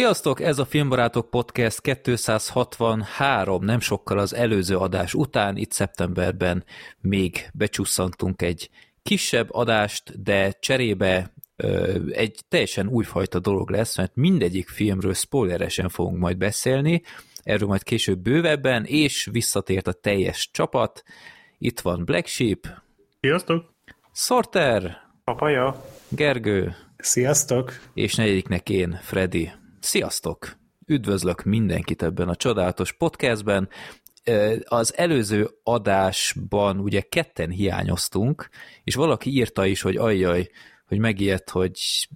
Sziasztok, ez a Filmbarátok Podcast 263, nem sokkal az előző adás után, itt szeptemberben még becsusszantunk egy kisebb adást, de cserébe ö, egy teljesen újfajta dolog lesz, mert mindegyik filmről spoileresen fogunk majd beszélni, erről majd később bővebben, és visszatért a teljes csapat. Itt van Black Sheep. Sziasztok! Sorter. Papaja. Gergő. Sziasztok! És negyediknek én, Freddy. Sziasztok! Üdvözlök mindenkit ebben a csodálatos podcastben. Az előző adásban ugye ketten hiányoztunk, és valaki írta is, hogy ajjaj, hogy megijedt, hogy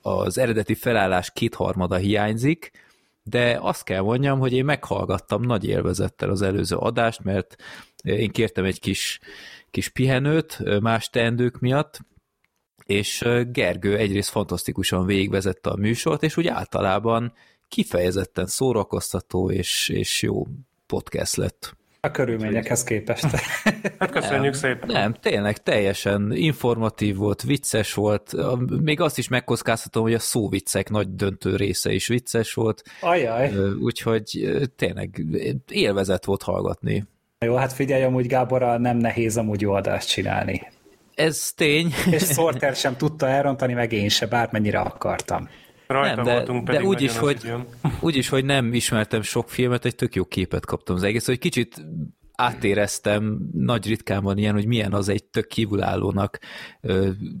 az eredeti felállás kétharmada hiányzik, de azt kell mondjam, hogy én meghallgattam nagy élvezettel az előző adást, mert én kértem egy kis, kis pihenőt más teendők miatt, és Gergő egyrészt fantasztikusan végigvezette a műsort, és úgy általában kifejezetten szórakoztató és, és jó podcast lett. A körülményekhez képest. Hát köszönjük nem, szépen. Nem, tényleg teljesen informatív volt, vicces volt, még azt is megkockáztatom, hogy a szóviccek nagy döntő része is vicces volt. Ajaj. Úgyhogy tényleg élvezet volt hallgatni. Jó, hát figyelj, amúgy Gáborral nem nehéz amúgy jó adást csinálni. Ez tény. És Sorter sem tudta elrontani, meg én se, bármennyire akartam. Rajta nem, de, voltunk de úgy is, hogy, úgy is, hogy nem ismertem sok filmet, egy tök jó képet kaptam az egész, hogy kicsit átéreztem, nagy ritkán van ilyen, hogy milyen az egy tök kívülállónak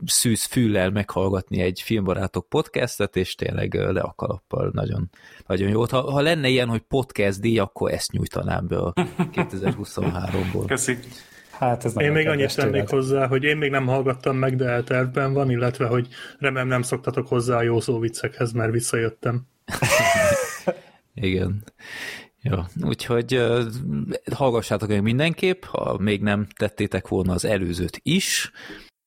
szűz füllel meghallgatni egy filmbarátok podcastet, és tényleg le a kalappal nagyon, nagyon jó. Ha, ha lenne ilyen, hogy podcast díj, akkor ezt nyújtanám be a 2023-ból. Köszi. Hát ez Én még annyit tennék tőled. hozzá, hogy én még nem hallgattam meg, de eltervben van, illetve, hogy remélem nem szoktatok hozzá a jó szó viccekhez, mert visszajöttem. Igen. Jó, úgyhogy uh, hallgassátok meg mindenképp, ha még nem tettétek volna az előzőt is.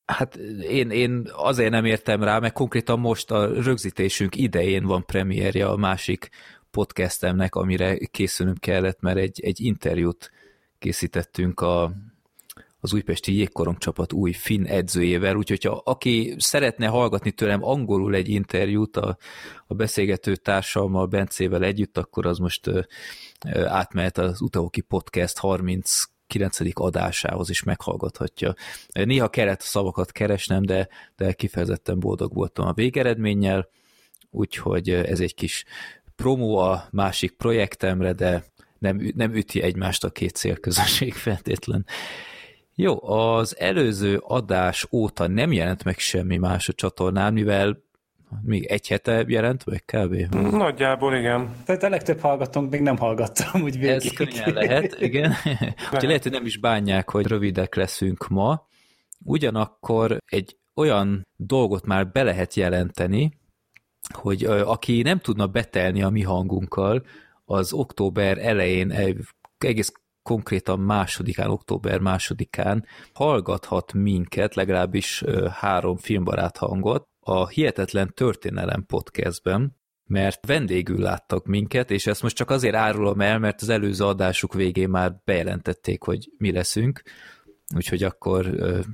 Hát én, én azért nem értem rá, mert konkrétan most a rögzítésünk idején van premierje a másik podcastemnek, amire készülnünk kellett, mert egy, egy interjút készítettünk a, az újpesti jégkorong csapat új finn edzőjével, úgyhogy ha aki szeretne hallgatni tőlem angolul egy interjút a, a beszélgető társammal, Bencével együtt, akkor az most ö, ö, átmehet az Utahoki Podcast 39. adásához is meghallgathatja. Néha kellett szavakat keresnem, de, de kifejezetten boldog voltam a végeredménnyel, úgyhogy ez egy kis promó a másik projektemre, de nem, nem üti egymást a két célközösség feltétlen. Jó, az előző adás óta nem jelent meg semmi más a csatornán, mivel még egy hete jelent meg kb. Nagyjából igen. Tehát a legtöbb hallgatónk még nem hallgattam úgy végig. Ez könnyen lehet, igen. Úgyhogy lehet, hogy nem is bánják, hogy rövidek leszünk ma. Ugyanakkor egy olyan dolgot már be lehet jelenteni, hogy aki nem tudna betelni a mi hangunkkal, az október elején egész konkrétan másodikán, október másodikán hallgathat minket, legalábbis három filmbarát hangot a Hihetetlen Történelem podcastben, mert vendégül láttak minket, és ezt most csak azért árulom el, mert az előző adásuk végén már bejelentették, hogy mi leszünk, úgyhogy akkor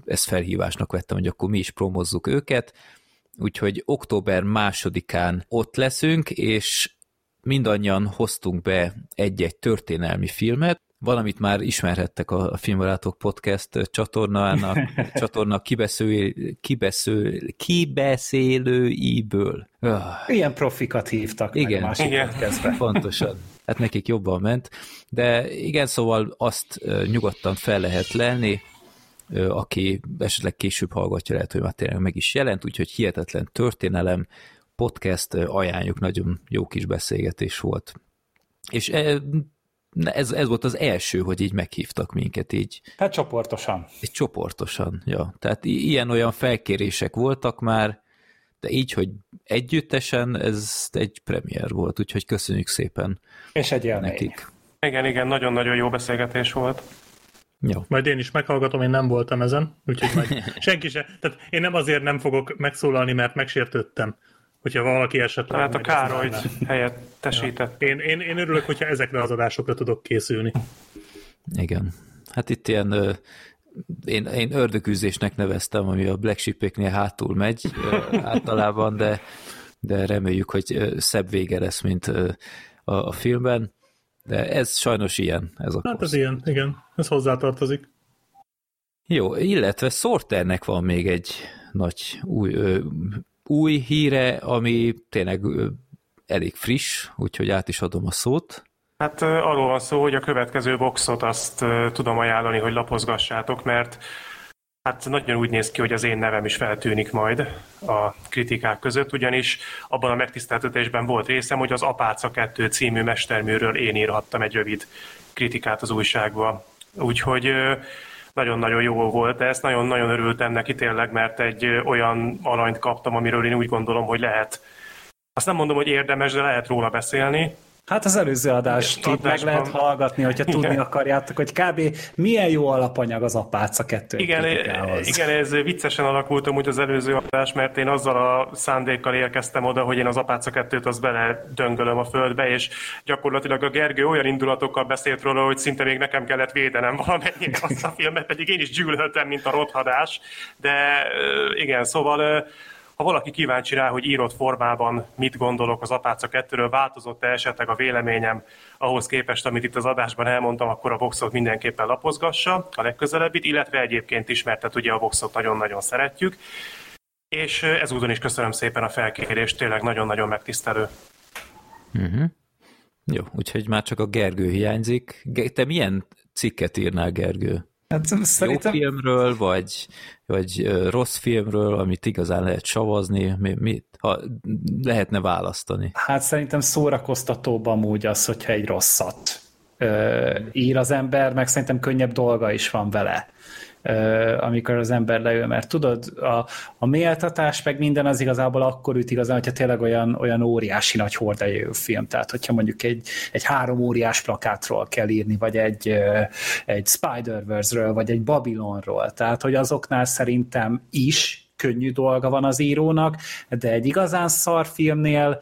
ezt felhívásnak vettem, hogy akkor mi is promozzuk őket, úgyhogy október másodikán ott leszünk, és mindannyian hoztunk be egy-egy történelmi filmet, valamit már ismerhettek a, a Filmbarátok Podcast csatornának, csatorna kibeszél, kibeszél, kibeszélőiből. Öh, Ilyen profikat hívtak Igen. meg a másik Igen. podcastbe. pontosan. Hát nekik jobban ment. De igen, szóval azt nyugodtan fel lehet lenni, aki esetleg később hallgatja, lehet, hogy már tényleg meg is jelent, úgyhogy hihetetlen történelem, podcast ajánljuk, nagyon jó kis beszélgetés volt. És e, ez, ez volt az első, hogy így meghívtak minket így, Hát csoportosan. így csoportosan. Ja. Tehát ilyen-olyan felkérések voltak már, de így, hogy együttesen, ez egy premier volt, úgyhogy köszönjük szépen És egy élmény. nekik. Igen, igen, nagyon-nagyon jó beszélgetés volt. Jó. Majd én is meghallgatom, én nem voltam ezen, úgyhogy majd senki se. Tehát én nem azért nem fogok megszólalni, mert megsértődtem, hogyha valaki esetleg... Tehát a Károlyt helyettesített. Én, én, én örülök, hogyha ezekre az adásokra tudok készülni. Igen. Hát itt ilyen, ö, én, én ördögűzésnek neveztem, ami a Black Sheep-eknél hátul megy ö, általában, de, de reméljük, hogy szebb vége lesz, mint ö, a, a filmben. De ez sajnos ilyen, ez a Hát ez ilyen, igen. Ez hozzátartozik. Jó, illetve Sorternek van még egy nagy új, ö, új híre, ami tényleg elég friss, úgyhogy át is adom a szót. Hát arról van szó, hogy a következő boxot azt tudom ajánlani, hogy lapozgassátok, mert hát nagyon úgy néz ki, hogy az én nevem is feltűnik majd a kritikák között, ugyanis abban a megtiszteltetésben volt részem, hogy az Apáca 2 című mesterműről én írhattam egy rövid kritikát az újságba. Úgyhogy nagyon-nagyon jó volt, ezt nagyon-nagyon örültem neki tényleg, mert egy olyan alanyt kaptam, amiről én úgy gondolom, hogy lehet azt nem mondom, hogy érdemes, de lehet róla beszélni. Hát az előző adást itt meg lehet hallgatni, hogyha tudni Igen. akarjátok, hogy kb. milyen jó alapanyag az apáca kettő Igen, igen, ez viccesen alakult amúgy az előző adás, mert én azzal a szándékkal érkeztem oda, hogy én az Apáca 2-t azt bele döngölöm a földbe, és gyakorlatilag a Gergő olyan indulatokkal beszélt róla, hogy szinte még nekem kellett védenem valamennyire azt a filmet, pedig én is gyűlöltem, mint a rothadás. De igen, szóval ha valaki kíváncsi rá, hogy írott formában mit gondolok az Apáca 2-ről, változott-e esetleg a véleményem ahhoz képest, amit itt az adásban elmondtam, akkor a Voxot mindenképpen lapozgassa, a legközelebbit, illetve egyébként is, mert ugye a Voxot nagyon-nagyon szeretjük. És ezúton is köszönöm szépen a felkérést, tényleg nagyon-nagyon megtisztelő. Uh-huh. Jó, úgyhogy már csak a Gergő hiányzik. Te milyen cikket írnál, Gergő? Hát Jó szerintem filmről, vagy, vagy rossz filmről, amit igazán lehet savazni? Mi, mit, ha lehetne választani? Hát szerintem szórakoztatóbb amúgy az, hogyha egy rosszat ö, ír az ember, meg szerintem könnyebb dolga is van vele, amikor az ember leül, mert tudod, a, a méltatás meg minden az igazából akkor üt igazán, hogyha tényleg olyan, olyan óriási nagy horderejű film, tehát hogyha mondjuk egy, egy három óriás plakátról kell írni, vagy egy, egy Spider-Verse-ről, vagy egy Babylonról, tehát hogy azoknál szerintem is könnyű dolga van az írónak, de egy igazán szar filmnél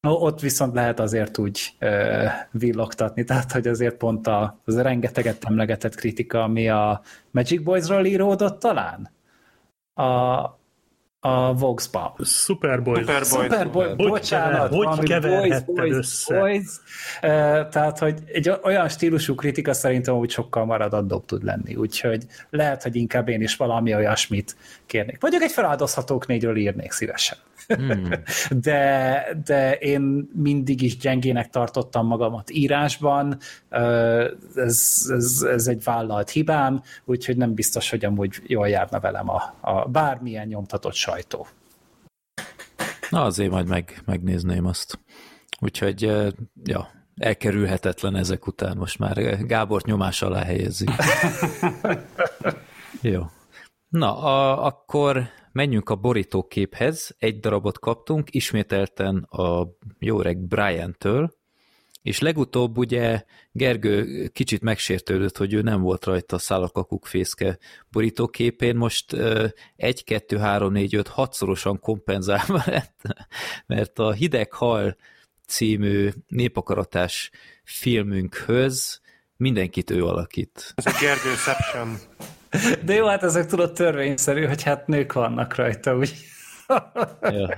ott viszont lehet azért úgy ö, villogtatni, tehát hogy azért pont a, az rengeteget emlegetett kritika, ami a Magic Boys-ról íródott talán? A, a Vox-ba. Superboy. Superboy. Superboy, Hogy bocsánat, hogy valami keverhetted boys, boys, össze? boys. Uh, tehát, hogy egy olyan stílusú kritika szerintem úgy sokkal maradandóbb tud lenni, úgyhogy lehet, hogy inkább én is valami olyasmit kérnék. Mondjuk egy feláldozhatók négyről írnék szívesen. Hmm. de, de én mindig is gyengének tartottam magamat írásban, ez, ez, ez egy vállalt hibám, úgyhogy nem biztos, hogy amúgy jól járna velem a, a bármilyen nyomtatott sajtó. Na azért majd meg, megnézném azt. Úgyhogy, ö, ja, elkerülhetetlen ezek után most már Gábort nyomás alá helyezzük. Jó. Na, a, akkor menjünk a borítóképhez. Egy darabot kaptunk, ismételten a jó öreg Brian-től, és legutóbb ugye Gergő kicsit megsértődött, hogy ő nem volt rajta a szálakakuk fészke borítóképén, most ö, 1, 2, 3, 4, 5, 6 szorosan kompenzálva lett, mert a Hideg Hal című népakaratás filmünkhöz mindenkit ő alakít. Ez egy Gergőception. De jó, hát ezek tudod törvényszerű, hogy hát nők vannak rajta, úgy. Ja.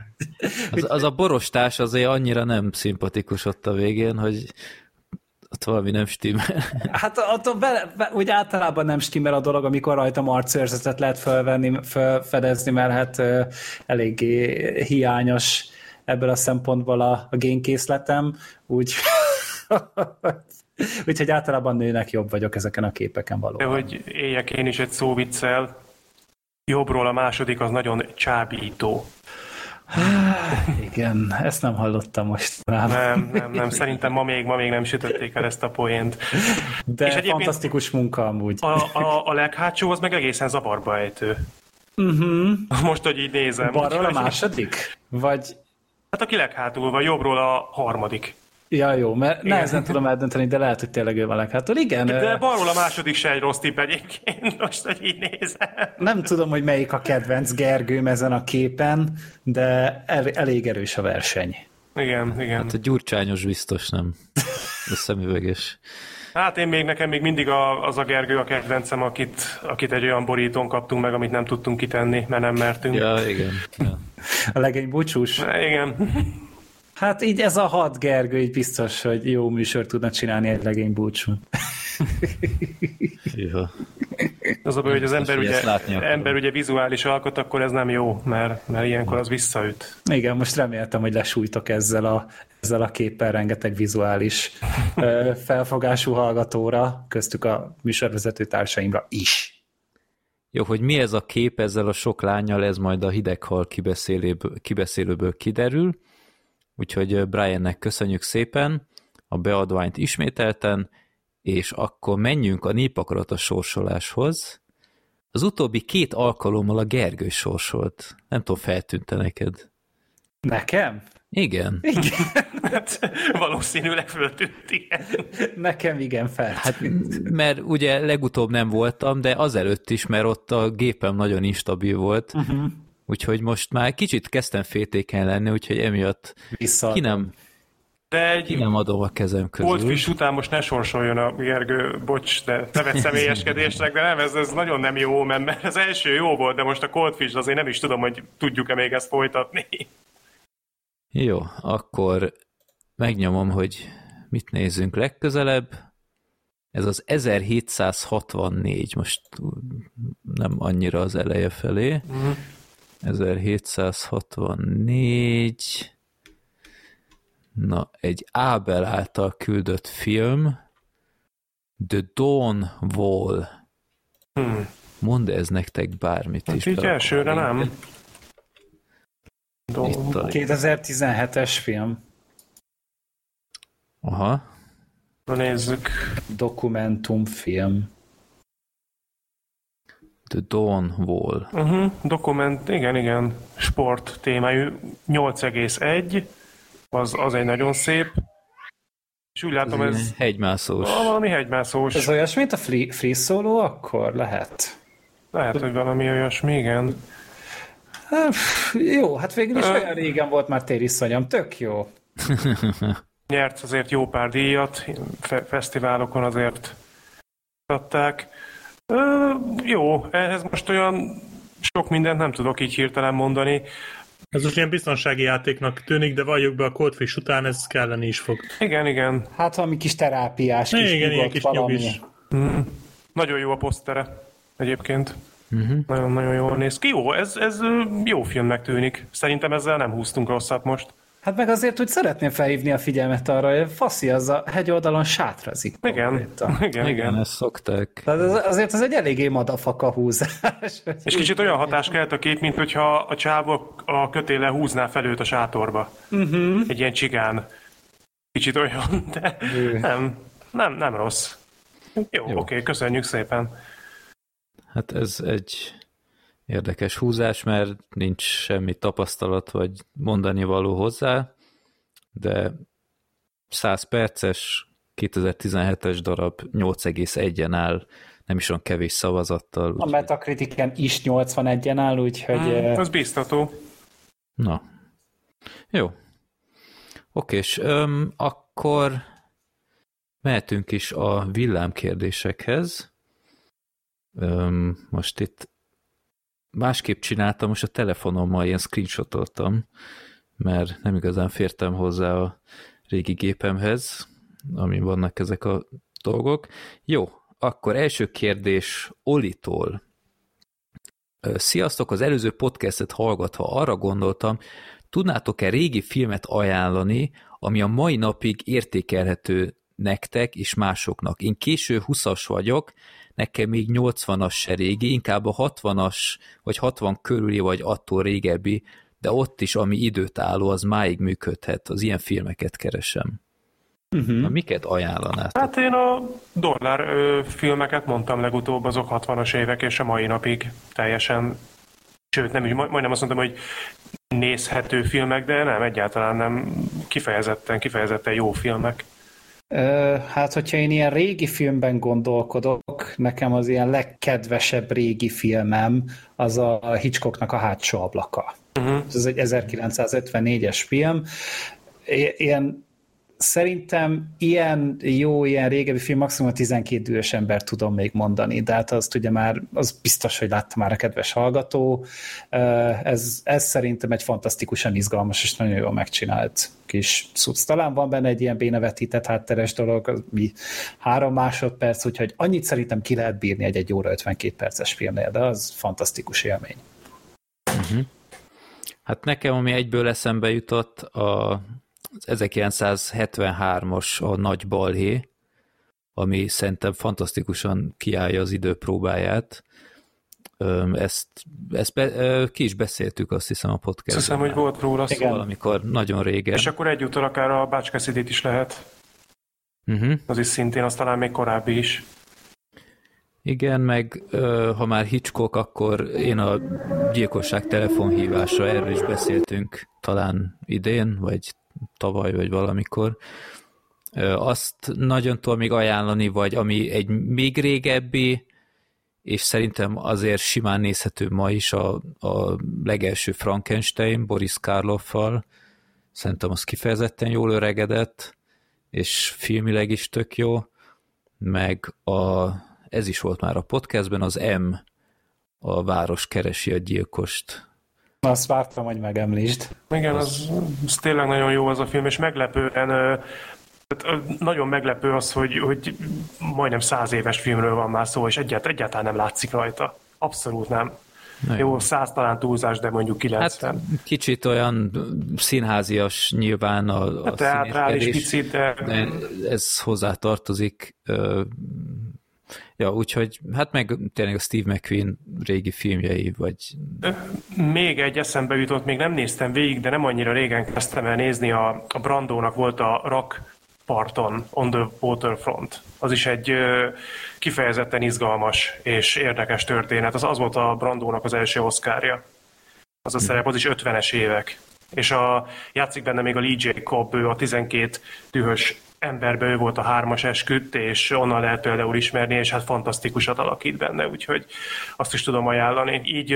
Az, az a borostás azért annyira nem szimpatikus ott a végén, hogy ott valami nem stimmel. Hát attól be, be, úgy általában nem stimmel a dolog, amikor rajta arcőrzetet lehet felvenni, felfedezni, mert hát ö, eléggé hiányos ebből a szempontból a, a génkészletem, úgy úgyhogy általában nőnek jobb vagyok ezeken a képeken De valóban. hogy éljek én is egy szóviccel, jobbról a második az nagyon csábító. Igen, ezt nem hallottam most rám. Nem, nem, nem, szerintem ma még, ma még nem sütötték el ezt a poént. De és egyébként- fantasztikus munka amúgy. A, a, a leghátsó az meg egészen zavarba ejtő. Uh-huh. Most, hogy így nézem. Balról a második? Vagy Hát aki leghátul van, jobbról a harmadik. Ja, jó, mert nehezen tudom eldönteni, de lehet, hogy tényleg ő van leghátul. Igen, De balról a második se egy rossz tipp egyébként, most, hogy így nézem. nem tudom, hogy melyik a kedvenc Gergőm ezen a képen, de el, elég erős a verseny. Igen, igen. Hát a gyurcsányos biztos nem. A szemüveges. Hát én még nekem még mindig a, az a Gergő a kedvencem, akit, akit egy olyan borítón kaptunk meg, amit nem tudtunk kitenni, mert nem mertünk. Ja, igen. Ja. A legény búcsús. Igen. Hát így ez a hat Gergő, így biztos, hogy jó műsor tudna csinálni egy legény búcsún. Ja. Az a baj, hogy az ember hogy ugye, ember ugye vizuális alkot, akkor ez nem jó, mert, mert ilyenkor az visszaüt. Igen, most reméltem, hogy lesújtok ezzel a, ezzel a képpel rengeteg vizuális felfogású hallgatóra, köztük a műsorvezető társaimra is. Jó, hogy mi ez a kép ezzel a sok lányal, ez majd a hideghal kibeszélőből, kibeszélőből kiderül. Úgyhogy Briannek köszönjük szépen a beadványt ismételten, és akkor menjünk a népakaratos sorsoláshoz. Az utóbbi két alkalommal a Gergő sorsolt. Nem tudom, feltűnte neked. Nekem? Igen. Igen, Hát, valószínűleg föltűnt, igen. nekem igen fel. Hát, mert ugye legutóbb nem voltam, de azelőtt is, mert ott a gépem nagyon instabil volt, uh-huh. Úgyhogy most már kicsit kezdtem féltékeny lenni, úgyhogy emiatt Vissza. ki nem, De ki egy nem adom a kezem közül. Goldfish után most ne sorsoljon a Gergő, bocs, de nevet személyeskedésnek, de nem, ez, ez nagyon nem jó, mert, az első jó volt, de most a Goldfish azért nem is tudom, hogy tudjuk-e még ezt folytatni. Jó, akkor megnyomom, hogy mit nézzünk legközelebb. Ez az 1764, most nem annyira az eleje felé. Mhm. 1764. Na, egy Ábel által küldött film. The Dawn Wall. Hmm. Mond ez nektek bármit is. Hát így berakom elsőre nem. a... 2017-es film. Aha. Na nézzük. Dokumentumfilm. The Dawn Wall. Uh-huh. Dokument, igen, igen. Sport témájú. 8,1. Az, az egy nagyon szép. És úgy látom, Ez ez hegymászós. Valami hegymászós. Ez olyas, mint a Free, free Solo, akkor lehet. Lehet, hogy valami olyasmi, igen. Hát, jó, hát végül is olyan régen volt már tériszonyom, tök jó. Nyert azért jó pár díjat, fe- fesztiválokon azért adták. Ö, jó, ehhez most olyan sok mindent nem tudok így hirtelen mondani. Ez most ilyen biztonsági játéknak tűnik, de valljuk be a Coldfish után ez kelleni is fog. Igen, igen. Hát valami kis terápiás, kis Igen, ilyen kis valami. nyugis. Nagyon jó a posztere egyébként. Uh-huh. Nagyon-nagyon jól néz ki. Jó, ez, ez jó filmnek tűnik. Szerintem ezzel nem húztunk rosszat most. Hát meg azért, hogy szeretném felhívni a figyelmet arra, hogy Faszi az a hegyoldalon sátrazik. Igen, konkrétan. igen, Igen, igen. ezt szokták. Tehát ez, azért az egy eléggé madafaka húzás. És kicsit olyan hatás kelt a kép, mint hogyha a csávó a kötéle húzná fel őt a sátorba. Uh-huh. Egy ilyen csigán. Kicsit olyan, de nem, nem, nem rossz. Jó, jó. oké, okay, köszönjük szépen. Hát ez egy érdekes húzás, mert nincs semmi tapasztalat vagy mondani való hozzá, de 100 perces, 2017-es darab 8,1-en áll, nem is olyan kevés szavazattal. A Úgy, Metacritiken is 81-en áll, úgyhogy... eh, Ez biztató. na, jó. Oké, és öm, akkor mehetünk is a villámkérdésekhez. Öm, most itt másképp csináltam, most a telefonommal ilyen screenshotoltam, mert nem igazán fértem hozzá a régi gépemhez, amin vannak ezek a dolgok. Jó, akkor első kérdés Olitól. Sziasztok, az előző podcastet hallgatva arra gondoltam, tudnátok-e régi filmet ajánlani, ami a mai napig értékelhető nektek és másoknak? Én késő 20-as vagyok, nekem még 80-as se régi, inkább a 60-as vagy 60 körüli vagy attól régebbi, de ott is, ami időtálló, az máig működhet. Az ilyen filmeket keresem. Uh-huh. Na, miket ajánlanátok? Hát én a dollár ö, filmeket mondtam legutóbb, azok 60-as évek és a mai napig teljesen, sőt nem, majdnem azt mondtam, hogy nézhető filmek, de nem, egyáltalán nem kifejezetten, kifejezetten jó filmek. Hát, hogyha én ilyen régi filmben gondolkodok, nekem az ilyen legkedvesebb régi filmem az a Hitchcocknak a hátsó ablaka. Uh-huh. Ez egy 1954-es film. Ilyen szerintem ilyen jó, ilyen régebbi film maximum 12 dühös ember tudom még mondani, de hát azt ugye már, az biztos, hogy látta már a kedves hallgató. Ez, ez szerintem egy fantasztikusan izgalmas és nagyon jól megcsinált kis cucc. Talán van benne egy ilyen bénevetített hátteres dolog, mi három másodperc, úgyhogy annyit szerintem ki lehet bírni egy egy óra 52 perces filmnél, de az fantasztikus élmény. Uh-huh. Hát nekem, ami egyből eszembe jutott, a 1973-as a Nagy Balhé, ami szerintem fantasztikusan kiállja az idő próbáját. Ezt, ezt be, ki is beszéltük, azt hiszem a podcastban. Azt hiszem, hogy volt róla szó. Valamikor nagyon régen. És akkor egyúttal akár a Bácskeszidét is lehet. Uh-huh. Az is szintén, az talán még korábbi is. Igen, meg ha már Hitchcock, akkor én a gyilkosság telefonhívásra erről is beszéltünk talán idén, vagy tavaly, vagy valamikor. Azt nagyon tudom még ajánlani, vagy ami egy még régebbi, és szerintem azért simán nézhető ma is a, a legelső Frankenstein, Boris Karloffal. Szerintem az kifejezetten jól öregedett, és filmileg is tök jó. Meg a, ez is volt már a podcastben, az M, a város keresi a gyilkost azt vártam, hogy megemlítsd. Igen, az, az tényleg nagyon jó az a film, és meglepően nagyon meglepő az, hogy, hogy majdnem száz éves filmről van már szó, és egyáltalán, egyáltalán nem látszik rajta. Abszolút nem. Na jó, száz talán túlzás, de mondjuk 90. Hát kicsit olyan színházias nyilván a, a teátrális picit, de... de... Ez hozzá tartozik Ja, úgyhogy hát meg tényleg a Steve McQueen régi filmjei, vagy... Még egy eszembe jutott, még nem néztem végig, de nem annyira régen kezdtem el nézni, a, a Brandónak volt a Rock parton, On the Waterfront. Az is egy kifejezetten izgalmas és érdekes történet. Az, az volt a Brandónak az első oszkárja. Az a szerep, az is 50-es évek. És a, játszik benne még a Lee J. Cobb, ő a 12 dühös emberbe ő volt a hármas esküdt, és onnan lehet például ismerni, és hát fantasztikusat alakít benne, úgyhogy azt is tudom ajánlani. Így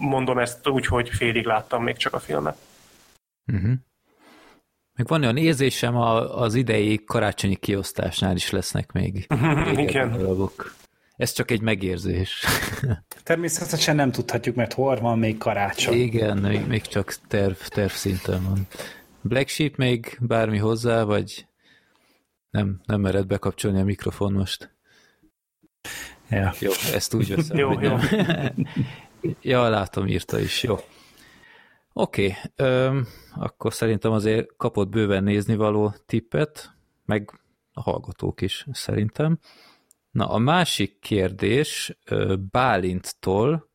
mondom ezt úgy, hogy félig láttam még csak a filmet. Uh-huh. Meg van olyan érzésem, az idei karácsonyi kiosztásnál is lesznek még Igen. darabok. Ez csak egy megérzés. Természetesen nem tudhatjuk, mert hol van még karácsony. Igen, még, még csak terv, terv szinten van. Black Sheep még bármi hozzá, vagy nem, nem mered bekapcsolni a mikrofon most. Ja. Jó, ezt úgy veszem. jó, jó. ja, látom, írta is, jó. Oké, okay, akkor szerintem azért kapott bőven nézni való tippet, meg a hallgatók is szerintem. Na, a másik kérdés Bálinttól,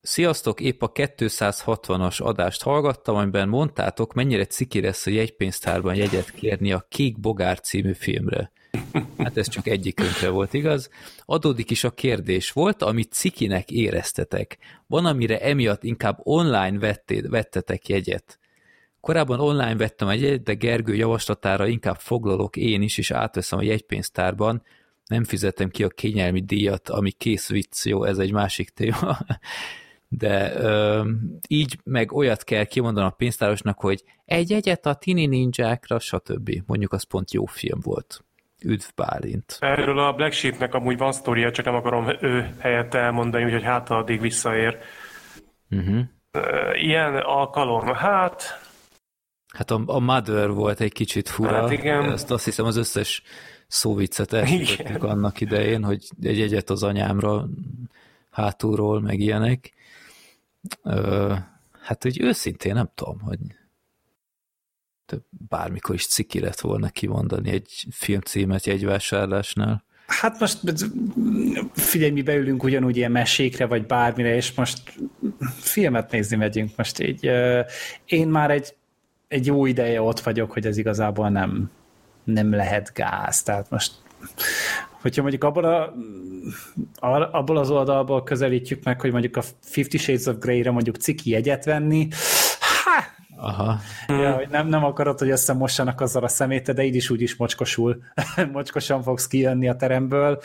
Sziasztok, épp a 260-as adást hallgattam, amiben mondtátok, mennyire ciki lesz a jegypénztárban jegyet kérni a Kék Bogár című filmre. Hát ez csak egyikünkre volt, igaz? Adódik is a kérdés, volt, amit cikinek éreztetek? Van, amire emiatt inkább online vettéd, vettetek jegyet? Korábban online vettem egy jegyet, de Gergő javaslatára inkább foglalok én is, és átveszem a jegypénztárban, nem fizetem ki a kényelmi díjat, ami kész vicc, jó, ez egy másik téma de ö, így meg olyat kell kimondani a pénztárosnak, hogy egy egyet a tini ninjákra, stb. Mondjuk az pont jó film volt. Üdv Bálint. Erről a Black Sheepnek amúgy van sztoria, csak nem akarom ő helyett elmondani, úgyhogy hát addig visszaér. Uh-huh. Ilyen alkalom, hát... Hát a, a Mother volt egy kicsit fura. Hát igen. Ezt azt hiszem az összes szóviccet elsütöttük annak idején, hogy egy egyet az anyámra hátulról, meg ilyenek. Ö, hát úgy őszintén nem tudom, hogy bármikor is ciki lett volna kimondani egy filmcímet jegyvásárlásnál. Hát most figyelj, mi beülünk ugyanúgy ilyen mesékre, vagy bármire, és most filmet nézni megyünk most így. Én már egy, egy jó ideje ott vagyok, hogy ez igazából nem, nem lehet gáz. Tehát most hogyha mondjuk abból, a, abból az oldalból közelítjük meg, hogy mondjuk a Fifty Shades of Grey-re mondjuk ciki jegyet venni, ha, Aha. Ja, hogy nem, nem akarod, hogy összemossanak azzal a szemét, de így is úgy is mocskosul, mocskosan fogsz kijönni a teremből,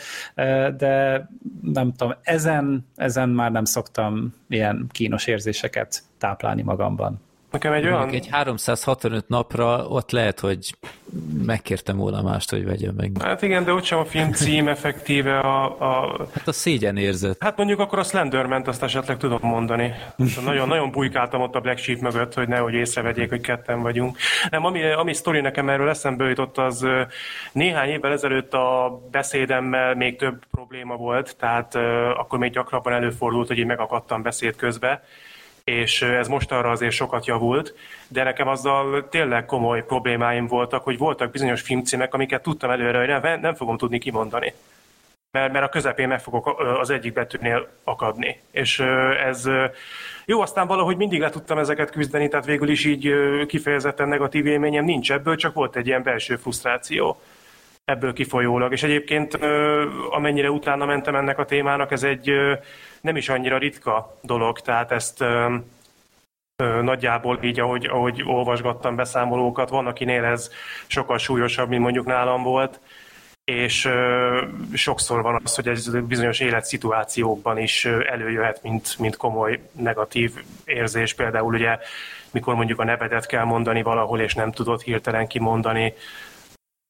de nem tudom, ezen, ezen már nem szoktam ilyen kínos érzéseket táplálni magamban. Nekem egy olyan... Egy 365 napra ott lehet, hogy megkértem volna mást, hogy vegyem meg. Hát igen, de ott sem a film cím effektíve a... a... Hát a szégyen érzet. Hát mondjuk akkor a slenderman azt esetleg tudom mondani. nagyon, nagyon bujkáltam ott a Black Sheep mögött, hogy nehogy észrevegyék, hogy ketten vagyunk. Nem, ami, ami sztori nekem erről eszembe jutott, az néhány évvel ezelőtt a beszédemmel még több probléma volt, tehát akkor még gyakrabban előfordult, hogy én megakadtam beszéd közben és ez most arra azért sokat javult, de nekem azzal tényleg komoly problémáim voltak, hogy voltak bizonyos filmcímek, amiket tudtam előre, hogy nem, nem fogom tudni kimondani. Mert, mert a közepén meg fogok az egyik betűnél akadni. És ez jó, aztán valahogy mindig le tudtam ezeket küzdeni, tehát végül is így kifejezetten negatív élményem nincs ebből, csak volt egy ilyen belső frusztráció ebből kifolyólag. És egyébként amennyire utána mentem ennek a témának, ez egy nem is annyira ritka dolog, tehát ezt nagyjából így, ahogy, ahogy olvasgattam beszámolókat, van, akinél ez sokkal súlyosabb, mint mondjuk nálam volt, és sokszor van az, hogy ez bizonyos életszituációkban is előjöhet, mint, mint komoly negatív érzés. Például ugye, mikor mondjuk a nevedet kell mondani valahol, és nem tudod hirtelen kimondani,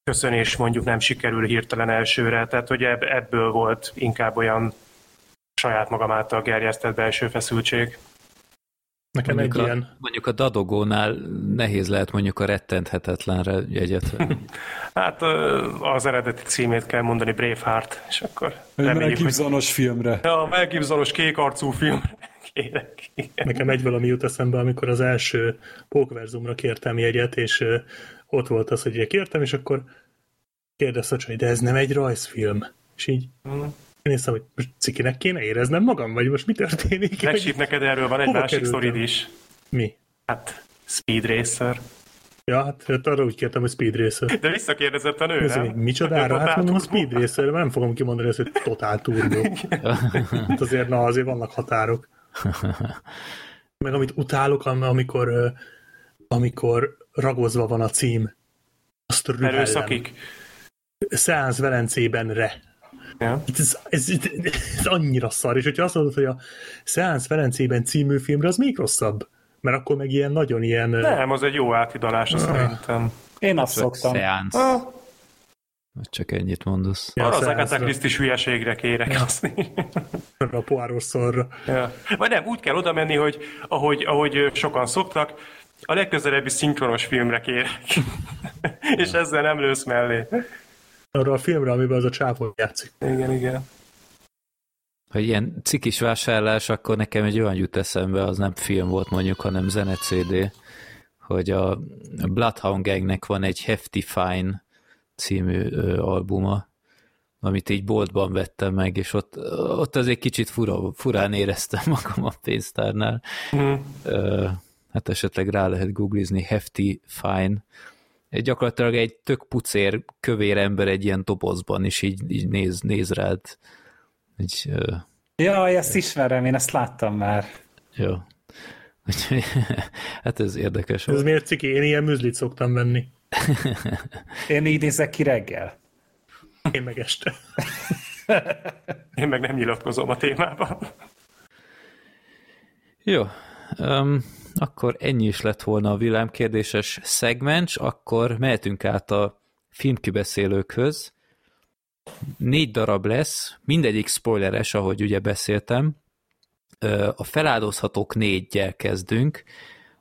köszönés mondjuk nem sikerül hirtelen elsőre, tehát hogy ebből volt inkább olyan saját magam által gerjesztett belső feszültség. Nekem mondjuk egy a, ilyen... Mondjuk a dadogónál nehéz lehet mondjuk a rettenthetetlenre jegyet Hát az eredeti címét kell mondani, Braveheart, és akkor Mel Gibsonos hogy... filmre. Ja, a Mel Gibsonos kékarcú film. Kérek. Nekem egy valami jut eszembe, amikor az első Pókverzumra kértem jegyet, és ott volt az, hogy kértem, és akkor kérdezte, hogy de ez nem egy rajzfilm. És így mm. néztem, hogy most cikinek kéne éreznem magam, vagy most mi történik? Megsíp neked erről van egy Hova másik sztorid is. Mi? Hát Speed Racer. Ja, hát, hát arra úgy kértem, hogy Speed Racer. De visszakérdezett a nő, Ez nem? Micsodára? Hát mondom, a Speed Racer, nem fogom kimondani ezt, hogy Total Turbo. hát azért, na, azért vannak határok. Meg amit utálok, amikor, amikor ragozva van a cím. Azt rühellem. Erőszakik. Szeánsz Velencében re. Ja. Ez, ez, ez, annyira szar, és hogyha azt mondod, hogy a Szeánsz Velencében című filmre, az még rosszabb. Mert akkor meg ilyen nagyon ilyen... Nem, az egy jó áthidalás, azt ah. szerintem. Én azt szoktam. Szeánsz. Ah. Csak ennyit mondasz. Ja, Arra az Agatha Christie hülyeségre kérek ja. azt. a poáros szarra. Ja. Vagy nem, úgy kell oda menni, hogy ahogy, ahogy sokan szoktak, a legközelebbi szinkronos filmre kérek. és ezzel nem lősz mellé. Arra a filmre, amiben az a csávó játszik. Igen, igen. Ha ilyen cikis vásárlás, akkor nekem egy olyan jut eszembe, az nem film volt mondjuk, hanem zene CD, hogy a Bloodhound Gangnek van egy Hefty Fine című ö, albuma, amit így boltban vettem meg, és ott, ott azért kicsit fura, furán éreztem magam a pénztárnál. Mm. Ö, hát esetleg rá lehet googlizni, Hefty Fine. Egy gyakorlatilag egy tök pucér, kövér ember egy ilyen dobozban, és így, így néz, néz rád. Egy, uh... Jaj, ezt ismerem, én ezt láttam már. Jó. hát ez érdekes. Ez miért ciki? Én ilyen műzlit szoktam venni. Én így nézek ki reggel. Én meg este. én meg nem nyilatkozom a témában. Jó. Um, akkor ennyi is lett volna a villámkérdéses szegmens, akkor mehetünk át a filmkibeszélőkhöz. Négy darab lesz, mindegyik spoileres, ahogy ugye beszéltem. A feláldozhatók négyel kezdünk,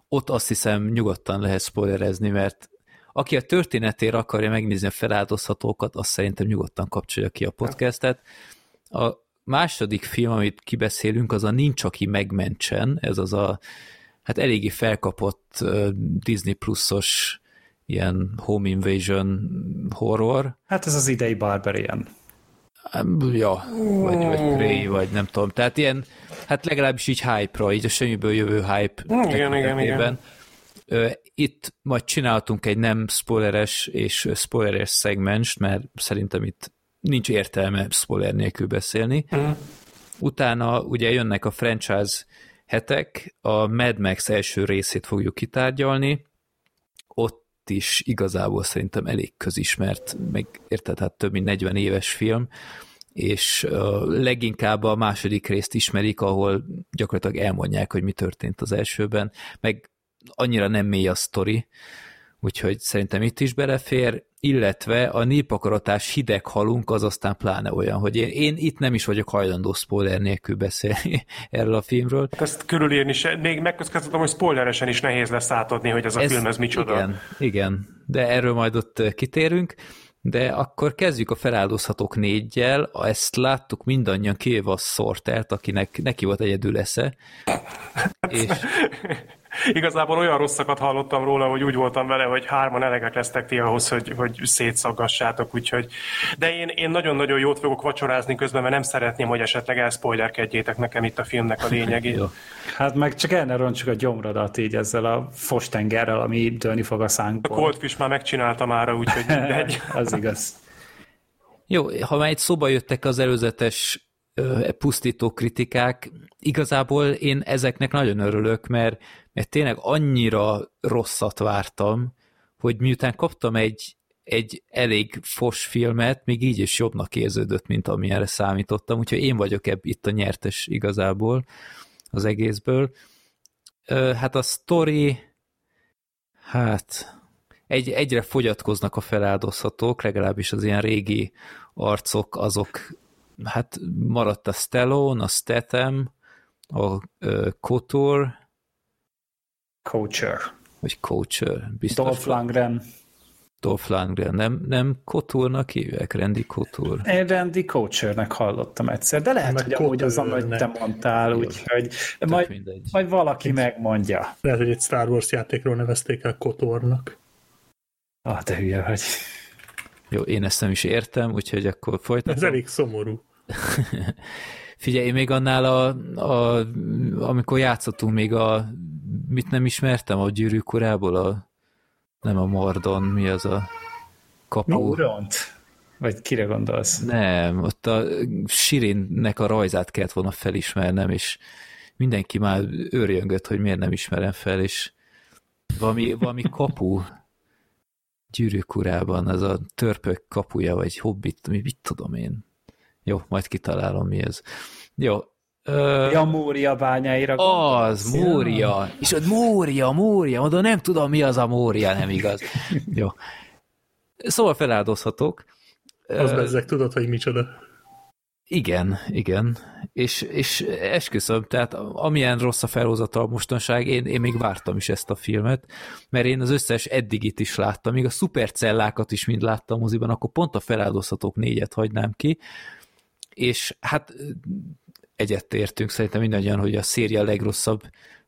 ott azt hiszem nyugodtan lehet spoilerezni, mert aki a történetére akarja megnézni a feláldozhatókat, azt szerintem nyugodtan kapcsolja ki a podcastet. A második film, amit kibeszélünk, az a Nincs, aki megmentsen, ez az a hát eléggé felkapott Disney pluszos ilyen home invasion horror. Hát ez az idei Barbarian. Ja, vagy, vagy Prey, vagy nem tudom. Tehát ilyen, hát legalábbis így hype-ra, így a semmiből jövő hype igen, igen, igen. Itt majd csináltunk egy nem spoileres és spoileres szegmens, mert szerintem itt nincs értelme spoiler nélkül beszélni. Mm. Utána ugye jönnek a franchise hetek, a Mad Max első részét fogjuk kitárgyalni, ott is igazából szerintem elég közismert, meg érted, hát több mint 40 éves film, és leginkább a második részt ismerik, ahol gyakorlatilag elmondják, hogy mi történt az elsőben, meg annyira nem mély a sztori, úgyhogy szerintem itt is belefér, illetve a népakaratás hideg halunk az aztán pláne olyan, hogy én, én itt nem is vagyok hajlandó spoiler nélkül beszélni erről a filmről. Ezt körülírni se, még megköszönhetem, hogy spoileresen is nehéz lesz átadni, hogy ez a ez, film ez micsoda. Igen, igen, de erről majd ott kitérünk. De akkor kezdjük a feláldozhatók négyel, ezt láttuk mindannyian kivéve a Sortert, akinek neki volt egyedül esze. és... Igazából olyan rosszakat hallottam róla, hogy úgy voltam vele, hogy hárman elegek lesztek ti ahhoz, hogy, hogy szétszaggassátok, úgyhogy... De én, én nagyon-nagyon jót fogok vacsorázni közben, mert nem szeretném, hogy esetleg elszpoilerkedjétek nekem itt a filmnek a lényegét. hát meg csak el ne roncsuk a gyomrodat így ezzel a fostengerrel, ami dőlni fog a szánkból. A Coldfish már megcsinálta már, úgyhogy mindegy. Az igaz. Jó, ha már egy szóba jöttek az előzetes pusztító kritikák, igazából én ezeknek nagyon örülök, mert mert tényleg annyira rosszat vártam, hogy miután kaptam egy, egy elég fos filmet, még így is jobbnak érződött, mint amilyenre számítottam, úgyhogy én vagyok ebb itt a nyertes igazából az egészből. Hát a story, hát egy, egyre fogyatkoznak a feláldozhatók, legalábbis az ilyen régi arcok, azok, hát maradt a Stallone, a Statham, a Kotor, Coacher. Vagy Coacher. Biztos Dolph Lundgren. Dolph Lundgren. Nem, nem Koturnak hívják, Randy Kotur. Én Randy Coachernek hallottam egyszer, de lehet, hogy amúgy az, amit te mondtál, úgyhogy majd, majd valaki Itt megmondja. Lehet, hogy egy Star Wars játékról nevezték el Kotornak. Ah, de hülye vagy. Jó, én ezt nem is értem, úgyhogy akkor folytatom. Ez elég szomorú. Figyelj, még annál, a, a, amikor játszottunk még a mit nem ismertem a gyűrűk urából? A, nem a Mordon, mi az a kapu? Mordont? Vagy kire gondolsz? Nem, ott a Sirinnek a rajzát kellett volna felismernem, és mindenki már őrjöngött, hogy miért nem ismerem fel, és valami, valami kapu gyűrűk urában, az a törpök kapuja, vagy hobbit, mi mit tudom én. Jó, majd kitalálom mi ez. Jó, Ö... Ja, Mória bányáira Az, Mória. És ott Mória, Mória, oda nem tudom, mi az a Mória, nem igaz. Jó. Szóval feláldozhatok. Az uh, bezzeg, tudod, hogy micsoda. Igen, igen. És, és esküszöm, tehát amilyen rossz a felhozata a mostanság, én, én még vártam is ezt a filmet, mert én az összes eddigit is láttam, még a szupercellákat is mind láttam moziban, akkor pont a feláldozhatók négyet hagynám ki, és hát egyetértünk szerintem mindannyian, hogy a széria a legrosszabb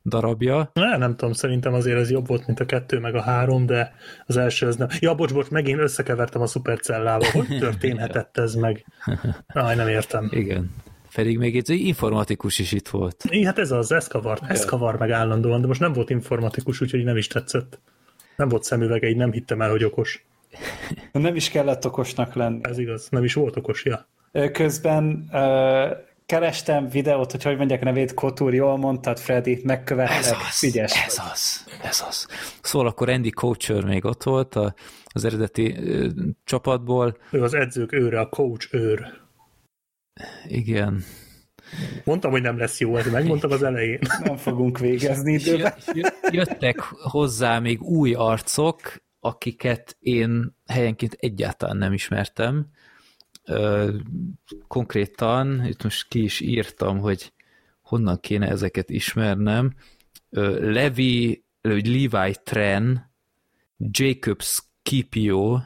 darabja. Ne, nem tudom, szerintem azért ez jobb volt, mint a kettő, meg a három, de az első az nem. Ja, bocs, bocs, megint összekevertem a szupercellával. Hogy történhetett ez meg? Aj, nem értem. Igen. Pedig még egy informatikus is itt volt. I, hát ez az, ez kavart, ez kavar meg állandóan, de most nem volt informatikus, úgyhogy nem is tetszett. Nem volt szemüvege, így nem hittem el, hogy okos. Nem is kellett okosnak lenni. Ez igaz, nem is volt okos, ja. Közben kerestem videót, hogy hogy mondják a nevét, Kotur, jól mondtad, Freddy, megkövetlek, ez az, figyes. Ez az, ez az. Szóval akkor Andy Coacher még ott volt a, az eredeti ö, csapatból. Ő az edzők őre, a coach őr. Igen. Mondtam, hogy nem lesz jó, ez megmondtam az elején. Nem fogunk végezni időben. Jöttek hozzá még új arcok, akiket én helyenként egyáltalán nem ismertem, konkrétan, itt most ki is írtam, hogy honnan kéne ezeket ismernem, Levi, Levi Tren, Jacob Scipio,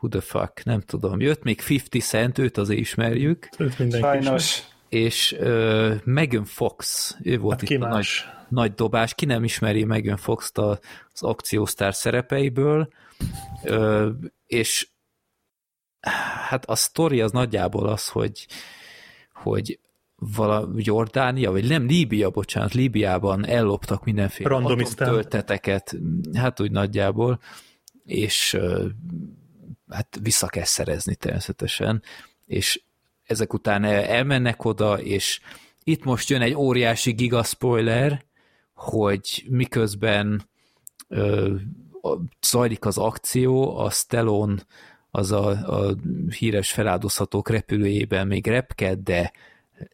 who the fuck, nem tudom, jött még 50 Cent, őt azért ismerjük. Sajnos. És uh, Megan Fox, ő volt hát itt a nagy, nagy dobás, ki nem ismeri Megan Fox-t az akciósztár szerepeiből, uh, és hát a sztori az nagyjából az, hogy, hogy vala Jordánia, vagy nem, Líbia, bocsánat, Líbiában elloptak mindenféle tölteteket, hát úgy nagyjából, és hát vissza kell szerezni természetesen, és ezek után elmennek oda, és itt most jön egy óriási giga spoiler, hogy miközben ö, zajlik az akció, a Stellon az a, a híres feláldozhatók repülőjében még repked, de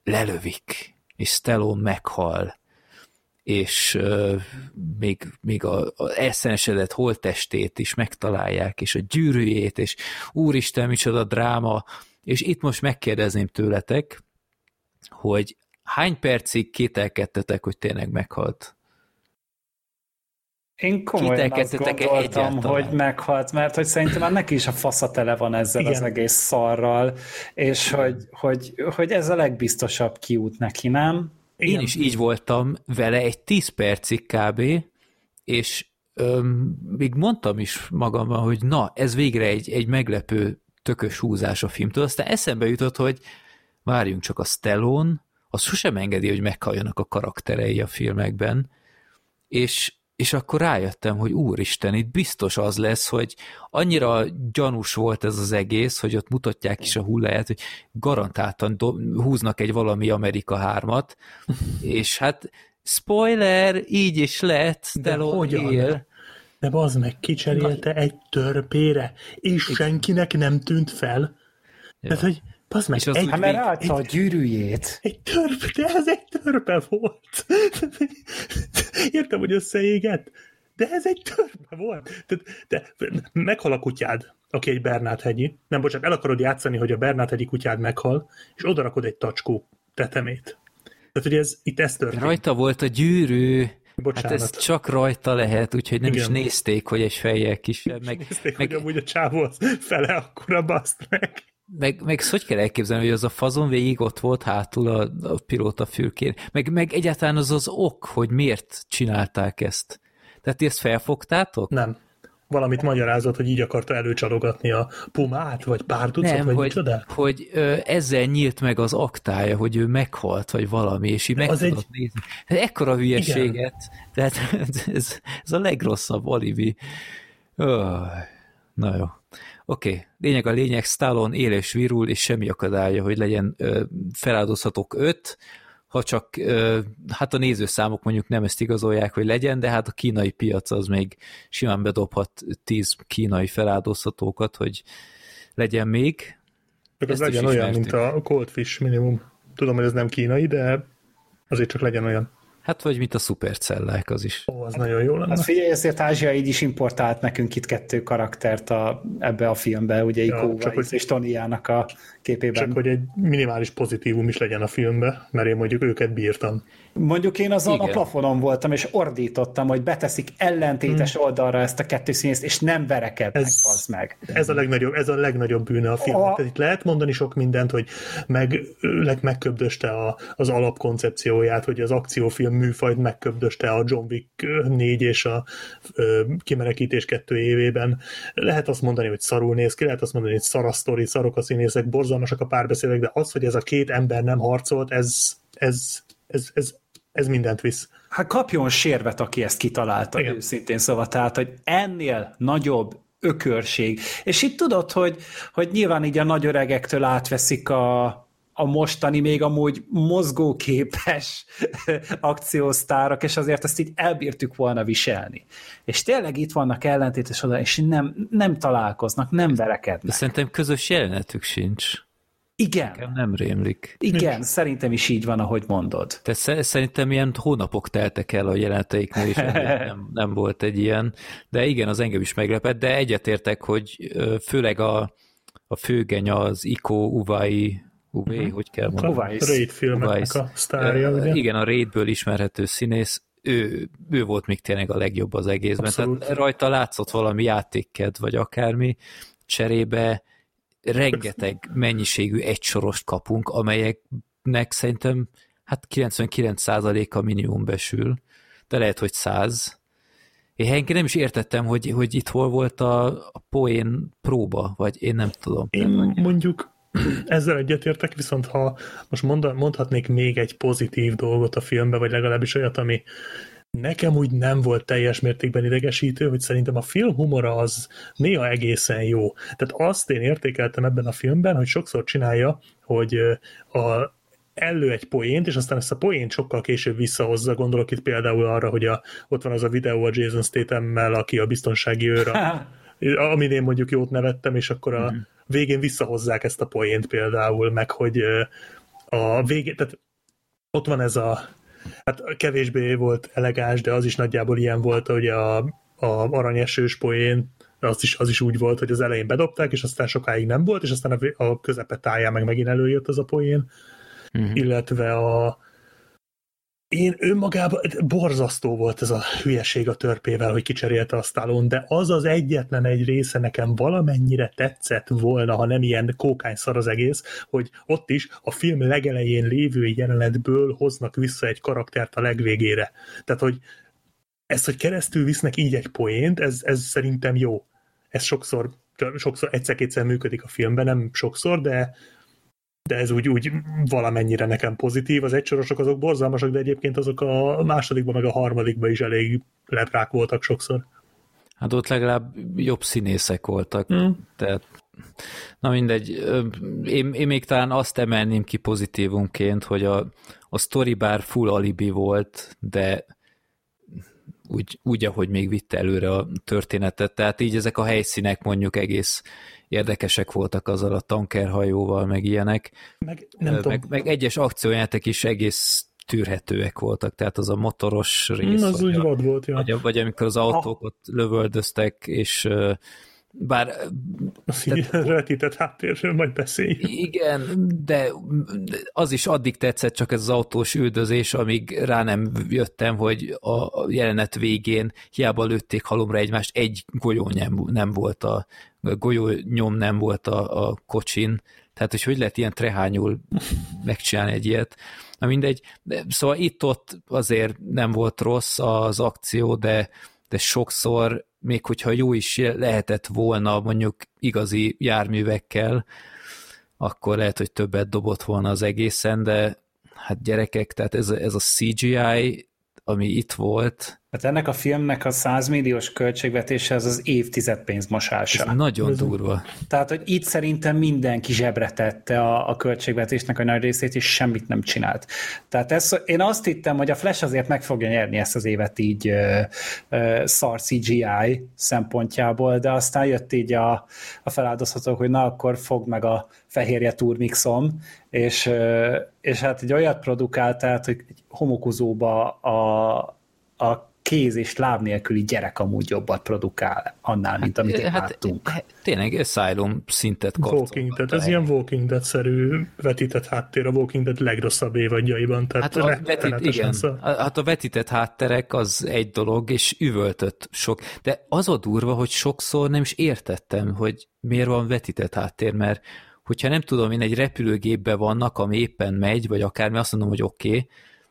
lelövik, és Stallone meghal. és uh, még, még a, a eszenesedett holttestét is megtalálják, és a gyűrűjét, és úristen, micsoda dráma, és itt most megkérdezném tőletek, hogy hány percig kételkedtetek, hogy tényleg meghalt? Én komolyan azt gondoltam, egyáltalán. hogy meghalt, mert hogy szerintem már neki is a fasza tele van ezzel Igen. az egész szarral, és hogy, hogy, hogy ez a legbiztosabb kiút neki, nem? Igen. Én is így voltam vele egy 10 percig kb., és öm, még mondtam is magamban, hogy na, ez végre egy, egy meglepő tökös húzás a filmtől, aztán eszembe jutott, hogy várjunk csak a Stallone, az sosem engedi, hogy meghalljanak a karakterei a filmekben, és és akkor rájöttem, hogy úristen, itt biztos az lesz, hogy annyira gyanús volt ez az egész, hogy ott mutatják is a hulláját, hogy garantáltan húznak egy valami Amerika hármat, és hát spoiler, így is lett, de hogyan? Él. De az meg kicserélte Na. egy törpére, és senkinek nem tűnt fel. Ja. Tehát, hogy az meg, és az egy, hát mert egy, a gyűrűjét. Egy törpe, de ez egy törpe volt. Értem, hogy összeégett, de ez egy törpe volt. De, de meghal a kutyád, aki egy Bernát hegyi. Nem, bocsánat, el akarod játszani, hogy a Bernát hegyi kutyád meghal, és odarakod egy tacskó tetemét. Tehát, hogy ez, itt ez történt. Rajta volt a gyűrű. Bocsánat. Hát ez csak rajta lehet, úgyhogy nem Igen. is nézték, hogy egy fejjel kisebb. Meg, nézték, meg... hogy amúgy a csávó az fele akkora baszt meg. Meg, meg hogy kell elképzelni, hogy az a fazon végig ott volt hátul a, a pilóta fülkén. Meg, meg egyáltalán az az ok, hogy miért csinálták ezt. Tehát ti ezt felfogtátok? Nem. Valamit magyarázott, hogy így akarta előcsalogatni a pumát, vagy pár tucat, Nem, vagy hogy, micsoda? hogy ö, ezzel nyílt meg az aktája, hogy ő meghalt, vagy valami, és így meg az egy... nézni. Hát ekkora hülyeséget, Igen. tehát ez, ez a legrosszabb alibi. Oh, na jó. Oké, okay. lényeg a lényeg, Stallone él és virul, és semmi akadálya, hogy legyen ö, feláldozhatók öt, ha csak, ö, hát a nézőszámok mondjuk nem ezt igazolják, hogy legyen, de hát a kínai piac az még simán bedobhat tíz kínai feláldozhatókat, hogy legyen még. Csak ez legyen olyan, mint a Cold Fish minimum. Tudom, hogy ez nem kínai, de azért csak legyen olyan. Hát vagy mint a szupercellák, az is. Ó, az nagyon jó lenne. Hát figyelj, ezért Ázsia így is importált nekünk itt kettő karaktert a, ebbe a filmbe, ugye ja, Iko hogy, és Tonyának a képében. Csak hogy egy minimális pozitívum is legyen a filmbe, mert én mondjuk őket bírtam. Mondjuk én azon Igen. a plafonon voltam, és ordítottam, hogy beteszik ellentétes hmm. oldalra ezt a kettő színészt, és nem verekednek, ez, az meg. Ez a legnagyobb, ez a legnagyobb bűne a filmnek. A... Tehát itt lehet mondani sok mindent, hogy meg, megköbdöste a, az alapkoncepcióját, hogy az akciófilm műfajt megköbdöste a John Wick 4 és a ö, kimenekítés kettő évében. Lehet azt mondani, hogy szarul néz ki, lehet azt mondani, hogy szarasztori, szarok a színészek, borzalmasak a párbeszédek, de az, hogy ez a két ember nem harcolt, ez, ez, ez, ez, ez mindent visz. Hát kapjon sérvet, aki ezt kitalálta, Igen. őszintén szóval. Tehát, hogy ennél nagyobb ökörség. És itt tudod, hogy, hogy nyilván így a nagy öregektől átveszik a, a mostani még amúgy mozgóképes akciósztárok, és azért ezt így elbírtuk volna viselni. És tényleg itt vannak ellentétes oda, és nem, nem találkoznak, nem verekednek. De szerintem közös jelenetük sincs. Igen. Nekem nem rémlik. Igen, Nincs. szerintem is így van, ahogy mondod. Te szerintem ilyen hónapok teltek el a jeleneteiknél, és nem, nem volt egy ilyen. De igen, az engem is meglepett, de egyetértek, hogy főleg a, a főgeny az Iko Uvai Uvé, uh-huh. hogy kell mondani? A Raid filmeknek a sztárja, ugye? Igen, a Raidből ismerhető színész, ő, ő volt még tényleg a legjobb az egészben. Abszolút. Tehát rajta látszott valami játékked, vagy akármi, cserébe rengeteg mennyiségű egysorost kapunk, amelyeknek szerintem hát 99%-a minimum besül, de lehet, hogy 100. Én henki nem is értettem, hogy, hogy itt hol volt a, a poén próba, vagy én nem tudom. Én mondjuk ezzel egyetértek, viszont ha most mond, mondhatnék még egy pozitív dolgot a filmbe, vagy legalábbis olyat, ami nekem úgy nem volt teljes mértékben idegesítő, hogy szerintem a film humora az néha egészen jó. Tehát azt én értékeltem ebben a filmben, hogy sokszor csinálja, hogy a, elő egy poént, és aztán ezt a poént sokkal később visszahozza. Gondolok itt például arra, hogy a, ott van az a videó a Jason Statham-mel, aki a biztonsági őr, a, amin én mondjuk jót nevettem, és akkor a hmm. végén visszahozzák ezt a poént például, meg hogy a végén, tehát ott van ez a hát kevésbé volt elegáns, de az is nagyjából ilyen volt, hogy a, a aranyesős poén, az is, az is úgy volt, hogy az elején bedobták, és aztán sokáig nem volt, és aztán a, a közepe táján meg megint előjött az a poén, uh-huh. illetve a, én önmagában borzasztó volt ez a hülyeség a törpével, hogy kicserélte a Stallone, de az az egyetlen egy része nekem valamennyire tetszett volna, ha nem ilyen kókányszar az egész, hogy ott is a film legelején lévő jelenetből hoznak vissza egy karaktert a legvégére. Tehát, hogy ezt, hogy keresztül visznek így egy poént, ez, ez szerintem jó. Ez sokszor, sokszor egyszer-kétszer működik a filmben, nem sokszor, de, de ez úgy, úgy valamennyire nekem pozitív. Az egysorosok azok borzalmasak, de egyébként azok a másodikban meg a harmadikban is elég leprák voltak sokszor. Hát ott legalább jobb színészek voltak. Mm. Tehát, na mindegy, én, én még talán azt emelném ki pozitívumként, hogy a, a story bár full alibi volt, de úgy, úgy, ahogy még vitte előre a történetet. Tehát így ezek a helyszínek mondjuk egész érdekesek voltak azzal a tankerhajóval, meg ilyenek. Meg, nem meg, meg egyes akciójátek is egész tűrhetőek voltak, tehát az a motoros rész. Mm, az úgy a, volt, ja. vagy, vagy amikor az autókat ha. lövöldöztek, és bár... A retített háttérről majd beszélj. Igen, de az is addig tetszett csak ez az autós üldözés, amíg rá nem jöttem, hogy a jelenet végén hiába lőtték halomra egymást, egy golyó nem, nem volt a golyó nyom nem volt a, a kocsin, tehát hogy hogy lehet ilyen trehányul megcsinálni egy ilyet. Na mindegy, de, szóval itt-ott azért nem volt rossz az akció, de, de sokszor még hogyha jó is lehetett volna mondjuk igazi járművekkel, akkor lehet, hogy többet dobott volna az egészen, de hát gyerekek, tehát ez, ez a CGI, ami itt volt, Hát ennek a filmnek a 100 milliós költségvetése az az évtized pénzmosása. Ez nagyon Ez durva. Tehát, hogy itt szerintem mindenki zsebre tette a, a költségvetésnek a nagy részét, és semmit nem csinált. Tehát ez, én azt hittem, hogy a Flash azért meg fogja nyerni ezt az évet így ö, ö, szar CGI szempontjából, de aztán jött így a, a feláldozható, hogy na, akkor fog meg a fehérje turmixom, és, ö, és hát egy olyat produkált, tehát, hogy egy homokozóba a, a kéz és láb nélküli gyerek amúgy jobbat produkál annál, mint amit hát, láttunk. Hát, tényleg Asylum szintet kaptunk. Walking Dead, ez ilyen Walking Dead-szerű vetített háttér a Walking Dead legrosszabb évadjaiban. Tehát hát, a vetít, igen, hát a vetített hátterek az egy dolog, és üvöltött sok. De az a durva, hogy sokszor nem is értettem, hogy miért van vetített háttér, mert hogyha nem tudom, én egy repülőgépbe vannak, ami éppen megy, vagy akármi, azt mondom, hogy oké, okay,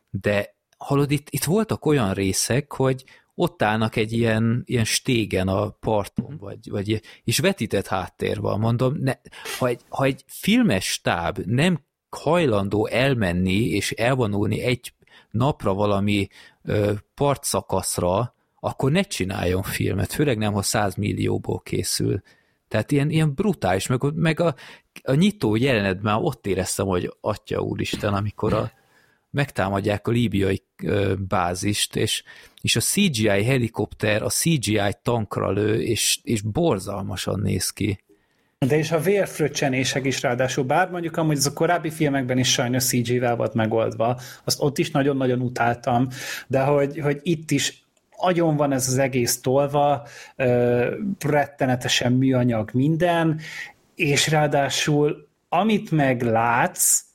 de hallod, itt, itt voltak olyan részek, hogy ott állnak egy ilyen, ilyen stégen a parton, vagy, vagy és vetített háttér van. Mondom, ne, ha, egy, ha egy filmes stáb nem hajlandó elmenni és elvonulni egy napra valami ö, partszakaszra, akkor ne csináljon filmet, főleg nem, ha 100 millióból készül. Tehát ilyen, ilyen brutális, meg, meg a, a nyitó jelenetben ott éreztem, hogy atya úristen, amikor a, megtámadják a líbiai bázist, és, és a CGI helikopter a CGI tankra lő, és, és borzalmasan néz ki. De és a vérfröccsenések is ráadásul, bár mondjuk amúgy ez a korábbi filmekben is sajnos CG-vel volt megoldva, azt ott is nagyon-nagyon utáltam, de hogy, hogy itt is agyon van ez az egész tolva, rettenetesen műanyag minden, és ráadásul amit meglátsz,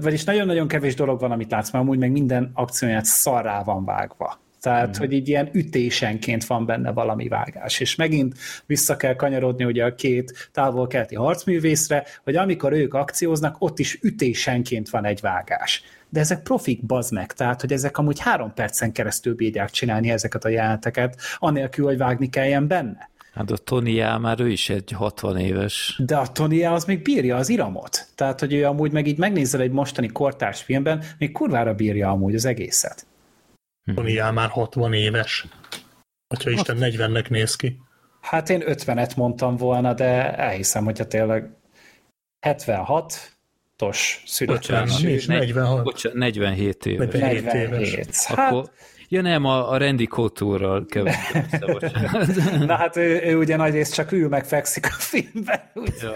vagyis nagyon-nagyon kevés dolog van, amit látsz, mert amúgy meg minden akcióját szarrá van vágva. Tehát, mm. hogy így ilyen ütésenként van benne valami vágás. És megint vissza kell kanyarodni ugye a két távol-keleti harcművészre, hogy amikor ők akcióznak, ott is ütésenként van egy vágás. De ezek profik, bazd meg, tehát, hogy ezek amúgy három percen keresztül bírják csinálni ezeket a jeleneteket, anélkül, hogy vágni kelljen benne. Hát a Tony már ő is egy 60 éves. De a Tony az még bírja az iramot. Tehát, hogy ő amúgy meg így megnézel egy mostani kortárs filmben, még kurvára bírja amúgy az egészet. Hm. Tony már 60 éves. Hogyha Isten 40-nek néz ki. Hát én 50-et mondtam volna, de elhiszem, hogyha tényleg 76 tos születésű. 46. 47 éves. 47 éves. Hát, Akkor Ja nem, a, a Randy Couture-ral Na hát ő, ő ugye nagyrészt csak ül meg fekszik a filmben. Ja.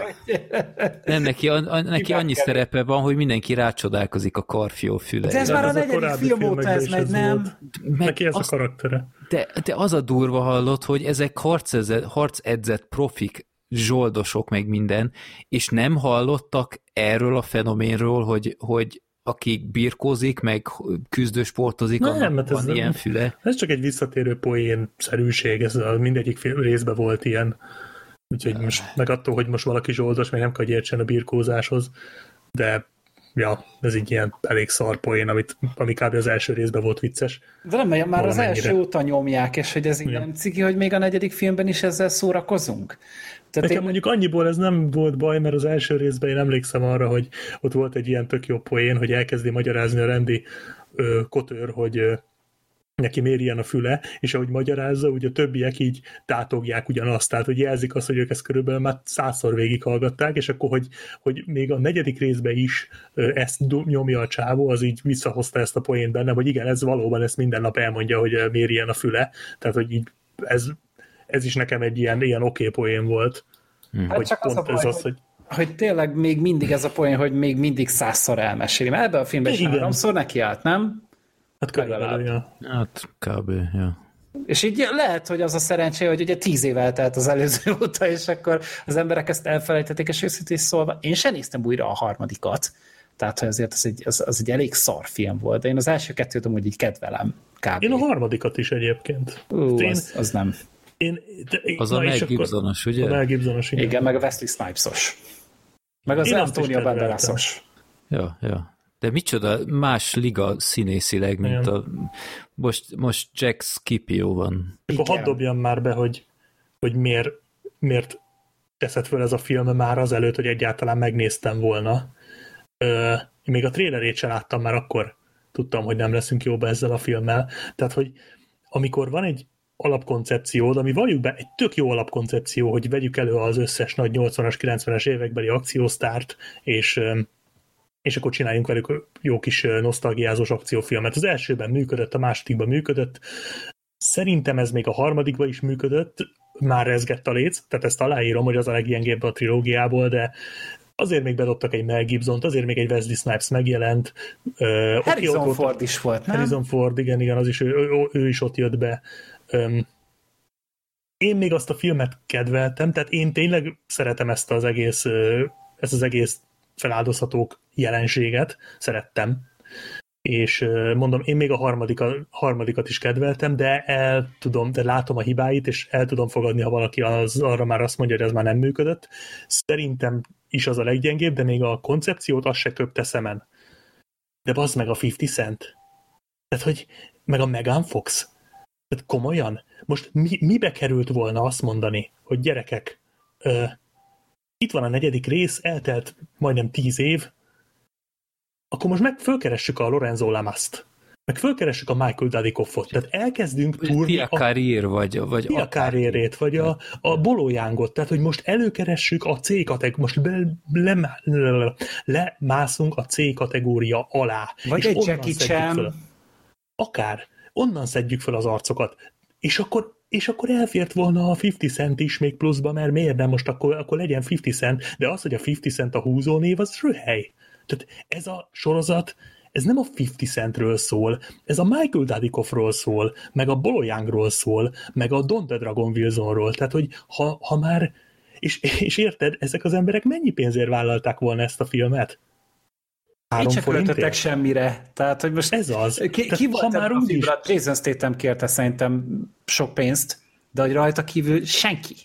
Nem, neki, a, a, neki annyi szerepe van, hogy mindenki rácsodálkozik a karfió füle. De ez már a negyedik film óta ez megy, nem? Meg neki ez azt, a karaktere. De, de az a durva hallott, hogy ezek harcedzett, harcedzett profik, zsoldosok, meg minden, és nem hallottak erről a fenoménről, hogy, hogy akik birkózik, meg küzdősportozik, Na, nem, mert ez, ilyen füle. Ez csak egy visszatérő poén-szerűség, ez a mindegyik film részben volt ilyen. Úgyhogy most meg attól, hogy most valaki zsoldos, meg nem kell, hogy értsen a birkózáshoz, de ja, ez így ilyen elég szar poén, amit, ami kb. az első részben volt vicces. De nem, mert már az első óta nyomják, és hogy ez így nem ciki, hogy még a negyedik filmben is ezzel szórakozunk. Tehát Nekem én... mondjuk annyiból ez nem volt baj, mert az első részben én emlékszem arra, hogy ott volt egy ilyen tök jó poén, hogy elkezdi magyarázni a rendi ö, kotőr, hogy ö, neki méri ilyen a füle, és ahogy magyarázza, ugye a többiek így tátogják ugyanazt, tehát hogy jelzik azt, hogy ők ezt körülbelül már százszor végighallgatták, és akkor, hogy, hogy még a negyedik részben is ezt nyomja a csávó, az így visszahozta ezt a poént benne, hogy igen, ez valóban ezt minden nap elmondja, hogy méri ilyen a füle, tehát hogy így ez ez is nekem egy ilyen, ilyen oké okay poén volt. Hmm. Hát hogy csak az a baj, ez az, hogy, hogy tényleg még mindig ez a poén, hogy még mindig százszor elmeséli. Mert ebben a filmben is háromszor neki állt, nem? Hát körülbelül, ja. Hát kb. ja. És így lehet, hogy az a szerencsé, hogy ugye tíz év eltelt az előző óta, és akkor az emberek ezt elfelejtették, és őszintén szólva, én sem néztem újra a harmadikat, tehát hogy azért az egy, az, az egy elég szar film volt, de én az első kettőt amúgy így kedvelem. Kb. Én a harmadikat is egyébként. Ú, én, az, az nem. Én, de, az a Mel Gibsonos, ugye? A Mel Gibsonos, igen. igen. meg a Wesley Snipesos. Meg az Én Antonio Banderasos. Ja, ja. De micsoda más liga színészileg, mint igen. a... Most, most Jack Scipio van. Akkor hadd dobjam már be, hogy, hogy miért, miért teszed föl ez a film már azelőtt, hogy egyáltalán megnéztem volna. Ö, én még a trélerét sem láttam, már akkor tudtam, hogy nem leszünk jóba ezzel a filmmel. Tehát, hogy amikor van egy alapkoncepciód, ami valljuk be egy tök jó alapkoncepció, hogy vegyük elő az összes nagy 80-as, 90-es évekbeli akciósztárt, és és akkor csináljunk velük jó kis nosztalgiázós akciófilmet. Az elsőben működött, a másodikban működött. Szerintem ez még a harmadikban is működött, már rezgett a léc, tehát ezt aláírom, hogy az a leggyengébb a trilógiából, de azért még bedobtak egy Mel gibson azért még egy Wesley Snipes megjelent. Harrison okay, Ford is volt, nem? Harrison Ford, igen, igen, az is, ő, ő, ő is ott jött be. Um, én még azt a filmet kedveltem, tehát én tényleg szeretem ezt az egész, ezt az egész feláldozhatók jelenséget, szerettem, és mondom, én még a harmadika, harmadikat is kedveltem, de el tudom, de látom a hibáit, és el tudom fogadni, ha valaki az, arra már azt mondja, hogy ez már nem működött. Szerintem is az a leggyengébb, de még a koncepciót az se köpte szemen. De az meg a 50 Cent. Tehát, hogy meg a Megan Fox. Tehát komolyan? Most mi, mibe került volna azt mondani, hogy gyerekek, ö, itt van a negyedik rész, eltelt majdnem tíz év, akkor most meg fölkeressük a Lorenzo Lamast, meg fölkeressük a Michael Dudikoffot, tehát elkezdünk túrni Pia a karrier, vagy, vagy Pia karrierét, vagy a, a bolójángot, tehát hogy most előkeressük a C kategóriát, most be, le, le, lemászunk a C kategória alá. Vagy egy Jackie Chan. Akár onnan szedjük fel az arcokat, és akkor és akkor elfért volna a 50 cent is még pluszba, mert miért nem most akkor, akkor legyen 50 cent, de az, hogy a 50 cent a húzónév, az röhely. Tehát ez a sorozat, ez nem a 50 centről szól, ez a Michael Dudikoffról szól, meg a Boloyangról szól, meg a Don the Dragon Wilsonról, tehát hogy ha, ha már, és, és érted, ezek az emberek mennyi pénzért vállalták volna ezt a filmet? Három Így se költöttek semmire. Tehát, hogy most ez az. Ki, Tehát, ki volt ha már úgy is... Jason Statham kérte szerintem sok pénzt, de hogy rajta kívül senki.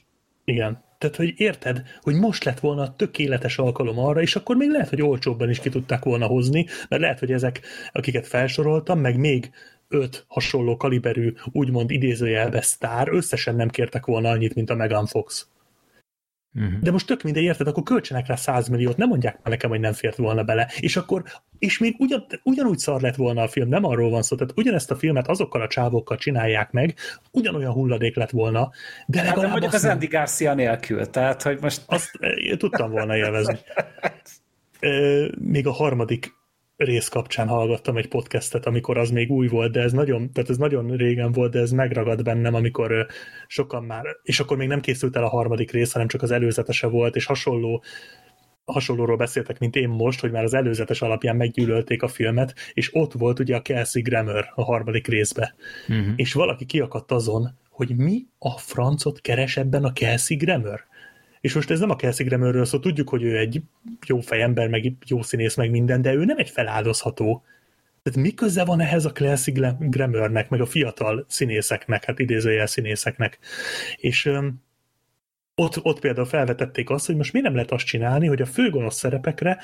Igen. Tehát, hogy érted, hogy most lett volna a tökéletes alkalom arra, és akkor még lehet, hogy olcsóbban is ki tudták volna hozni, mert lehet, hogy ezek, akiket felsoroltam, meg még öt hasonló kaliberű, úgymond idézőjelbe sztár, összesen nem kértek volna annyit, mint a Megan Fox. Uh-huh. De most tök mindegy, érted, akkor költsenek rá 100 milliót, nem mondják már nekem, hogy nem fért volna bele. És akkor, és még ugyan, ugyanúgy szar lett volna a film, nem arról van szó, tehát ugyanezt a filmet azokkal a csávokkal csinálják meg, ugyanolyan hulladék lett volna, de hát legalább mondjuk az. Andy Garcia nélkül, tehát hogy most... Azt tudtam volna élvezni. még a harmadik rész kapcsán hallgattam egy podcastet, amikor az még új volt, de ez nagyon, tehát ez nagyon régen volt, de ez megragad bennem, amikor sokan már, és akkor még nem készült el a harmadik rész, hanem csak az előzetese volt, és hasonló hasonlóról beszéltek, mint én most, hogy már az előzetes alapján meggyűlölték a filmet, és ott volt ugye a Kelsey Grammer a harmadik részbe. Uh-huh. És valaki kiakadt azon, hogy mi a francot keres ebben a Kelsey Grammer? És most ez nem a Kelsey Grammerről szó, tudjuk, hogy ő egy jó fejember, meg jó színész, meg minden, de ő nem egy feláldozható. Tehát mi köze van ehhez a Kelsey Grammernek, meg a fiatal színészeknek, hát idézőjel színészeknek. És ott, ott például felvetették azt, hogy most mi nem lehet azt csinálni, hogy a főgonosz szerepekre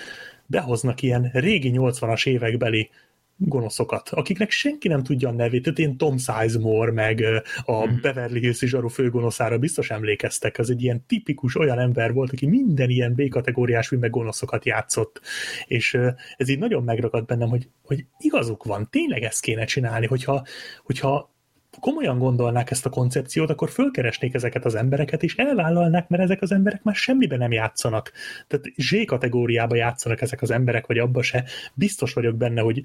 behoznak ilyen régi 80-as évekbeli gonoszokat, akiknek senki nem tudja a nevét, tehát én Tom Sizemore, meg a hmm. Beverly Hills zsaru főgonoszára biztos emlékeztek, az egy ilyen tipikus olyan ember volt, aki minden ilyen B-kategóriás filmben gonoszokat játszott, és ez így nagyon megragad bennem, hogy, hogy igazuk van, tényleg ezt kéne csinálni, hogyha, hogyha komolyan gondolnák ezt a koncepciót, akkor fölkeresnék ezeket az embereket, és elvállalnák, mert ezek az emberek már semmiben nem játszanak. Tehát Z kategóriába játszanak ezek az emberek, vagy abba se. Biztos vagyok benne, hogy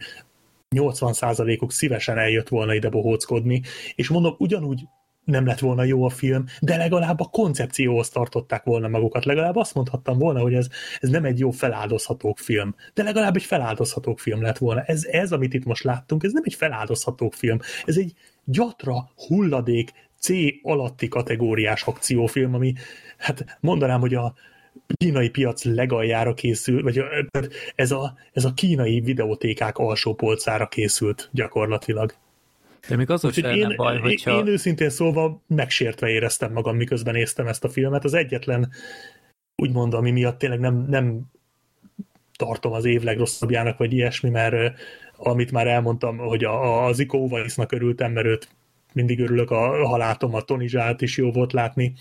80%-uk szívesen eljött volna ide bohóckodni, és mondom, ugyanúgy nem lett volna jó a film, de legalább a koncepcióhoz tartották volna magukat. Legalább azt mondhattam volna, hogy ez, ez nem egy jó feláldozhatók film, de legalább egy feláldozhatók film lett volna. Ez, ez, amit itt most láttunk, ez nem egy feláldozhatók film, ez egy gyatra, hulladék, C alatti kategóriás akciófilm, ami hát mondanám, hogy a kínai piac legaljára készül, vagy ez a, ez a kínai videótékák alsó polcára készült gyakorlatilag. De még az sem én, baj, hogyha... Én, én őszintén szólva megsértve éreztem magam, miközben néztem ezt a filmet. Az egyetlen, úgymond, ami miatt tényleg nem, nem tartom az év legrosszabbjának, vagy ilyesmi, mert amit már elmondtam, hogy a, az Iko Uvaisnak örültem, mert őt mindig örülök, a, ha látom a Tony Zsát is jó volt látni,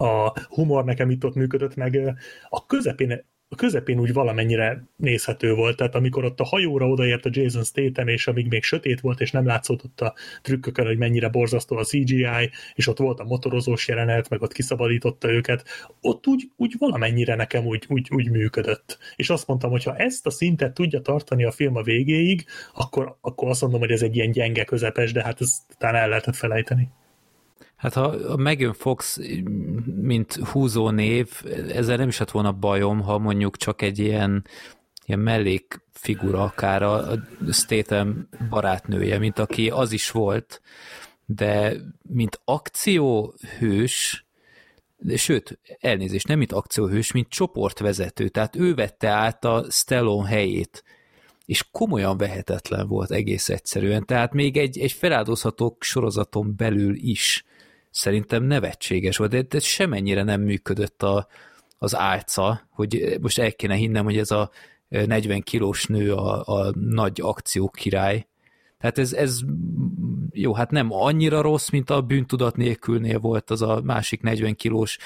a humor nekem itt ott működött, meg a közepén a közepén úgy valamennyire nézhető volt, tehát amikor ott a hajóra odaért a Jason Statham, és amíg még sötét volt, és nem látszott ott a trükkökön, hogy mennyire borzasztó a CGI, és ott volt a motorozós jelenet, meg ott kiszabadította őket, ott úgy, úgy valamennyire nekem úgy, úgy, úgy működött. És azt mondtam, hogy ha ezt a szintet tudja tartani a film a végéig, akkor, akkor azt mondom, hogy ez egy ilyen gyenge közepes, de hát ezt talán el lehetett felejteni. Hát ha a Megan Fox, mint húzó név, ezzel nem is lett volna bajom, ha mondjuk csak egy ilyen, ilyen mellékfigura, akár a Statham barátnője, mint aki az is volt, de mint akcióhős, sőt, elnézést, nem mint akcióhős, mint csoportvezető, tehát ő vette át a Stallone helyét, és komolyan vehetetlen volt egész egyszerűen, tehát még egy, egy feláldozhatók sorozaton belül is szerintem nevetséges volt, de, de semennyire nem működött a, az álca, hogy most el kéne hinnem, hogy ez a 40 kilós nő a, a nagy akció király. Tehát ez, ez jó, hát nem annyira rossz, mint a bűntudat nélkülnél volt az a másik 40 kilós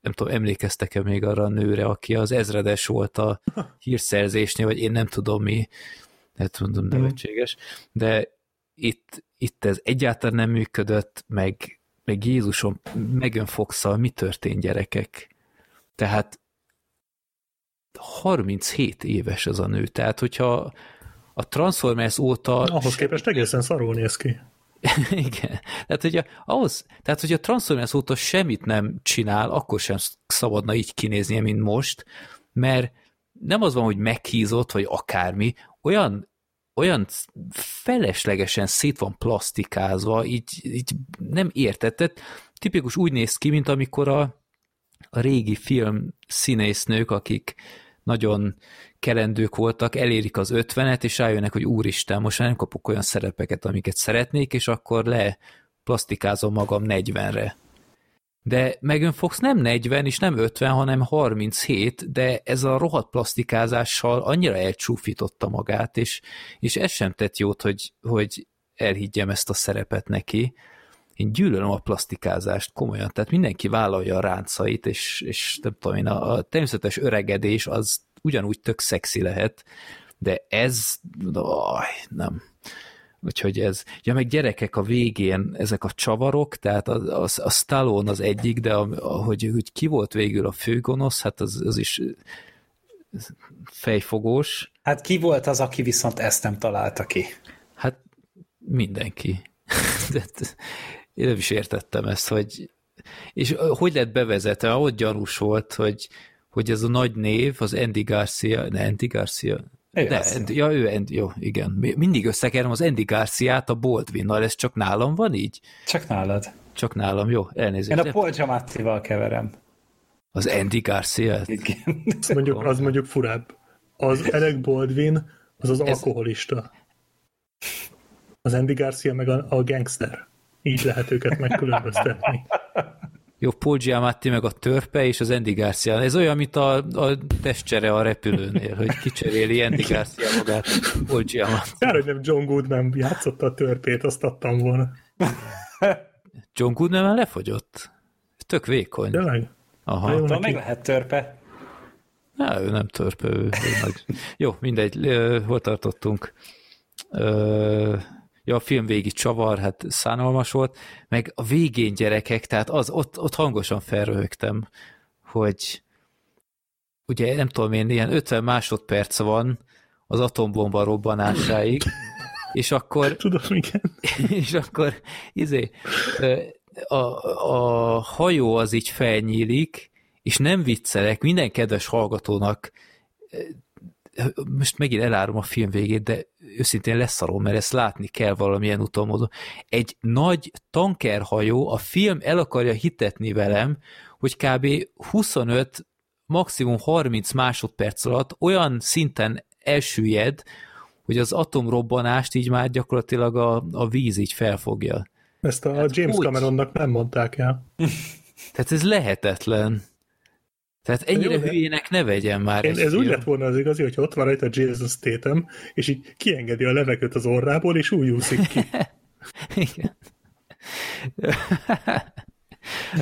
nem tudom, emlékeztek-e még arra a nőre, aki az ezredes volt a hírszerzésnél, vagy én nem tudom mi, hát mondom, nevetséges, de itt, itt ez egyáltalán nem működött, meg, meg Jézusom, Megan fox mi történt gyerekek? Tehát 37 éves az a nő, tehát hogyha a Transformers óta... Ahhoz képest egészen szarul néz ki. Igen. Tehát, hogyha, ahhoz, tehát, hogyha a Transformers óta semmit nem csinál, akkor sem szabadna így kinéznie, mint most, mert nem az van, hogy meghízott, vagy akármi, olyan olyan feleslegesen szét van plastikázva, így, így nem értetett. Tipikus úgy néz ki, mint amikor a, a régi film színésznők, akik nagyon kelendők voltak, elérik az ötvenet, és rájönnek, hogy úristen, most már nem kapok olyan szerepeket, amiket szeretnék, és akkor le plastikázom magam 40-re. De Megan Fox nem 40 és nem 50, hanem 37, de ez a rohadt plastikázással annyira elcsúfította magát, és, és ez sem tett jót, hogy, hogy elhiggyem ezt a szerepet neki. Én gyűlölöm a plastikázást komolyan, tehát mindenki vállalja a ráncait, és, és nem tudom én, a, a természetes öregedés az ugyanúgy tök szexi lehet, de ez, aj, nem. Úgyhogy ez, ja meg gyerekek a végén ezek a csavarok, tehát a, a, a Stallone az egyik, de a, a, hogy, hogy ki volt végül a főgonosz, hát az, az is fejfogós. Hát ki volt az, aki viszont ezt nem találta ki? Hát mindenki. De én nem is értettem ezt, hogy és hogy lett bevezetve, ahogy gyanús volt, hogy, hogy ez a nagy név, az Andy Garcia, ne, Andy Garcia, Ő de, az. Ja, ő Andy, jó, igen. Mindig összekerem az Andy Garciát a Baldwinnal, ez csak nálam van így? Csak nálad. Csak nálam, jó, elnézést. Én a Paul Giamattival keverem. Az Andy Garcia? Igen. Az mondjuk, az mondjuk furább. Az Alec Baldwin, az az Ez- alkoholista. Az Andy Garcia meg a, a gangster. Így lehet őket megkülönböztetni. Jó, Paul Giamatti meg a törpe és az Andy Garcia. Ez olyan, mint a, a testcsere a repülőnél, hogy kicseréli Andy Garcia magát Paul Giamatti. Kár, hogy nem John Goodman játszotta a törpét, azt adtam volna. John Goodman már lefogyott. Tök vékony. Tényleg? Aha. Jó, Tudom, neki. meg lehet törpe. Na, ő nem törpe, ő, ő nagy. Jó, mindegy, hol tartottunk? Ö, ja, a film végi csavar, hát szánalmas volt, meg a végén gyerekek, tehát az, ott, ott hangosan felröhögtem, hogy ugye nem tudom én, ilyen 50 másodperc van az atombomba robbanásáig, és akkor Tudom, igen. és akkor izé, a, a hajó az így felnyílik, és nem viccelek, minden kedves hallgatónak most megint elárom a film végét, de őszintén leszarom, mert ezt látni kell valamilyen úton módon. Egy nagy tankerhajó, a film el akarja hitetni velem, hogy kb. 25, maximum 30 másodperc alatt olyan szinten elsüllyed, hogy az atomrobbanást így már gyakorlatilag a, a víz így felfogja. Ezt a Hát James úgy. Cameronnak nem mondták el. Tehát ez lehetetlen. Tehát ennyire Jó, hülyének ne vegyen már Én, ez úgy film. lett volna az igazi, hogy ott van rajta Jason Statham, és így kiengedi a levegőt az orrából, és úgy úszik ki. Igen.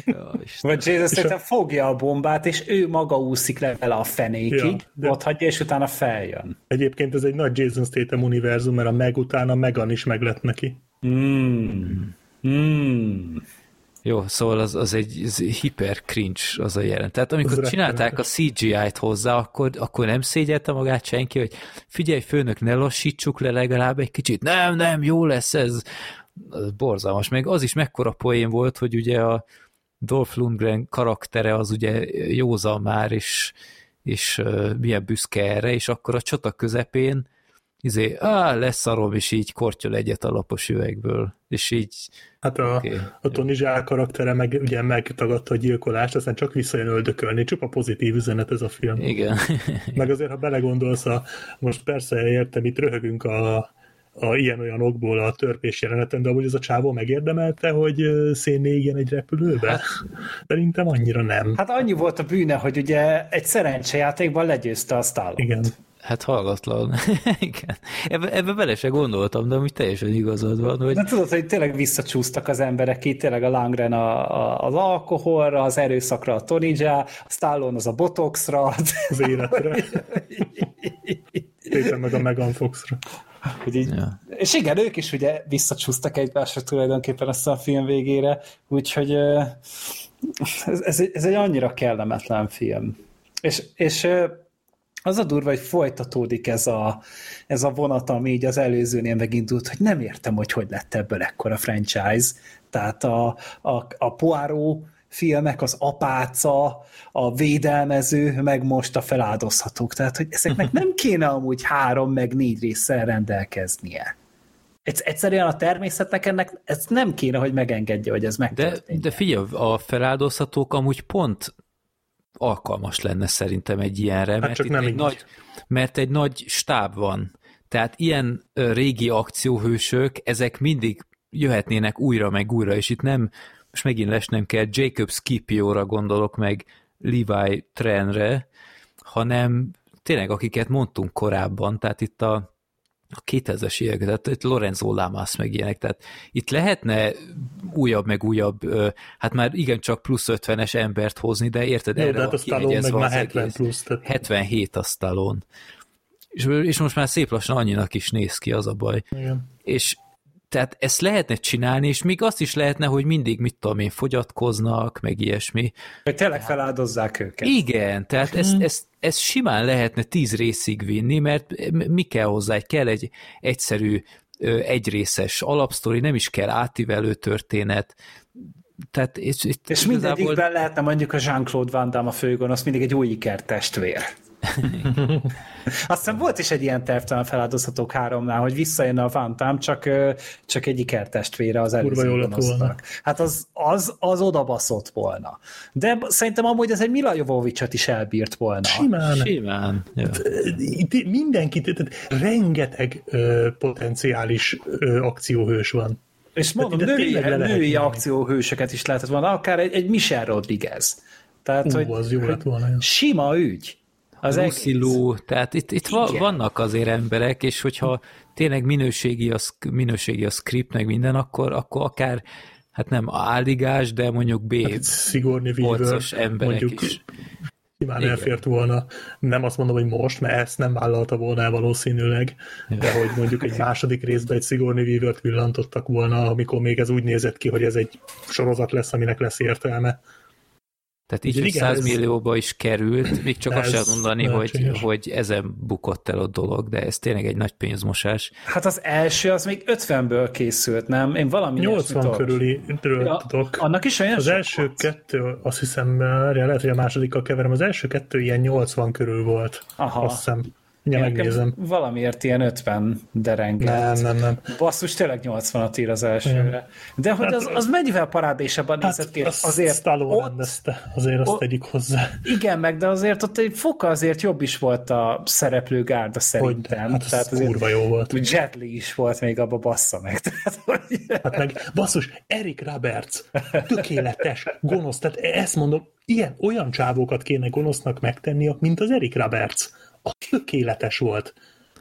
Jó. Vagy Jason Statham fogja a bombát, és ő maga úszik le vele a fenékig, Ja, ja, de- ott hagyja, és utána feljön. Egyébként ez egy nagy Jason Statham univerzum, mert a meg utána Megan is meg lett neki. Mm. Mm. Jó, szóval az, az egy az hiper cringe az a jelen. Tehát amikor Az csinálták a CGI-t hozzá, akkor, akkor nem szégyelte magát senki, hogy figyelj főnök, ne lassítsuk le legalább egy kicsit. Nem, nem, jó lesz ez. Az borzalmas. Meg az is mekkora poén volt, hogy ugye a Dolph Lundgren karaktere az ugye józan már, és, és milyen büszke erre, és akkor a csata közepén izé, á, leszarom, és így kortyol egyet a lapos üvegből. És így Hát a, Oké. a Tony Zsál karaktere meg, ugye megtagadta a gyilkolást, aztán csak visszajön öldökölni. Csupa pozitív üzenet ez a film. igen. Meg azért, ha belegondolsz, a, most persze értem, itt röhögünk a, a ilyen-olyan okból a törpés jeleneten, de amúgy ez a csávó megérdemelte, hogy szénné igen egy repülőbe? Szerintem annyira nem. Hát annyi volt a bűne, hogy ugye egy szerencsejátékban legyőzte a Stallone. Igen. Hát hallgatlan. Igen. Ebbe, ebbe bele se gondoltam, de úgy teljesen igazad van, hogy De tudod, hogy tényleg visszacsúsztak az emberek itt, tényleg a Langren a, a, az alkoholra, az erőszakra a Tony Jaa, a Stallone az a botoxra, Az életre. Szépen meg a Megan Foxra. hogy így, Ja. és igen, ők is ugye visszacsúsztak egymásra tulajdonképpen azt a film végére, úgyhogy ez, ez, egy, ez egy annyira kellemetlen film. És, és az a durva, hogy folytatódik ez a, ez a vonat, ami így az előzőnél megindult, hogy nem értem, hogy hogy lett ebből ekkora franchise. Tehát a, a, a Poirot filmek, az apáca, a védelmező, meg most a feláldozhatók. Tehát, hogy ezeknek nem kéne amúgy három, meg négy résszel rendelkeznie. Egy- Egyszerűen a természetnek ennek ez nem kéne, hogy megengedje, hogy ez de, megtörténjen. de figyelj, a feláldozhatók amúgy pont alkalmas lenne szerintem egy ilyenre, mert, Hát csak itt nem egy így. nagy, mert egy nagy stáb van. Tehát ilyen régi akcióhősök, ezek mindig jöhetnének újra meg újra, és itt nem, most megint lesnem kell, Jacob Scipio-ra gondolok meg Levi Trenre, hanem tényleg akiket mondtunk korábban, tehát itt a a 2000-es évek, tehát itt Lorenzo Lamas meg ilyenek, tehát itt lehetne újabb meg újabb, hát már igencsak plusz 50-es embert hozni, de érted, Jó, erre de hát a Stallone meg már 70 egész. plusz. Tehát 77 a Stallone. És, és most már szép lassan annyinak is néz ki, az a baj. igen. És tehát ezt lehetne csinálni, és még azt is lehetne, hogy mindig, mit tudom én, fogyatkoznak, meg ilyesmi. Hogy tényleg feláldozzák őket. Igen, tehát ezt, ezt, ezt simán lehetne tíz részig vinni, mert mi kell hozzá? Kell egy egyszerű egyrészes alapsztori, nem is kell átívelő történet, tehát, és, és, és mindegyikben igazából... lehetne mondjuk a Jean-Claude Van Damme a főgonosz mindig egy új iker testvér. Aztán volt is egy ilyen terv a feláldozhatók háromnál, hogy visszajönne a Van csak, csak egy ikertestvére az előző Hát az, az, az odabaszott volna. De szerintem amúgy ez egy Mila Jovovicsot is elbírt volna. Simán. Simán. Ja. Mindenki, tehát rengeteg ö, potenciális ö, akcióhős van. És mondom, női, női akcióhősöket is lehetett volna, akár egy, egy Michelle Rodriguez. Tehát, Ú, hogy, az jó lett volna. Sima ügy. Az Lucy tehát itt, itt va, vannak azért emberek, és hogyha tényleg minőségi a, minőségi a script, meg minden, akkor, akkor akár hát nem áldigás, de mondjuk B hát Sigourney Weaver, emberek mondjuk is. Simán elfért volna, nem azt mondom, hogy most, mert ezt nem vállalta volna valószínűleg, de hogy mondjuk egy második részben egy Sigourney Weaver-t villantottak volna, amikor még ez úgy nézett ki, hogy ez egy sorozat lesz, aminek lesz értelme. Tehát így, hogy 100 ez... millióba is került, még csak azt sem mondani, hogy, hogy ezen bukott el a dolog, de ez tényleg egy nagy pénzmosás. Hát az első az még 50-ből készült, nem? Én valami 80 körüli ja, tudok. Annak is olyan Az első volt. kettő, azt hiszem, lehet, hogy a másodikkal keverem, az első kettő ilyen 80 körül volt. Aha. Azt hiszem. Ja, megnézem. Valamiért ilyen 50 derengett. Nem, nem, nem. Basszus, tényleg 80-at ír az elsőre. De hogy hát, az, az mennyivel parádésabban hát nézett ki? Az azért Stallone ott, rendezte, azért azt tegyük hozzá. Igen, meg de azért ott egy foka azért jobb is volt a szereplőgárda szerintem. Hogy, hát Tehát azért kurva jó volt. Jet Li is volt még abba bassza meg. Tehát, hogy... Hát meg basszus, Eric Roberts, tökéletes, gonosz, tehát ezt mondom, ilyen, olyan csávókat kéne gonosznak tenni, mint az Eric Roberts a tökéletes volt.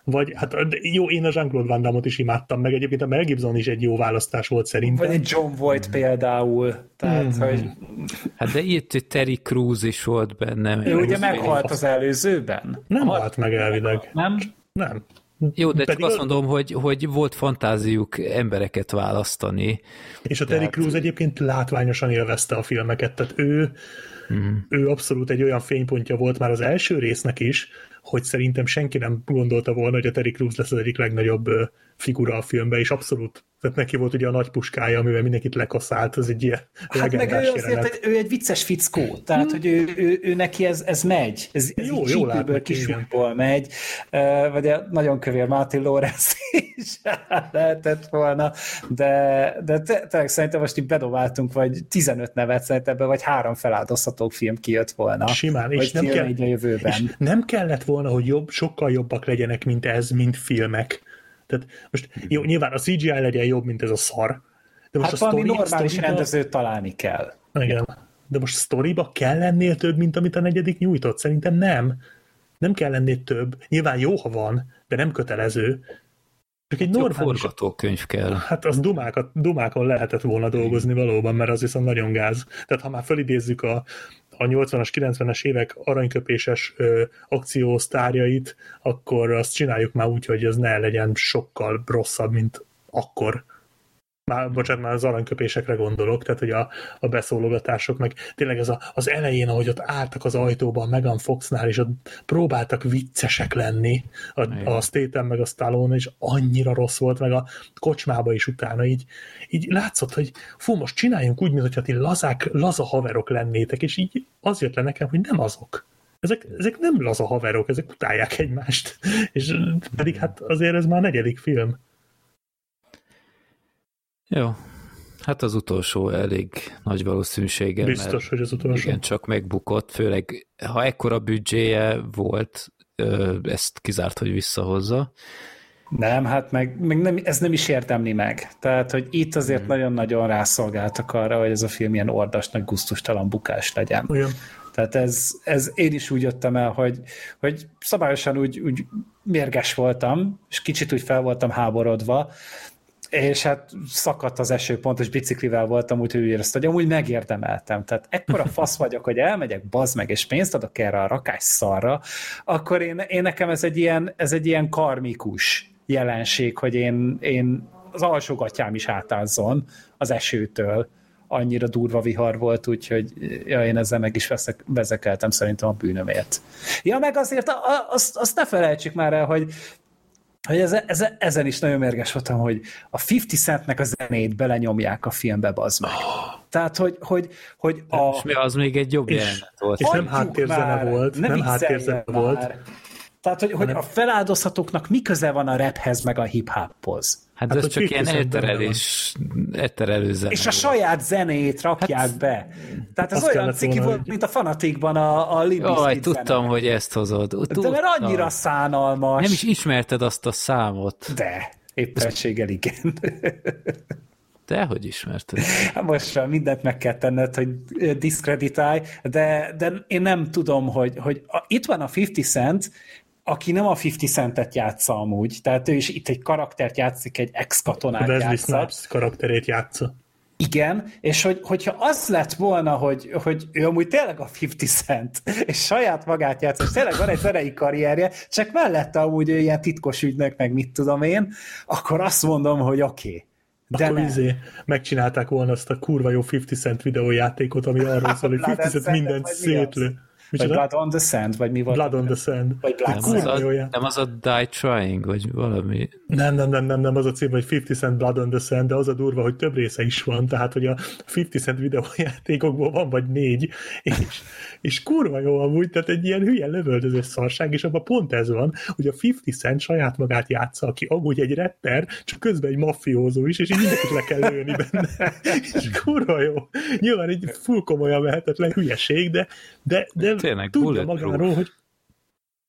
Vagy, hát jó, én a Jean-Claude Van Damme-ot is imádtam, meg egyébként a Mel Gibson is egy jó választás volt szerintem. Vagy egy John Voight mm. például. Tehát, mm. hogy... Hát de itt Terry Crews is volt benne. Ő ugye meghalt az előzőben? Nem halt, halt meg elvileg. Nem? Nem. Jó, de Pedig csak azt mondom, hogy, hogy volt fantáziuk embereket választani. És a Terry tehát... Crews egyébként látványosan élvezte a filmeket, tehát ő, mm. ő abszolút egy olyan fénypontja volt már az első résznek is, hogy szerintem senki nem gondolta volna, hogy a Terry Crews lesz az egyik legnagyobb figura a filmben, és abszolút tehát neki volt ugye a nagy puskája, amivel mindenkit lekaszált, az egy ilyen Hát meg ő azért, egy, ő egy vicces fickó, tehát hmm. hogy ő, ő, ő, neki ez, ez megy, ez, ez jó, jó látni, kisújból megy, uh, vagy nagyon kövér Martin Lawrence is lehetett volna, de, de tényleg szerintem most így bedobáltunk, vagy 15 nevet szerintem ebben, vagy három feláldozható film kijött volna. Simán, és nem, kell, a jövőben. És nem kellett volna, hogy jobb, sokkal jobbak legyenek, mint ez, mint filmek tehát most jó, nyilván a CGI legyen jobb, mint ez a szar. De most hát a valami story, normális story rendezőt találni kell. Igen. De most sztoriba kell lennél több, mint amit a negyedik nyújtott? Szerintem nem. Nem kell lennél több. Nyilván jó, ha van, de nem kötelező. Csak egy normális... forgatókönyv kell. Hát az dumákat, dumákon lehetett volna dolgozni valóban, mert az viszont nagyon gáz. Tehát ha már felidézzük a, a 80-as, 90-es évek aranyköpéses ö, akciósztárjait, akkor azt csináljuk már úgy, hogy ez ne legyen sokkal rosszabb, mint akkor már, bocsánat, már az aranyköpésekre gondolok, tehát hogy a, a beszólogatások, meg tényleg ez a, az elején, ahogy ott álltak az ajtóban Megan Foxnál, és ott próbáltak viccesek lenni a, a Statham meg a Stallone, és annyira rossz volt, meg a kocsmába is utána így, így látszott, hogy fú, most csináljunk úgy, mintha ti lazák, laza haverok lennétek, és így az jött le nekem, hogy nem azok. Ezek, ezek nem laza haverok, ezek utálják egymást. És pedig hát azért ez már a negyedik film. Jó. Hát az utolsó elég nagy valószínűséggel. Biztos, hogy az utolsó. Igen, csak megbukott, főleg ha ekkora büdzséje volt, ezt kizárt, hogy visszahozza. Nem, hát meg, meg nem, ez nem is értemli meg. Tehát, hogy itt azért hmm. nagyon-nagyon rászolgáltak arra, hogy ez a film ilyen ordasnak gusztustalan bukás legyen. Olyan. Tehát ez, ez én is úgy jöttem el, hogy, hogy szabályosan úgy, úgy mérges voltam, és kicsit úgy fel voltam háborodva, és hát szakadt az esőpont, és biciklivel voltam, úgyhogy úgy éreztem, hogy amúgy megérdemeltem. Tehát ekkora fasz vagyok, hogy elmegyek, bazd meg, és pénzt adok erre a rakás szarra, akkor én, én nekem ez egy ilyen, ez egy ilyen karmikus jelenség, hogy én, én az alsógatjám is átázzon az esőtől. Annyira durva vihar volt, úgyhogy ja, én ezzel meg is veszek, vezekeltem szerintem a bűnömért. Ja, meg azért a, a, azt, azt ne felejtsük már el, hogy hogy ez, ez, ezen is nagyon mérges voltam, hogy a 50 Centnek a zenét belenyomják a filmbe, bazd meg. Tehát, hogy, hogy, hogy a... És mi az még egy jobb És- jelenet volt. és nem háttérzene volt, ne nem vicceljen háttérzene már. volt. Tehát, hogy, hogy a feláldozhatóknak mi köze van a raphez, meg a hip-hophoz? Hát, Hát, ez csak ilyen 50 Cent benne elterelés, elterelő zene És a saját zenét rakják hát, be. Tehát ez olyan ciki volna, volt, hogy- mint a Fanatikban a, a Limp Jaj, tudtam, zene. hogy ezt hozod. De Tudtam. mert annyira szánalmas. Nem is ismerted azt a számot. De, éppenséggel igen. De hogy ismerted? Hát Most már mindent meg kell tenned, hogy diszkreditálj, de, de én nem tudom, hogy, hogy a, itt van a 50 Cent, aki nem a 50 Centet játsza amúgy, tehát ő is itt egy karaktert játszik, egy ex-katonát Wesley játsza. Snipes karakterét játsza. Igen, és hogy, hogyha az lett volna, hogy, hogy ő amúgy tényleg a 50 Cent, és saját magát játszik, és tényleg van egy zenei karrierje, csak mellette amúgy ő ilyen titkos ügynök, meg mit tudom én, akkor azt mondom, hogy oké. Okay. De Akkor nem. izé megcsinálták volna azt a kurva jó 50 Cent videójátékot, ami arról szól, hogy Blood 50 and Cent mindent vagy mi az? szétlő. Vagy Micsoda? Blood on the Sand, vagy mi volt? Blood on the Sand. Vagy Black Nem Sand. az, a, nem az a Die Trying, vagy valami. Nem, nem, nem, nem, nem, az a cím, hogy 50 Cent Blood on the Sand, de az a durva, hogy több része is van, tehát, hogy a 50 Cent videójátékokból van vagy négy, és, és kurva jó amúgy, tehát egy ilyen hülye lövöldöző szarság, és abban pont ez van, hogy a 50 Cent saját magát játsza, aki amúgy egy rapper, csak közben egy mafiózó is, és így mindenkit le kell lőni benne. És kurva jó. Nyilván egy full komolyan vehetetlen hülyeség, de, de, de Tényleg, tudja magáról, hogy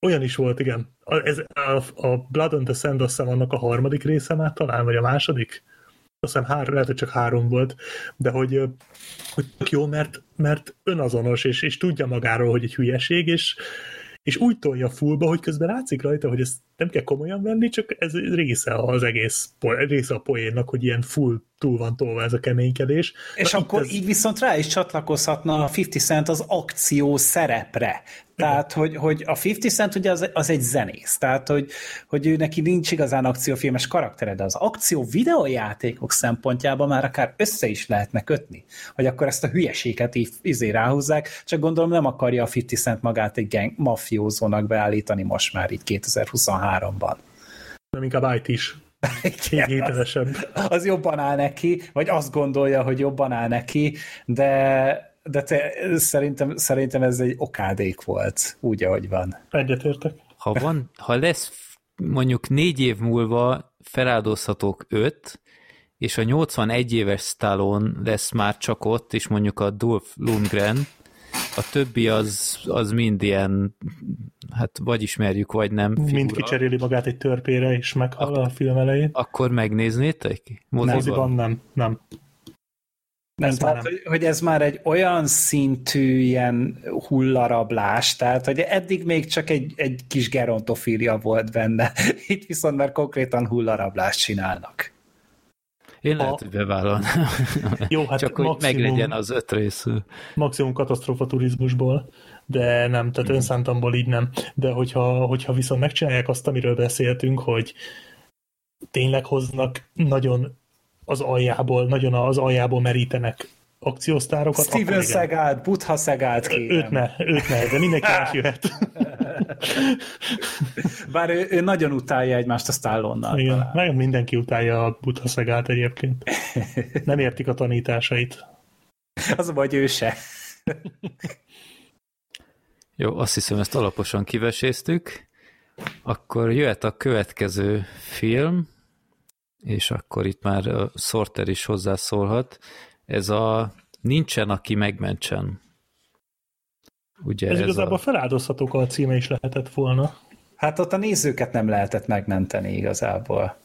olyan is volt, igen. A, ez, a, a Blood on the Sand azt hiszem annak a harmadik része már talán, vagy a második? Azt hiszem három, lehet, hogy csak három volt, de hogy, hogy jó, mert, mert önazonos, és, és tudja magáról, hogy egy hülyeség, és, és úgy tolja fullba, hogy közben látszik rajta, hogy ezt nem kell komolyan venni, csak ez része az egész, része a poénnak, hogy ilyen full túl van tolva ez a keménykedés. És Na, akkor itt ez- így viszont rá is csatlakozhatna a 50 Cent az akció szerepre. Tehát, hogy, hogy a 50 Cent ugye az, az egy zenész, tehát, hogy, hogy ő neki nincs igazán akciófilmes karaktere, de az akció videójátékok szempontjában már akár össze is lehetne kötni, hogy akkor ezt a hülyeséget így izé ráhúzzák, csak gondolom nem akarja a 50 Cent magát egy gang mafiózónak beállítani most már így 2023-ban. nem inkább IT is. Még hitelesebb. az jobban áll neki, vagy azt gondolja, hogy jobban áll neki, de, de te, szerintem, szerintem ez egy okádék volt, úgy, ahogy van. Egyetértek. Ha, van, ha lesz mondjuk négy év múlva feláldozhatók öt, és a 81 éves Stallone lesz már csak ott, és mondjuk a Dolph Lundgren, a többi az, az mind ilyen, hát vagy ismerjük, vagy nem figura. Mind kicseréli magát egy törpére, és meghal a film elején. Akkor megnéznétek? Moziban? Moziban nem, nem. Nem, már tehát, nem. hogy, hogy ez már egy olyan szintű ilyen hullarablás, tehát hogy eddig még csak egy, egy kis gerontofília volt benne, itt viszont már konkrétan hullarablást csinálnak. Én lehet, A- hogy bevállalnám. Jó, hát Csak hogy maximum- meglegyen az öt részű. maximum katasztrófa turizmusból, de nem, tehát önszántamból így nem. De hogyha, hogyha viszont megcsinálják azt, amiről beszéltünk, hogy tényleg hoznak nagyon az aljából, nagyon az aljából merítenek akciósztárokat, Steven. Seagal, Butha Őt kérem. ne, őt ne, de mindenki más jöhet. Bár ő, ő nagyon utálja egymást a Stallonnal. Igen, talán. nagyon mindenki utálja a Buddha Szegát egyébként. Nem értik a tanításait. Az a baj, hogy ő se. Jó, azt hiszem, ezt alaposan kiveséztük. Akkor jöhet a következő film, és akkor itt már a Sorter is hozzászólhat. Ez a Nincsen, aki megmentsen. Ugye Ez, ez, ez igazából a... feláldozhatók a címe is lehetett volna. Hát ott a nézőket nem lehetett megmenteni igazából.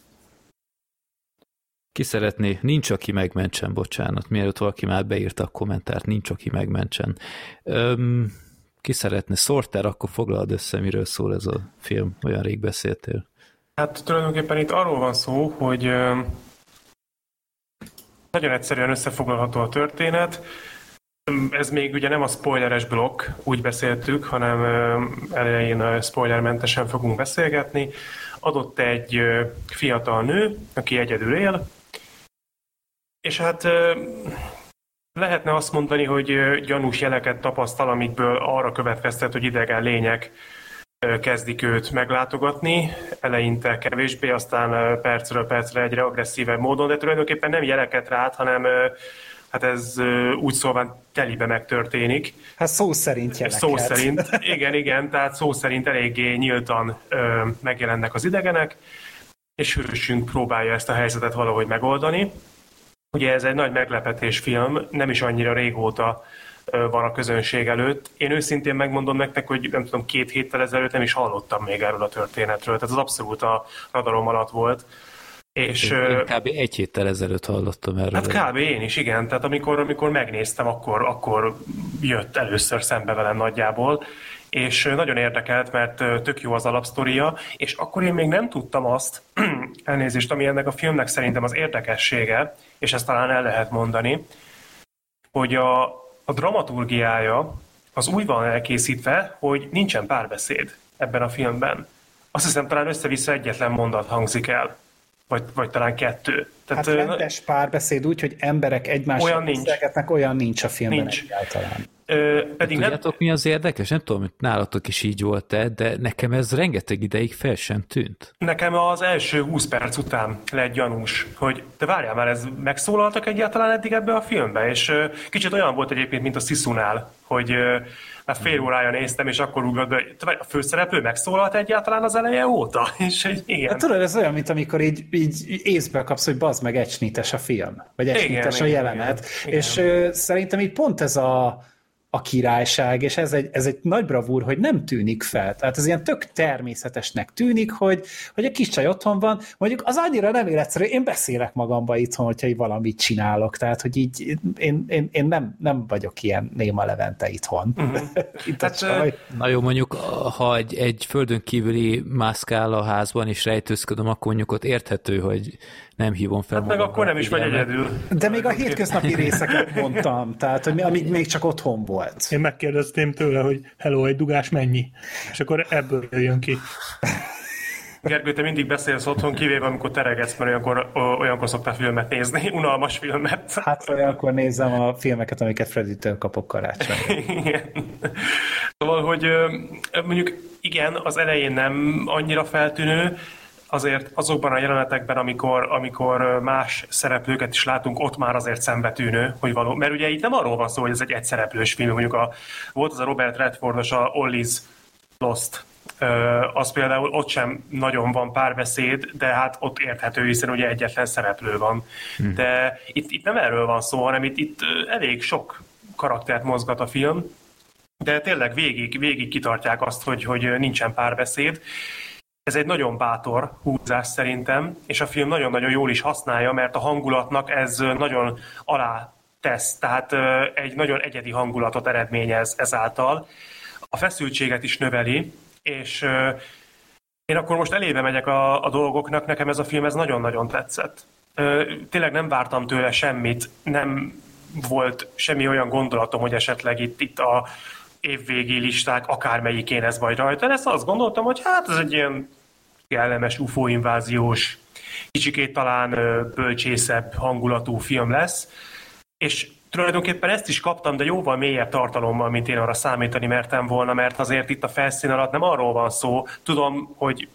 Ki szeretné? Nincs, aki megmentsen, bocsánat. Mielőtt valaki már beírta a kommentárt, nincs, aki megmentsen. Öm, ki szeretne? Sorter, akkor foglalod össze, miről szól ez a film. Olyan rég beszéltél. Hát tulajdonképpen itt arról van szó, hogy ö, nagyon egyszerűen összefoglalható a történet. ez még ugye nem a spoileres blokk, úgy beszéltük, hanem elején spoilermentesen fogunk beszélgetni. Adott egy fiatal nő, aki egyedül él, és hát lehetne azt mondani, hogy gyanús jeleket tapasztal, amikből arra következtet, hogy idegen lények kezdik őt meglátogatni, eleinte kevésbé, aztán percről percre egyre agresszívebb módon, de tulajdonképpen nem jeleket rát, hanem hát ez úgy szólva telibe megtörténik. Hát szó szerint jeleket. Szó szerint, igen, igen, tehát szó szerint eléggé nyíltan megjelennek az idegenek, és hősünk próbálja ezt a helyzetet valahogy megoldani. Ugye ez egy nagy meglepetés film, nem is annyira régóta van a közönség előtt. Én őszintén megmondom nektek, hogy nem tudom, két héttel ezelőtt nem is hallottam még erről a történetről, tehát az abszolút a radarom alatt volt. És, én kb. egy héttel ezelőtt hallottam erről. Hát kb. én is, igen. Tehát amikor, amikor megnéztem, akkor, akkor jött először szembe velem nagyjából, és nagyon érdekelt, mert tök jó az alapsztoria, és akkor én még nem tudtam azt, elnézést, ami ennek a filmnek szerintem az érdekessége, és ezt talán el lehet mondani, hogy a, a dramaturgiája az úgy van elkészítve, hogy nincsen párbeszéd ebben a filmben. Azt hiszem, talán össze-vissza egyetlen mondat hangzik el vagy, vagy talán kettő. Tehát, hát rendes párbeszéd úgy, hogy emberek egymással beszélgetnek, olyan nincs a filmben nincs. egyáltalán. Ö, pedig Tudjátok, nem... mi az érdekes? Nem tudom, hogy nálatok is így volt-e, de nekem ez rengeteg ideig fel sem tűnt. Nekem az első 20 perc után lett gyanús, hogy te várjál már, ez megszólaltak egyáltalán eddig ebbe a filmbe, és kicsit olyan volt egyébként, mint a Sisunál, hogy már fél órája néztem, és akkor ugrott be, a főszereplő megszólalt egyáltalán az eleje óta? És egy, igen. Hát tudod, ez olyan, mint amikor így, így észbe kapsz, hogy bazd meg ecsnites a film, vagy ecsnites a jelenet, igen, és igen. szerintem így pont ez a a királyság, és ez egy, ez egy nagy bravúr, hogy nem tűnik fel. Tehát ez ilyen tök természetesnek tűnik, hogy, hogy a kis csaj otthon van, mondjuk az annyira nem életszerű, én beszélek magamba itthon, hogyha valamit csinálok, tehát hogy így én, én, én nem, nem vagyok ilyen néma levente itthon. Uh-huh. Itt hát, Na jó, mondjuk, ha egy, egy földön kívüli mászkál a házban, és rejtőzködöm, akkor mondjuk ott érthető, hogy nem hívom fel hát meg akkor nem is vagy egyedül. De még a hétköznapi részeket mondtam, tehát hogy amíg még csak otthon volt. Én megkérdeztem tőle, hogy hello, egy dugás mennyi? És akkor ebből jön ki. Gergő, te mindig beszélsz otthon, kivéve amikor teregetsz, mert olyankor, olyankor szoktál filmet nézni, unalmas filmet. Hát olyankor nézem a filmeket, amiket Freddy-től kapok karácsonyra. Igen. Szóval, hogy mondjuk igen, az elején nem annyira feltűnő, azért azokban a jelenetekben, amikor, amikor más szereplőket is látunk, ott már azért szembetűnő, hogy való. Mert ugye itt nem arról van szó, hogy ez egy egyszereplős film, mondjuk a, volt az a Robert Redfordos a Ollies Lost, az például ott sem nagyon van párbeszéd, de hát ott érthető, hiszen ugye egyetlen szereplő van. Hmm. De itt, itt nem erről van szó, hanem itt, itt elég sok karaktert mozgat a film, de tényleg végig, végig kitartják azt, hogy, hogy nincsen párbeszéd, ez egy nagyon bátor húzás szerintem, és a film nagyon-nagyon jól is használja, mert a hangulatnak ez nagyon alá tesz, tehát egy nagyon egyedi hangulatot eredményez ezáltal. A feszültséget is növeli, és én akkor most elébe megyek a, a dolgoknak, nekem ez a film ez nagyon-nagyon tetszett. Tényleg nem vártam tőle semmit, nem volt semmi olyan gondolatom, hogy esetleg itt, itt a évvégi listák akármelyikén ez vagy rajta. Ezt azt gondoltam, hogy hát ez egy ilyen kellemes UFO inváziós, kicsikét talán bölcsészebb hangulatú film lesz, és tulajdonképpen ezt is kaptam, de jóval mélyebb tartalommal, mint én arra számítani mertem volna, mert azért itt a felszín alatt nem arról van szó. Tudom, hogy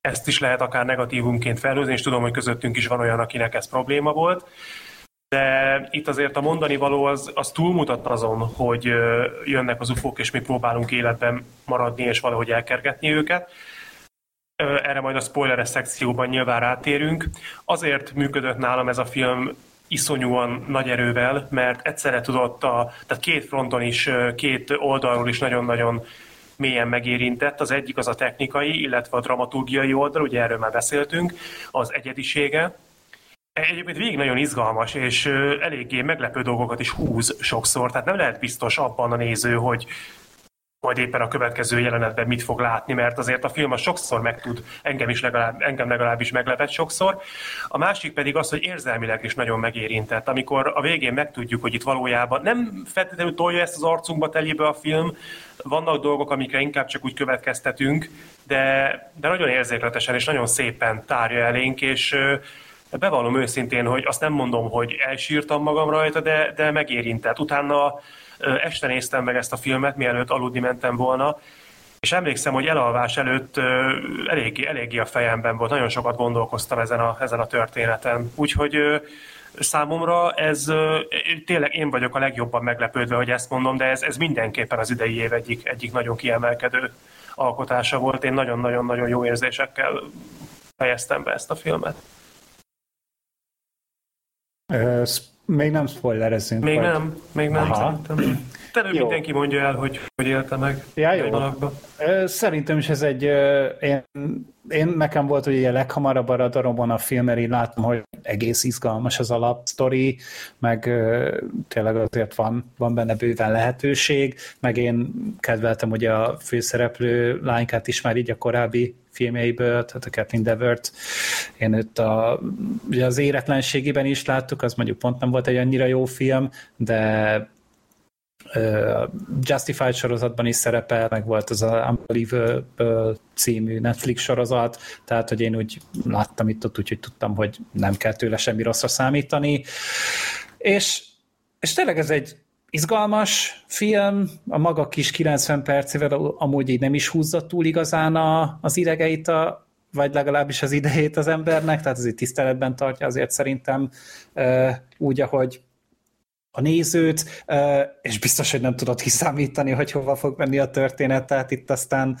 ezt is lehet akár negatívumként felhozni, és tudom, hogy közöttünk is van olyan, akinek ez probléma volt. De itt azért a mondani való az, az túlmutat azon, hogy jönnek az ufók, és mi próbálunk életben maradni, és valahogy elkergetni őket erre majd a spoileres szekcióban nyilván rátérünk. Azért működött nálam ez a film iszonyúan nagy erővel, mert egyszerre tudott a, tehát két fronton is, két oldalról is nagyon-nagyon mélyen megérintett. Az egyik az a technikai, illetve a dramaturgiai oldal, ugye erről már beszéltünk, az egyedisége. Egyébként végig nagyon izgalmas, és eléggé meglepő dolgokat is húz sokszor, tehát nem lehet biztos abban a néző, hogy majd éppen a következő jelenetben mit fog látni, mert azért a film az sokszor meg tud, engem is legalább, engem legalábbis meglepett sokszor. A másik pedig az, hogy érzelmileg is nagyon megérintett. Amikor a végén megtudjuk, hogy itt valójában nem feltétlenül tolja ezt az arcunkba telébe a film, vannak dolgok, amikre inkább csak úgy következtetünk, de, de nagyon érzékletesen és nagyon szépen tárja elénk, és bevallom őszintén, hogy azt nem mondom, hogy elsírtam magam rajta, de, de megérintett. Utána este néztem meg ezt a filmet, mielőtt aludni mentem volna, és emlékszem, hogy elalvás előtt eléggé, eléggé a fejemben volt, nagyon sokat gondolkoztam ezen a, ezen a történeten. Úgyhogy számomra ez tényleg én vagyok a legjobban meglepődve, hogy ezt mondom, de ez, ez mindenképpen az idei év egyik, egyik nagyon kiemelkedő alkotása volt. Én nagyon-nagyon-nagyon jó érzésekkel fejeztem be ezt a filmet. Még nem spoilerezünk. Még vagy... nem, még nem Aha. szerintem. Te mindenki mondja el, hogy hogy élte meg. Ja, jó. Szerintem is ez egy, én, én nekem volt, hogy a leghamarabb a radaromban a film, mert én látom, hogy egész izgalmas az alapsztori, meg tényleg azért van, van benne bőven lehetőség, meg én kedveltem ugye a főszereplő lánykát is már így a korábbi filmjeiből, tehát a Kathleen Devert, én őt a, ugye az éretlenségében is láttuk, az mondjuk pont nem volt egy annyira jó film, de Justified sorozatban is szerepel, meg volt az a Unbelievable című Netflix sorozat, tehát hogy én úgy láttam itt ott, úgyhogy tudtam, hogy nem kell tőle semmi rosszra számítani. És, és tényleg ez egy izgalmas film, a maga kis 90 percével amúgy így nem is húzza túl igazán a, az idegeit, a, vagy legalábbis az idejét az embernek, tehát azért tiszteletben tartja azért szerintem úgy, ahogy a nézőt, és biztos, hogy nem tudod kiszámítani, hogy hova fog menni a történet, tehát itt aztán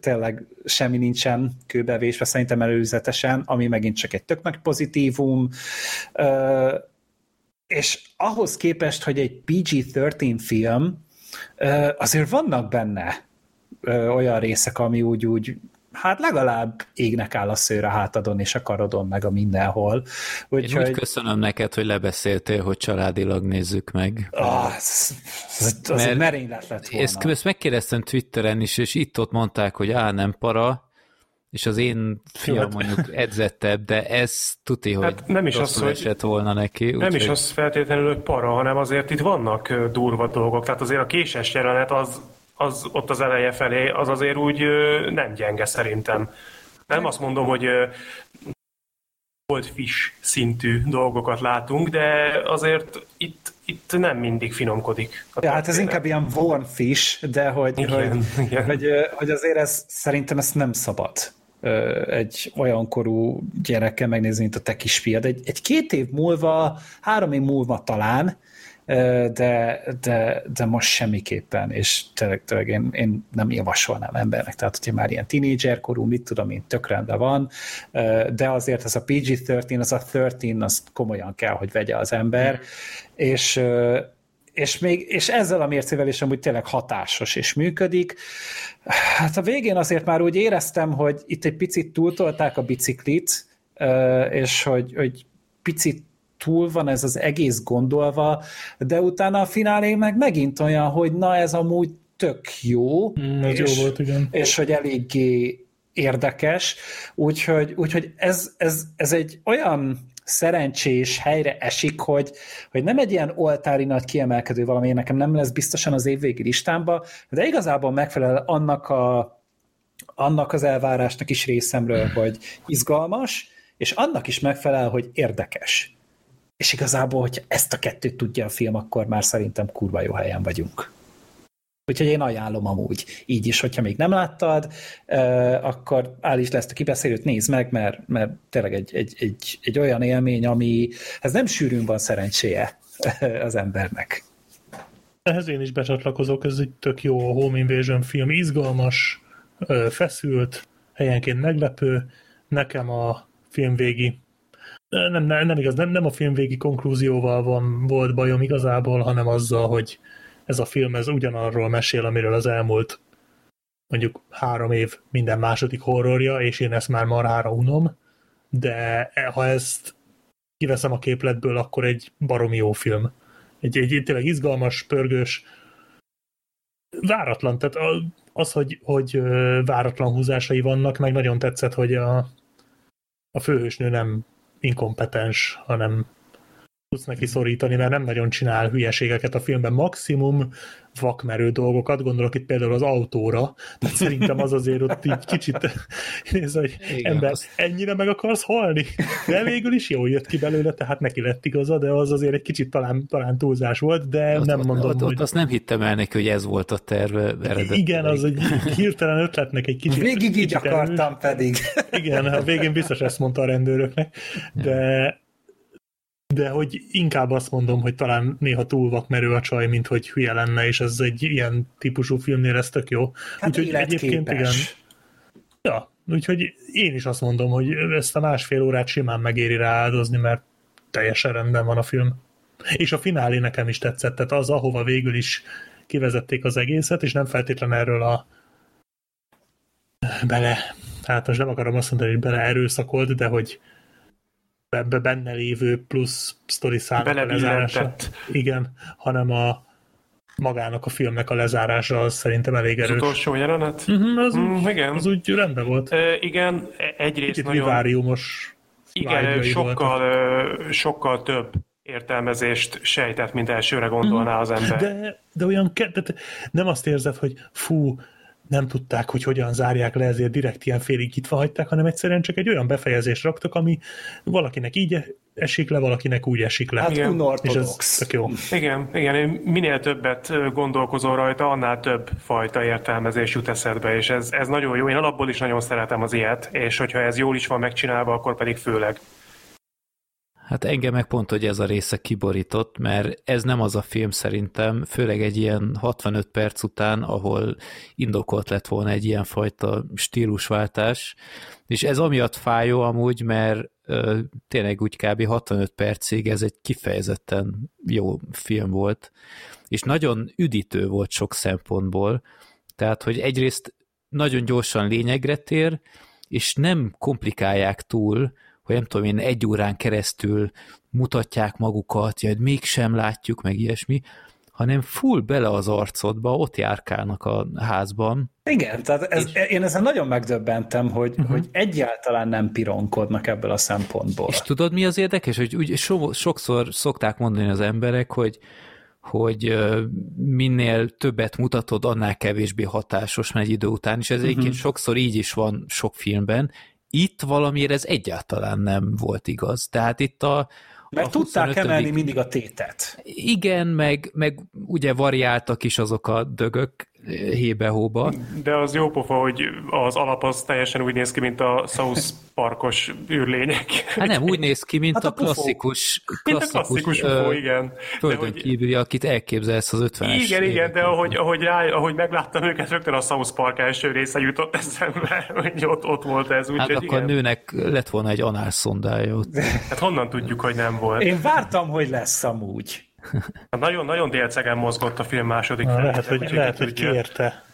tényleg semmi nincsen kőbevésve, szerintem előzetesen, ami megint csak egy tök nagy pozitívum, és ahhoz képest, hogy egy PG-13 film, azért vannak benne olyan részek, ami úgy, úgy hát legalább égnek áll a szőr a hátadon és a karodon, meg a mindenhol. Úgy, Én úgy köszönöm neked, hogy lebeszéltél, hogy családilag nézzük meg. Ah, az, az egy merénylet lett volna. Ezt, ezt megkérdeztem Twitteren is, és itt-ott mondták, hogy á, nem para, és az én fiam hát- mondjuk edzettebb, de ez tuti, hogy hát nem is az, esett volna neki. Nem úgy, is hogy... az feltétlenül, hogy para, hanem azért itt vannak durva dolgok. Tehát azért a késes jelenet az, az ott az eleje felé, az azért úgy nem gyenge szerintem. Nem azt mondom, hogy fish szintű dolgokat látunk, de azért itt, itt nem mindig finomkodik. Ja, hát ez inkább ilyen warm fish, de hogy, igen, hogy, igen. Hogy, hogy azért ez, szerintem ezt nem szabad egy olyan korú gyerekkel megnézni, mint a te kisfiad. Egy, egy két év múlva, három év múlva talán, de, de, de most semmiképpen, és tényleg, tényleg én, én nem javasolnám embernek, tehát hogyha már ilyen tínédzser korú, mit tudom én, tök rendben van, de azért ez a PG-13, az a 13, azt komolyan kell, hogy vegye az ember, mm. és és, még, és ezzel a mércével is amúgy tényleg hatásos és működik. Hát a végén azért már úgy éreztem, hogy itt egy picit túltolták a biciklit, és hogy, hogy picit túl van ez az egész gondolva, de utána a finálé meg megint olyan, hogy na ez amúgy tök jó, mm, és, jó volt, igen. és hogy eléggé érdekes, úgyhogy, úgyhogy ez, ez, ez egy olyan szerencsés helyre esik, hogy, hogy nem egy ilyen oltári nagy kiemelkedő valami, nekem nem lesz biztosan az évvégi listámba, de igazából megfelel annak, a, annak az elvárásnak is részemről, hogy izgalmas, és annak is megfelel, hogy érdekes. És igazából, hogyha ezt a kettőt tudja a film, akkor már szerintem kurva jó helyen vagyunk. Úgyhogy én ajánlom amúgy. Így is, hogyha még nem láttad, akkor állíts le ezt a kibeszélőt, nézd meg, mert, mert tényleg egy, egy, egy, egy olyan élmény, ami ez nem sűrűn van szerencséje az embernek. Ehhez én is becsatlakozok, ez egy tök jó a Home Invasion film, izgalmas, feszült, helyenként meglepő. Nekem a film végi nem, nem, nem igaz, nem, nem a film végi konklúzióval van, volt bajom igazából, hanem azzal, hogy ez a film ez ugyanarról mesél, amiről az elmúlt mondjuk három év minden második horrorja, és én ezt már marhára unom, de ha ezt kiveszem a képletből, akkor egy baromi jó film. Egy, egy tényleg izgalmas, pörgős, váratlan, tehát az, hogy, hogy váratlan húzásai vannak, meg nagyon tetszett, hogy a, a főhősnő nem inkompetens, hanem tudsz neki szorítani, mert nem nagyon csinál hülyeségeket a filmben. Maximum vakmerő dolgokat, gondolok itt például az autóra, tehát szerintem az azért ott így kicsit nézve, hogy Igen, ember, az... ennyire meg akarsz halni? De végül is jó jött ki belőle, tehát neki lett igaza, de az azért egy kicsit talán, talán túlzás volt, de ott, nem mondom, ott, hogy... Ott azt nem hittem el neki, hogy ez volt a terve eredetileg. Igen, az egy hirtelen ötletnek egy kicsit... Végig így akartam erős. pedig. Igen, a végén biztos ezt mondta a rendőröknek, de de hogy inkább azt mondom, hogy talán néha túl vakmerő a csaj, mint hogy hülye lenne, és ez egy ilyen típusú filmnél ez tök jó. Hát úgyhogy egyébként igen. Ja, úgyhogy én is azt mondom, hogy ezt a másfél órát simán megéri rááldozni, mert teljesen rendben van a film. És a finálé nekem is tetszett, tehát az, ahova végül is kivezették az egészet, és nem feltétlen erről a bele, hát most nem akarom azt mondani, hogy bele erőszakolt, de hogy ebbe benne lévő plusz sztori a lezárása. Igen, hanem a magának a filmnek a lezárása az szerintem elég erős. Az utolsó jelenet? Uh-huh, az, mm, úgy, igen. az úgy rendben volt. E, igen, egyrészt Kicsit nagyon... Viváriumos igen, sokkal, sokkal több értelmezést sejtett, mint elsőre gondolná az ember. De, de olyan, de nem azt érzed, hogy fú, nem tudták, hogy hogyan zárják le, ezért direkt ilyen félig itt hagyták, hanem egyszerűen csak egy olyan befejezést raktak, ami valakinek így esik le, valakinek úgy esik le. Hát igen. És ez tök jó. Igen, igen, minél többet gondolkozol rajta, annál több fajta értelmezés jut eszedbe, és ez, ez nagyon jó. Én alapból is nagyon szeretem az ilyet, és hogyha ez jól is van megcsinálva, akkor pedig főleg. Hát engem meg pont, hogy ez a része kiborított, mert ez nem az a film szerintem, főleg egy ilyen 65 perc után, ahol indokolt lett volna egy ilyen fajta stílusváltás, és ez amiatt fájó amúgy, mert ö, tényleg úgy kb. 65 percig ez egy kifejezetten jó film volt, és nagyon üdítő volt sok szempontból, tehát, hogy egyrészt nagyon gyorsan lényegre tér, és nem komplikálják túl, hogy nem tudom én, egy órán keresztül mutatják magukat, hogy mégsem látjuk, meg ilyesmi, hanem full bele az arcodba, ott járkálnak a házban. Igen, tehát ez, és... én ezen nagyon megdöbbentem, hogy, uh-huh. hogy egyáltalán nem pironkodnak ebből a szempontból. És tudod, mi az érdekes? Hogy úgy so, sokszor szokták mondani az emberek, hogy hogy minél többet mutatod, annál kevésbé hatásos megy idő után, és ez uh-huh. egyébként sokszor így is van sok filmben, itt valamiért ez egyáltalán nem volt igaz. Tehát itt a, mert a tudták 25. emelni mindig a tétet. Igen, meg, meg ugye variáltak is azok a dögök, hébe-hóba. De az jó pofa, hogy az alap az teljesen úgy néz ki, mint a South Parkos űrlények. Hát nem, úgy néz ki, mint hát a, a klasszikus, klasszikus, mint a klasszikus UFO, igen. Földön hogy... kívüli, akit elképzelsz az 50-es Igen, igen, de ahogy, ahogy, rá, ahogy megláttam őket, rögtön a South Park első része jutott eszembe, hogy ott, ott volt ez. Úgy, hát akkor igen. nőnek lett volna egy análszondája ott. Hát honnan tudjuk, hogy nem volt? Én vártam, hogy lesz amúgy. Nagyon-nagyon délcegen mozgott a film második Na, lehet, hogy, lehet, hogy kérte.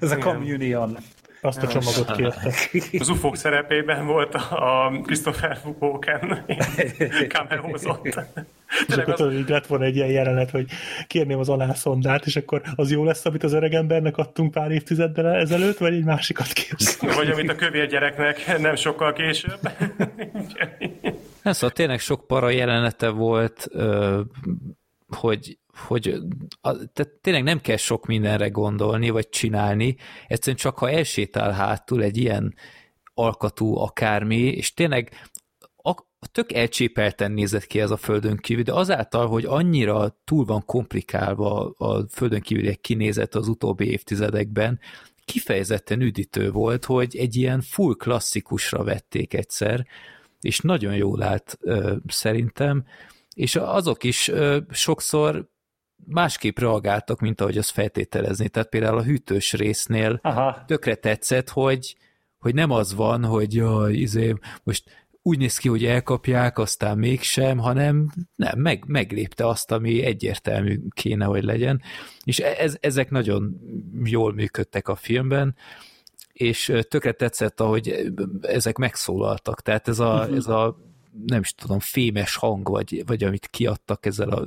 Ez a Communion. Azt a csomagot kérte. Az ufók szerepében volt a Christopher Walken cameózott. És akkor az... így lett volna egy ilyen jelenet, hogy kérném az alászondát, és akkor az jó lesz, amit az öreg embernek adtunk pár évtizeddel ezelőtt, vagy egy másikat kérsz. Vagy amit a kövér gyereknek nem sokkal később. Nem, szóval tényleg sok para jelenete volt, hogy, hogy a, tehát tényleg nem kell sok mindenre gondolni, vagy csinálni, egyszerűen csak ha elsétál hátul egy ilyen alkatú akármi, és tényleg a, tök elcsépelten nézett ki ez a földön kívül, de azáltal, hogy annyira túl van komplikálva a földön kívüliek kinézet az utóbbi évtizedekben, kifejezetten üdítő volt, hogy egy ilyen full klasszikusra vették egyszer, és nagyon jól állt szerintem, és azok is ö, sokszor másképp reagáltak, mint ahogy azt feltételezni. Tehát például a hűtős résznél Aha. tökre tetszett, hogy, hogy nem az van, hogy jaj, izé, most úgy néz ki, hogy elkapják, aztán mégsem, hanem nem, meg, meglépte azt, ami egyértelmű kéne, hogy legyen. És e, ez, ezek nagyon jól működtek a filmben, és tökre tetszett, ahogy ezek megszólaltak. Tehát ez a, uh-huh. ez a nem is tudom, fémes hang, vagy, vagy amit kiadtak ezzel a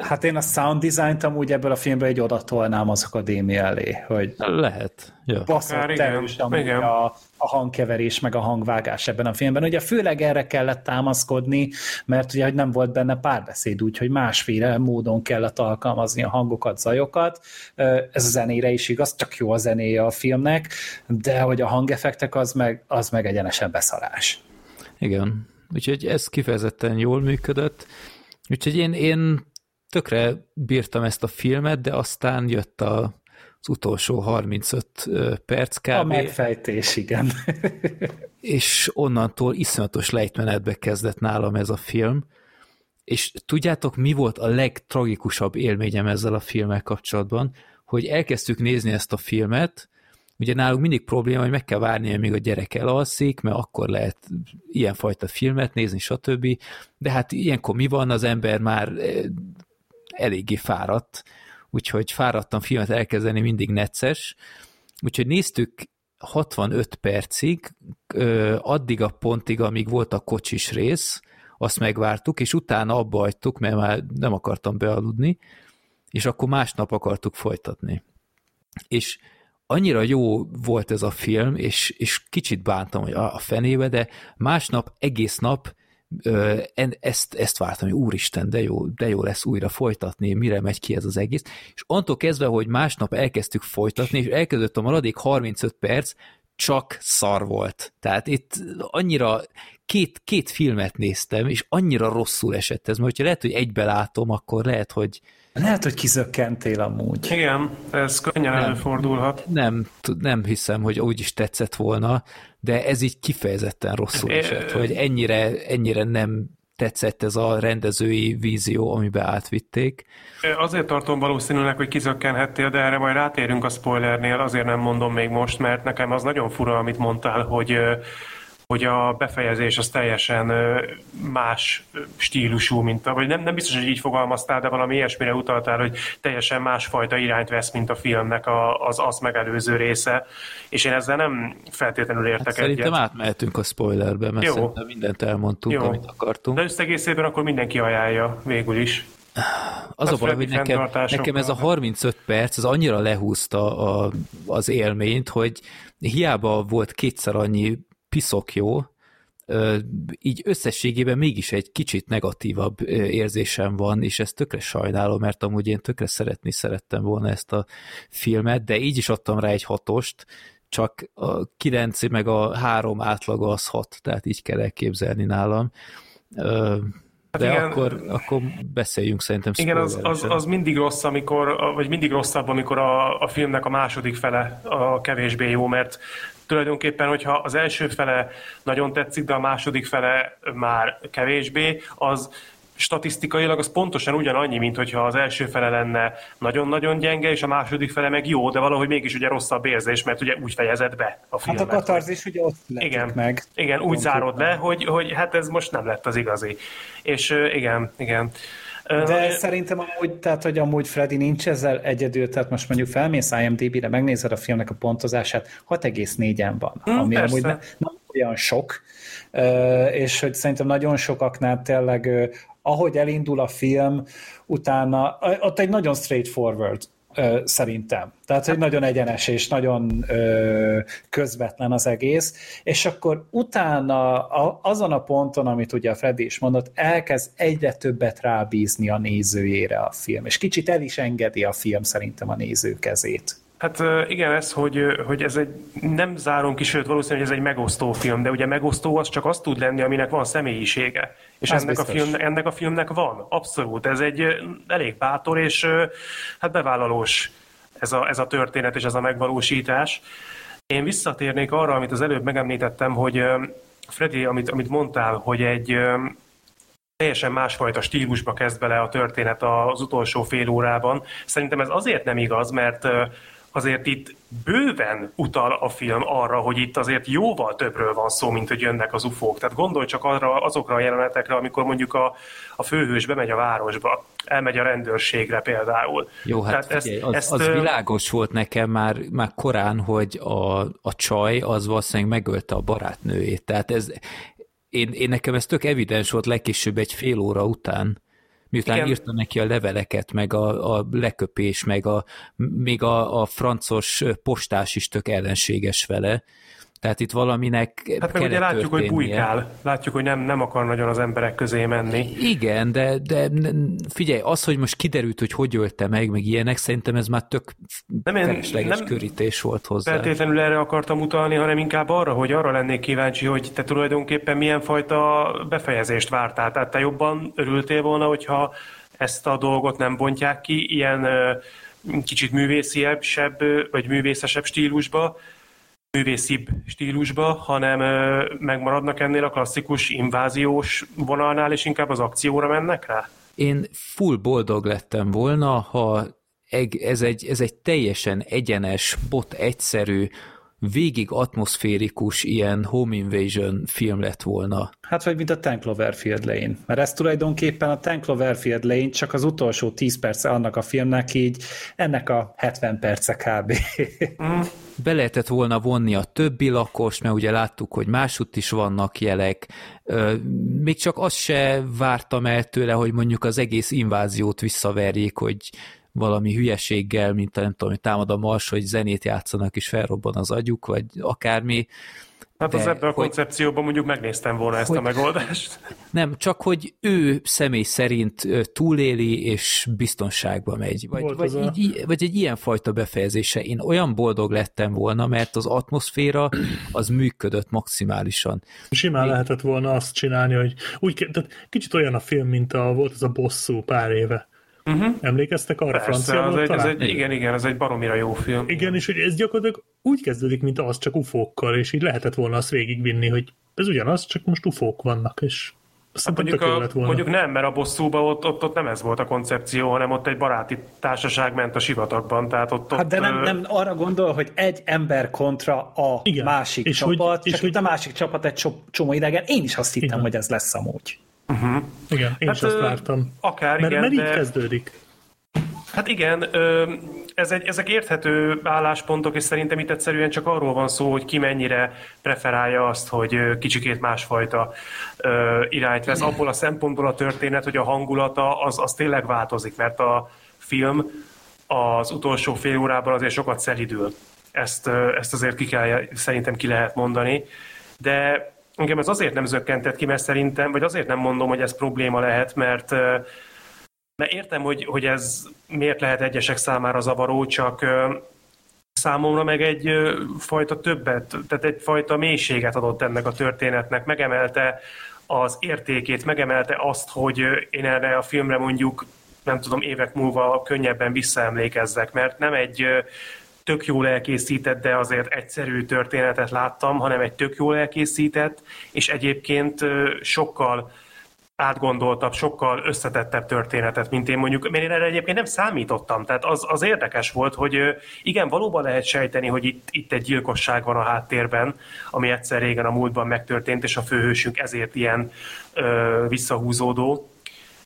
Hát én a sound design-t amúgy ebből a filmből egy oda tolnám az akadémia elé, hogy Lehet. Ja. baszott erős amúgy a, a hangkeverés, meg a hangvágás ebben a filmben. Ugye főleg erre kellett támaszkodni, mert ugye hogy nem volt benne párbeszéd, úgyhogy másféle módon kellett alkalmazni a hangokat, zajokat. Ez a zenére is igaz, csak jó a zenéje a filmnek, de hogy a hangeffektek az meg, az meg egyenesen beszarás. Igen, úgyhogy ez kifejezetten jól működött. Úgyhogy én, én tökre bírtam ezt a filmet, de aztán jött a, az utolsó 35 perc kb. A megfejtés, igen. és onnantól iszonyatos lejtmenetbe kezdett nálam ez a film, és tudjátok, mi volt a legtragikusabb élményem ezzel a filmmel kapcsolatban, hogy elkezdtük nézni ezt a filmet, ugye nálunk mindig probléma, hogy meg kell várni, amíg a gyerek elalszik, mert akkor lehet ilyenfajta filmet nézni, stb. De hát ilyenkor mi van, az ember már eléggé fáradt, úgyhogy fáradtam filmet elkezdeni mindig necces, úgyhogy néztük 65 percig, addig a pontig, amíg volt a kocsis rész, azt megvártuk, és utána abba hagytuk, mert már nem akartam bealudni, és akkor másnap akartuk folytatni. És annyira jó volt ez a film, és, és kicsit bántam, hogy a, a fenébe, de másnap, egész nap ezt, ezt vártam, hogy úristen, de jó, de jó lesz újra folytatni, mire megy ki ez az egész. És onnantól kezdve, hogy másnap elkezdtük folytatni, és elkezdett a maradék 35 perc, csak szar volt. Tehát itt annyira két, két filmet néztem, és annyira rosszul esett ez, mert hogyha lehet, hogy egybe látom, akkor lehet, hogy, lehet, hogy kizökkentél amúgy. Igen, ez könnyen nem, előfordulhat. Nem, nem hiszem, hogy úgy is tetszett volna, de ez így kifejezetten rosszul esett, hogy ennyire, ennyire nem tetszett ez a rendezői vízió, amiben átvitték. Azért tartom valószínűleg, hogy kizökkenhettél, de erre majd rátérünk a spoilernél, azért nem mondom még most, mert nekem az nagyon fura, amit mondtál, hogy hogy a befejezés az teljesen más stílusú, mint a, vagy nem, nem biztos, hogy így fogalmaztál, de valami ilyesmire utaltál, hogy teljesen másfajta irányt vesz, mint a filmnek a, az azt megelőző része, és én ezzel nem feltétlenül értek hát egyet. Szerintem átmehetünk a spoilerbe, mert Jó. szerintem mindent elmondtunk, Jó. amit akartunk. De összegészében akkor mindenki ajánlja végül is. Az a baj, hogy nekem, nekem ez a 35 perc, az annyira lehúzta a, az élményt, hogy hiába volt kétszer annyi piszok jó, így összességében mégis egy kicsit negatívabb érzésem van, és ezt tökre sajnálom, mert amúgy én tökre szeretni szerettem volna ezt a filmet, de így is adtam rá egy hatost, csak a 9 meg a három átlaga az hat, tehát így kell elképzelni nálam. Hát de igen, akkor, akkor beszéljünk szerintem Igen, az, az, az mindig rossz, amikor, vagy mindig rosszabb, amikor a, a filmnek a második fele a kevésbé jó, mert tulajdonképpen, hogyha az első fele nagyon tetszik, de a második fele már kevésbé, az statisztikailag az pontosan ugyanannyi, mint hogyha az első fele lenne nagyon-nagyon gyenge, és a második fele meg jó, de valahogy mégis ugye rosszabb érzés, mert ugye úgy fejezed be a filmet. Hát a katarzis ugye ott igen, meg. Igen, úgy zárod le, hogy, hogy hát ez most nem lett az igazi. És igen, igen. De uh, szerintem amúgy, tehát, hogy amúgy Freddy nincs ezzel egyedül, tehát most mondjuk felmész IMDb-re, megnézed a filmnek a pontozását, 6,4-en van, hmm, ami persze. amúgy nem, nem olyan sok, és hogy szerintem nagyon sokaknál tényleg, ahogy elindul a film, utána, ott egy nagyon straightforward szerintem. Tehát, hogy nagyon egyenes és nagyon közvetlen az egész, és akkor utána azon a ponton, amit ugye a Freddy is mondott, elkezd egyre többet rábízni a nézőjére a film, és kicsit el is engedi a film szerintem a néző kezét. Hát igen, ez, hogy, hogy ez egy, nem zárom ki, sőt valószínűleg ez egy megosztó film, de ugye megosztó az csak az tud lenni, aminek van személyisége. És ennek a, film, ennek a filmnek van, abszolút. Ez egy elég bátor és hát bevállalós ez a, ez a történet és ez a megvalósítás. Én visszatérnék arra, amit az előbb megemlítettem, hogy Freddy, amit, amit mondtál, hogy egy teljesen másfajta stílusba kezd bele a történet az utolsó fél órában. Szerintem ez azért nem igaz, mert azért itt bőven utal a film arra, hogy itt azért jóval többről van szó, mint hogy jönnek az ufók. Tehát gondolj csak arra, azokra a jelenetekre, amikor mondjuk a, a főhős bemegy a városba, elmegy a rendőrségre például. Jó, hát Tehát figyelj, ezt, az, ezt, az világos volt nekem már, már korán, hogy a, a csaj az valószínűleg megölte a barátnőjét. Tehát ez, én, én nekem ez tök evidens volt legkésőbb egy fél óra után, miután Igen. írta neki a leveleket, meg a, a leköpés, meg a, még a, a francos postás is tök ellenséges vele. Tehát itt valaminek Hát meg ugye látjuk, történnie. hogy bujkál. Látjuk, hogy nem, nem akar nagyon az emberek közé menni. Igen, de, de figyelj, az, hogy most kiderült, hogy hogy ölte meg, meg ilyenek, szerintem ez már tök nem, én, nem körítés volt hozzá. Feltétlenül erre akartam utalni, hanem inkább arra, hogy arra lennék kíváncsi, hogy te tulajdonképpen milyen fajta befejezést vártál. Tehát te jobban örültél volna, hogyha ezt a dolgot nem bontják ki, ilyen kicsit művésziebb, vagy művészesebb stílusba, művészibb stílusba, hanem megmaradnak ennél a klasszikus inváziós vonalnál, és inkább az akcióra mennek rá? Én full boldog lettem volna, ha ez egy, ez egy teljesen egyenes, bot egyszerű, végig atmoszférikus ilyen home invasion film lett volna. Hát vagy mint a Tank Cloverfield Lane. Mert ez tulajdonképpen a Tank Cloverfield Lane csak az utolsó 10 perce annak a filmnek, így ennek a 70 perce kb. Mm. Be lehetett volna vonni a többi lakos, mert ugye láttuk, hogy másutt is vannak jelek. Még csak azt se vártam el tőle, hogy mondjuk az egész inváziót visszaverjék, hogy valami hülyeséggel, mint nem tudom, hogy támad a mars, hogy zenét játszanak és felrobban az agyuk, vagy akármi. Hát az ebben a koncepcióban mondjuk megnéztem volna ezt hogy, a megoldást. Nem, csak hogy ő személy szerint túléli és biztonságba megy. Vagy, vagy, a... így, vagy egy ilyen fajta befejezése. Én olyan boldog lettem volna, mert az atmoszféra az működött maximálisan. Simán Én... lehetett volna azt csinálni, hogy úgy, tehát kicsit olyan a film, mint a, volt az a bosszú pár éve. Uh-huh. Emlékeztek arra Persze, francia az egy, az egy, Igen, igen, ez egy baromira jó film. Igen, és hogy ez gyakorlatilag úgy kezdődik, mint az, csak ufókkal, és így lehetett volna azt végigvinni, hogy ez ugyanaz, csak most ufók vannak, és hát mondjuk, a, mondjuk nem, mert a bosszúban ott, ott, ott nem ez volt a koncepció, hanem ott egy baráti társaság ment a sivatagban, tehát ott... Hát de nem, nem arra gondol, hogy egy ember kontra a igen, másik és csapat, hogy, és csak hogy... a másik csapat egy csomó idegen, én is azt hittem, igen. hogy ez lesz amúgy. Uh-huh. Igen, én hát, is azt vártam. Akár, mert, igen, mert így de... kezdődik. Hát igen, ez egy, ezek érthető álláspontok, és szerintem itt egyszerűen csak arról van szó, hogy ki mennyire preferálja azt, hogy kicsikét másfajta irányt vesz. Abból a szempontból a történet, hogy a hangulata az, az tényleg változik, mert a film az utolsó fél órában azért sokat szelidül. Ezt, ezt azért ki kell, szerintem ki lehet mondani. De engem ez azért nem zökkentett ki, mert szerintem, vagy azért nem mondom, hogy ez probléma lehet, mert mert értem, hogy, hogy ez miért lehet egyesek számára zavaró, csak számomra meg egy fajta többet, tehát egyfajta mélységet adott ennek a történetnek, megemelte az értékét, megemelte azt, hogy én erre a filmre mondjuk nem tudom, évek múlva könnyebben visszaemlékezzek, mert nem egy tök jól elkészített, de azért egyszerű történetet láttam, hanem egy tök jól elkészített, és egyébként sokkal átgondoltabb, sokkal összetettebb történetet, mint én mondjuk, mert én erre egyébként nem számítottam. Tehát az, az érdekes volt, hogy igen, valóban lehet sejteni, hogy itt, itt egy gyilkosság van a háttérben, ami egyszer régen a múltban megtörtént, és a főhősünk ezért ilyen ö, visszahúzódó.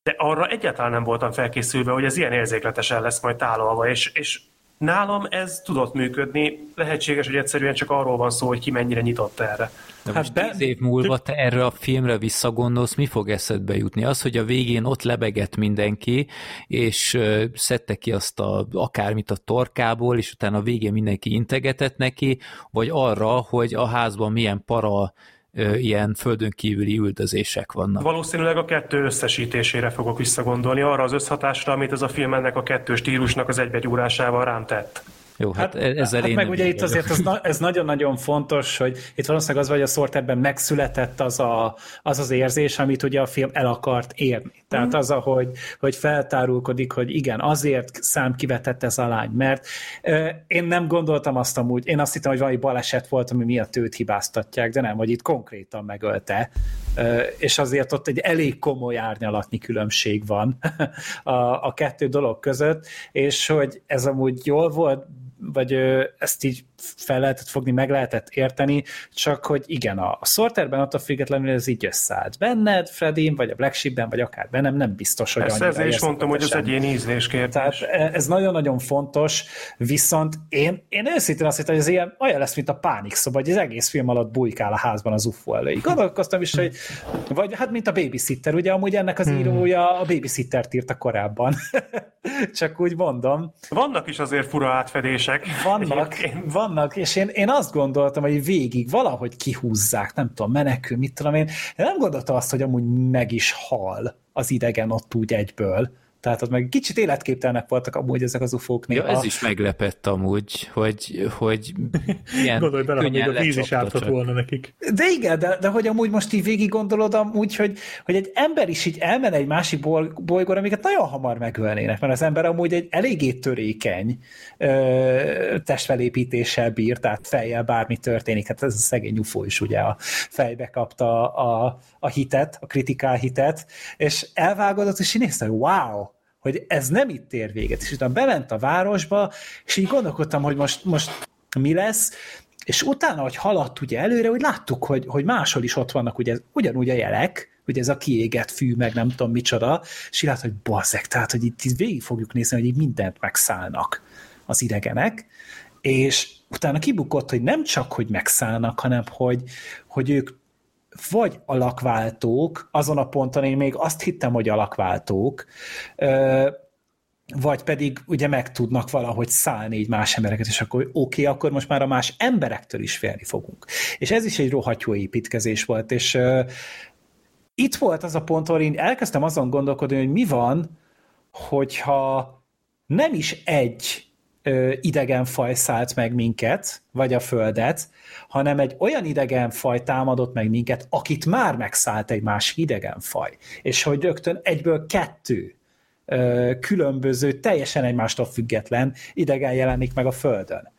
De arra egyáltalán nem voltam felkészülve, hogy ez ilyen érzékletesen lesz majd tálalva, és, és Nálam ez tudott működni, lehetséges, hogy egyszerűen csak arról van szó, hogy ki mennyire nyitott erre. De hát most be... tíz év múlva te erre a filmre visszagondolsz, mi fog eszedbe jutni? Az, hogy a végén ott lebegett mindenki, és szedte ki azt a, akármit a torkából, és utána a végén mindenki integetett neki, vagy arra, hogy a házban milyen para ilyen földön kívüli üldözések vannak. Valószínűleg a kettő összesítésére fogok visszagondolni, arra az összhatásra, amit ez a film ennek a kettős stílusnak az egybegyúrásával rám tett. Jó, hát, hát ezzel hát én meg ugye itt azért ez, na, ez nagyon-nagyon fontos, hogy itt valószínűleg az, hogy a Sorterben megszületett az, a, az az érzés, amit ugye a film el akart érni. Tehát mm. az, hogy, hogy feltárulkodik, hogy igen, azért szám kivetett ez a lány, mert euh, én nem gondoltam azt amúgy, én azt hittem, hogy valami baleset volt, ami miatt őt hibáztatják, de nem, hogy itt konkrétan megölte, euh, és azért ott egy elég komoly árnyalatnyi különbség van a, a kettő dolog között, és hogy ez amúgy jól volt vagy ezt így fel lehetett fogni, meg lehetett érteni, csak hogy igen, a, a Sorterben attól függetlenül ez így összeállt. Benned, Fredin, vagy a Black Sheepben, vagy akár bennem, nem biztos, hogy Ezt ezzel is mondtam, hogy ez egy ilyen ízléskérdés. Tehát e, ez nagyon-nagyon fontos, viszont én, én őszintén azt hittem, hogy ez ilyen olyan lesz, mint a pánik szoba, hogy az egész film alatt bujkál a házban az UFO elő. Gondolkoztam is, hogy vagy hát mint a babysitter, ugye amúgy ennek az hmm. írója a babysittert írta korábban. Csak úgy mondom. Vannak is azért fura átfedések. Vannak, vannak, és én, én azt gondoltam, hogy végig valahogy kihúzzák, nem tudom, menekül, mit tudom én. én nem gondoltam azt, hogy amúgy meg is hal az idegen ott úgy egyből tehát ott meg kicsit életképtelnek voltak amúgy ezek az ufók néha. Ja, ez is meglepett amúgy, hogy, hogy ilyen Gondolj bele, hogy a víz is ártott volna nekik. De igen, de, de hogy amúgy most így végig gondolod úgy, hogy, hogy egy ember is így elmenne egy másik bolygóra, amiket nagyon hamar megölnének, mert az ember amúgy egy eléggé törékeny ö, testfelépítéssel bír, tehát fejjel bármi történik. Hát ez a szegény UFO is ugye a fejbe kapta a, a hitet, a kritikál hitet, és elvágodott, és én néztem, hogy wow, hogy ez nem itt ér véget. És utána bement a városba, és így gondolkodtam, hogy most, most mi lesz, és utána, hogy haladt ugye előre, hogy láttuk, hogy, hogy máshol is ott vannak ugye ugyanúgy a jelek, hogy ez a kiégett fű, meg nem tudom micsoda, és így lát, hogy bazzek, tehát, hogy itt végig fogjuk nézni, hogy így mindent megszállnak az idegenek, és utána kibukott, hogy nem csak, hogy megszállnak, hanem hogy, hogy ők vagy alakváltók, azon a ponton én még azt hittem, hogy alakváltók, vagy pedig ugye meg tudnak valahogy szállni így más embereket, és akkor oké, okay, akkor most már a más emberektől is félni fogunk. És ez is egy rohadt jó építkezés volt, és itt volt az a pont, ahol én elkezdtem azon gondolkodni, hogy mi van, hogyha nem is egy idegenfaj szállt meg minket, vagy a Földet, hanem egy olyan idegenfaj támadott meg minket, akit már megszállt egy másik idegenfaj. És hogy rögtön egyből kettő különböző, teljesen egymástól független idegen jelenik meg a Földön.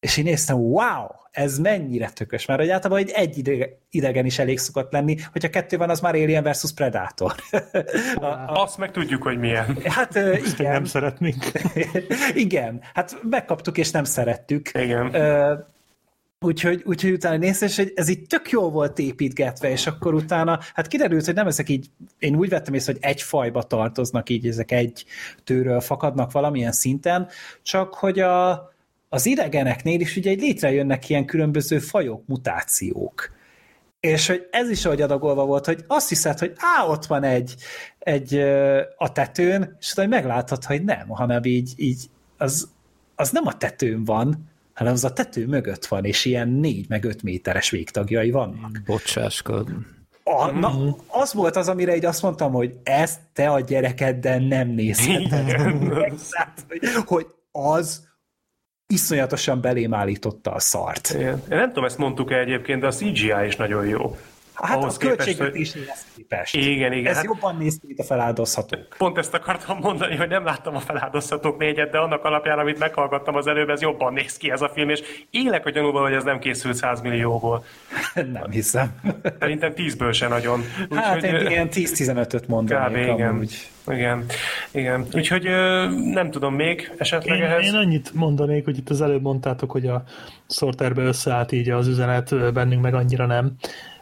És én néztem, wow, ez mennyire tökös, mert hogy általában egy, egy idegen is elég szokott lenni, hogyha kettő van, az már Alien versus Predator. a, a... Azt meg tudjuk, hogy milyen. Hát igen. Nem szeretnénk. igen, hát megkaptuk és nem szerettük. Igen. Úgyhogy, úgyhogy utána néztem, és ez így tök jól volt építgetve, és akkor utána, hát kiderült, hogy nem ezek így, én úgy vettem észre, hogy egy fajba tartoznak így, ezek egy tőről fakadnak valamilyen szinten, csak hogy a, az idegeneknél is ugye létrejönnek ilyen különböző fajok, mutációk. És hogy ez is ahogy adagolva volt, hogy azt hiszed, hogy á, ott van egy, egy a tetőn, és hogy meglátod, hogy nem, hanem így, így az, az nem a tetőn van, hanem az a tető mögött van, és ilyen négy meg öt méteres végtagjai vannak. Bocsáskod. A, na, az volt az, amire így azt mondtam, hogy ezt te a gyerekeddel nem nézheted. hogy, hogy az iszonyatosan belém állította a szart. Én nem tudom, ezt mondtuk-e egyébként, de a CGI is nagyon jó. Hát Ahhoz a költségvetéshez képest. Igen, igen. Ez hát jobban néz ki, mint a feláldozhatók. Pont ezt akartam mondani, hogy nem láttam a feláldozhatók négyet, de annak alapján, amit meghallgattam az előbb, ez jobban néz ki ez a film, és élek a gyanúval, hogy ez nem készült 100 millióból. nem hiszem. Szerintem 10-ből se nagyon. Úgy, hát hogy, én ilyen 10-15-öt mondanék. Kb. igen. Amúgy. Igen, igen. Úgyhogy nem tudom még esetleg én, ehhez. Én annyit mondanék, hogy itt az előbb mondtátok, hogy a szorterbe összeállt így az üzenet, bennünk meg annyira nem.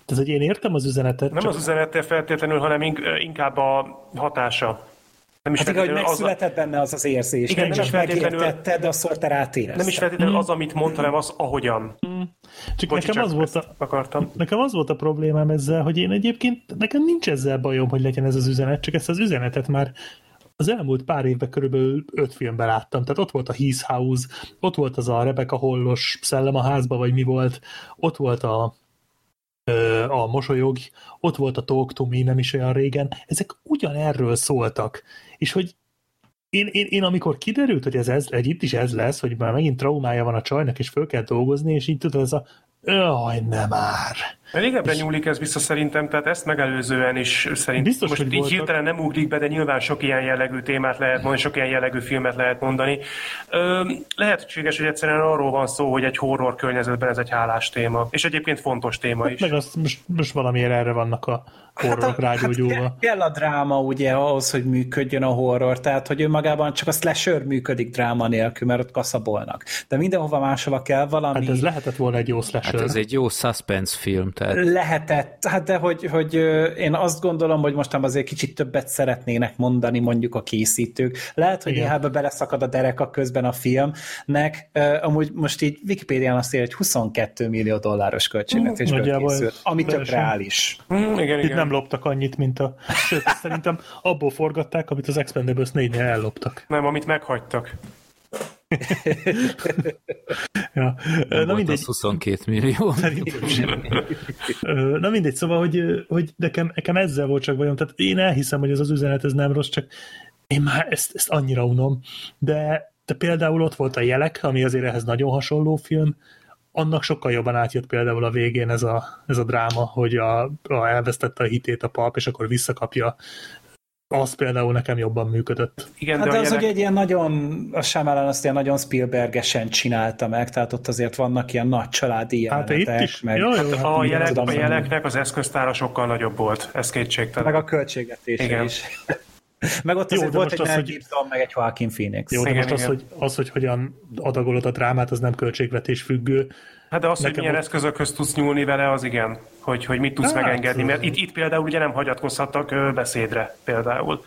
Tehát, hogy én értem az üzenetet. Nem csak... az üzenete feltétlenül, hanem inkább a hatása. Nem is hát igen, hogy megszületett az... benne az az érzés. Igen, nem, nem is megértette, de a szorter átérezte. Nem is feltétlenül az, amit mond, hanem az, ahogyan. Hmm. Csak, Bocsi, nekem, csak az volt a, akartam. nekem az volt a problémám ezzel, hogy én egyébként, nekem nincs ezzel bajom, hogy legyen ez az üzenet, csak ezt az üzenetet már az elmúlt pár évben körülbelül öt filmben láttam. Tehát ott volt a Heath House, ott volt az a Rebecca Hollos szellem a házba, vagy mi volt, ott volt a a mosolyog, ott volt a Talk to Me nem is olyan régen, ezek ugyanerről szóltak. És hogy én, én, én amikor kiderült, hogy ez, ez egy itt is ez lesz, hogy már megint traumája van a csajnak, és föl kell dolgozni, és így tudod, ez a jaj, nem már. Régebbre nyúlik ez vissza szerintem, tehát ezt megelőzően is szerintem Biztos, most hogy így voltak. hirtelen nem ugrik be, de nyilván sok ilyen jellegű témát lehet mondani, sok ilyen jellegű filmet lehet mondani. Ö, lehetséges, hogy egyszerűen arról van szó, hogy egy horror környezetben ez egy hálás téma, és egyébként fontos téma is. Meg azt most, most valamiért erre vannak a horrorok rágyógyulva. Hát kell a dráma ugye ahhoz, hogy működjön a horror, tehát hogy önmagában csak a slasher működik dráma nélkül, mert ott kaszabolnak. De mindenhova máshova kell valami... Hát ez lehetett volna egy jó slasher. Hát ez egy jó suspense film, tehát Lehetett, hát de hogy, hogy én azt gondolom, hogy most azért kicsit többet szeretnének mondani mondjuk a készítők. Lehet, hogy Igen. néha beleszakad a dereka közben a filmnek. Amúgy most így Wikipédián azt írja, hogy 22 millió dolláros költségvetésből készült, ami tök reális. Hm, igen, Itt igen. Nem loptak annyit, mint a... Sőt, szerintem abból forgatták, amit az Expendables 4-nél elloptak. Nem, amit meghagytak. Ja. nem Na mindegy, az 22 millió. Na mindegy, szóval, hogy, hogy nekem, nekem ezzel volt csak bajom. Tehát én elhiszem, hogy ez az üzenet ez nem rossz, csak én már ezt, ezt annyira unom. De, de például ott volt a Jelek, ami azért ehhez nagyon hasonló film, annak sokkal jobban átjött például a végén ez a, ez a dráma, hogy a, a elvesztette a hitét a pap, és akkor visszakapja. Az például nekem jobban működött. Igen, Hát de az jelek... ugye egy ilyen nagyon, a Shyamalan azt ilyen nagyon Spielbergesen csinálta meg, tehát ott azért vannak ilyen nagy családi Hát jelenetek, itt is. meg, Jó, jó, hát a, jelek, a jeleknek az eszköztára sokkal nagyobb volt, ez kétségtelen. meg a költségvetése Igen. is. meg ott Jó, azért de volt most egy az, hogy- Gibson, meg egy Joaquin Phoenix. Jó, de Igen, most az igen. hogy, az, hogy hogyan adagolod a drámát, az nem költségvetés függő. Hát de az, hogy Nekem milyen ott- eszközökhöz tudsz nyúlni vele, az igen. Hogy, hogy mit tudsz Hát, megengedni. Mert itt, itt például ugye nem hagyatkozhattak beszédre például.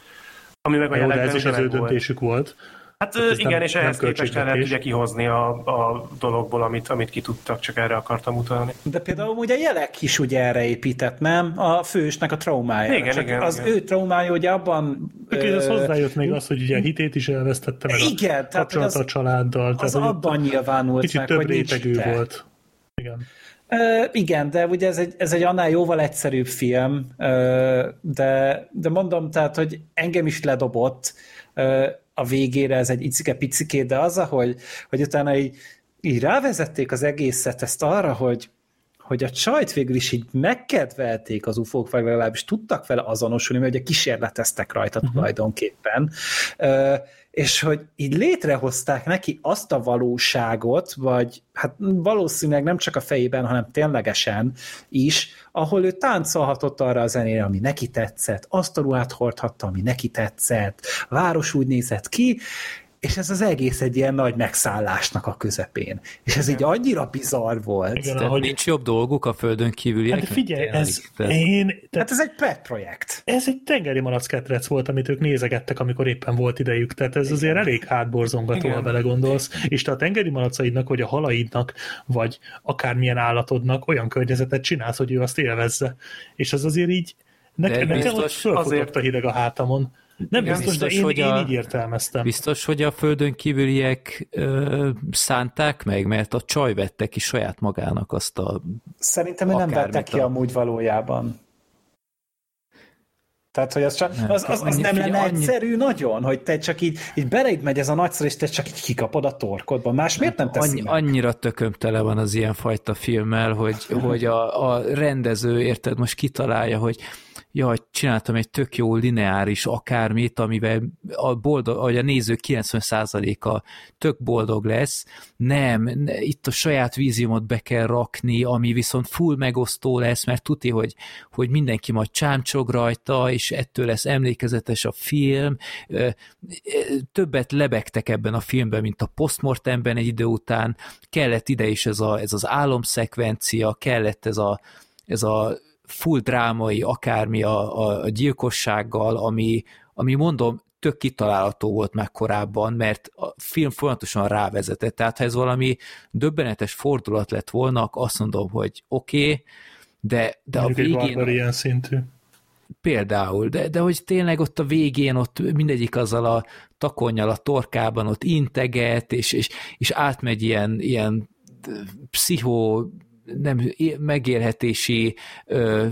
Ami meg a Jó, de ez is az ő meg volt. döntésük volt. Hát Tehát ez igen, nem- és ehhez képest le lehet ugye kihozni a, a dologból, amit, amit ki tudtak, csak erre akartam utalni. De például ugye a jelek is ugye erre épített, nem? A fősnek a traumája. Igen, Csak igen, az igen. ő traumája ugye abban... Csak ez ö, hozzájött még az, hogy ugye a hitét is elvesztette, meg Igen, a tehát, kapcsolata az- a családdal. Az ott abban nyilvánult Kicsit meg, több hogy rétegű volt. Igen. Ö, igen, de ugye ez egy, ez egy annál jóval egyszerűbb film, ö, de, de mondom, tehát, hogy engem is ledobott ö, a végére ez egy icike-picikét, de az, hogy, hogy utána így, így rávezették az egészet ezt arra, hogy hogy a csajt végül is így megkedvelték az ufók, vagy legalábbis tudtak vele azonosulni, mert ugye kísérleteztek rajta uh-huh. tulajdonképpen, Ö, és hogy így létrehozták neki azt a valóságot, vagy hát valószínűleg nem csak a fejében, hanem ténylegesen is, ahol ő táncolhatott arra a zenére, ami neki tetszett, azt a ruhát hordhatta, ami neki tetszett, a város úgy nézett ki, és ez az egész egy ilyen nagy megszállásnak a közepén. És ez így annyira bizarr volt. Igen, Tehát ahogy- nincs jobb dolguk a földön kívüliek? Hát figyelj, ez, Tehát- én, tehát Hát ez egy pet projekt. ez egy tengeri malac ketrec volt, amit ők nézegettek, amikor éppen volt idejük. Tehát ez azért elég hátborzongató, ha belegondolsz. És te a tengeri malacaidnak, vagy a halaidnak, vagy akármilyen állatodnak olyan környezetet csinálsz, hogy ő azt élvezze. És ez azért így, nekem, De nekem ott biztos fölfutott azért- a hideg a hátamon. Nem Igen, biztos, de biztos, én, hogy én a- így értelmeztem. Biztos, hogy a földön kívüliek ö, szánták meg, mert a csaj vette ki saját magának azt a... Szerintem ő nem vette ki a- amúgy valójában. Tehát, hogy az, csak, Nem, az, az, az annyi- nem lenne annyi- egyszerű nagyon, hogy te csak így, így beleid megy ez a nagyszor, és te csak így kikapod a torkodba. Más miért nem teszi Annyi, meg? annyira tököm tele van az ilyenfajta filmmel, hogy, hogy a, a rendező, érted, most kitalálja, hogy jaj, csináltam egy tök jó lineáris akármit, amivel a, boldog, vagy a néző 90%-a tök boldog lesz. Nem, ne, itt a saját víziumot be kell rakni, ami viszont full megosztó lesz, mert tuti, hogy, hogy mindenki majd csámcsog rajta, és ettől lesz emlékezetes a film. Többet lebegtek ebben a filmben, mint a postmortemben egy idő után. Kellett ide is ez, a, ez az álomszekvencia, kellett ez a, ez a full drámai akármi a, a, a gyilkossággal, ami, ami mondom, tök kitalálható volt már korábban, mert a film folyamatosan rávezetett. Tehát ha ez valami döbbenetes fordulat lett volna, azt mondom, hogy oké, okay, de, de a egy végén barbar ilyen szintű. például, de, de hogy tényleg ott a végén ott mindegyik azzal a takonnyal a torkában ott integet, és, és, és átmegy ilyen, ilyen pszichó nem megélhetési ö,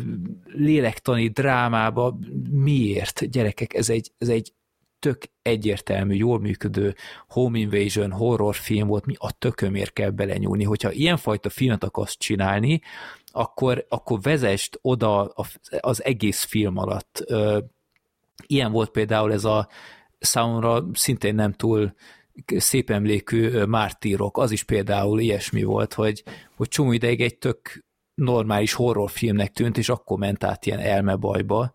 lélektani drámába. Miért? Gyerekek, ez egy, ez egy tök egyértelmű, jól működő home invasion horror film volt, mi a tökömért kell belenyúlni. Hogyha ilyenfajta filmet akarsz csinálni, akkor, akkor vezest oda az egész film alatt. Ilyen volt például ez a számomra szintén nem túl szép emlékű mártírok, az is például ilyesmi volt, hogy, hogy csomó ideig egy tök normális horrorfilmnek tűnt, és akkor ment át ilyen elmebajba.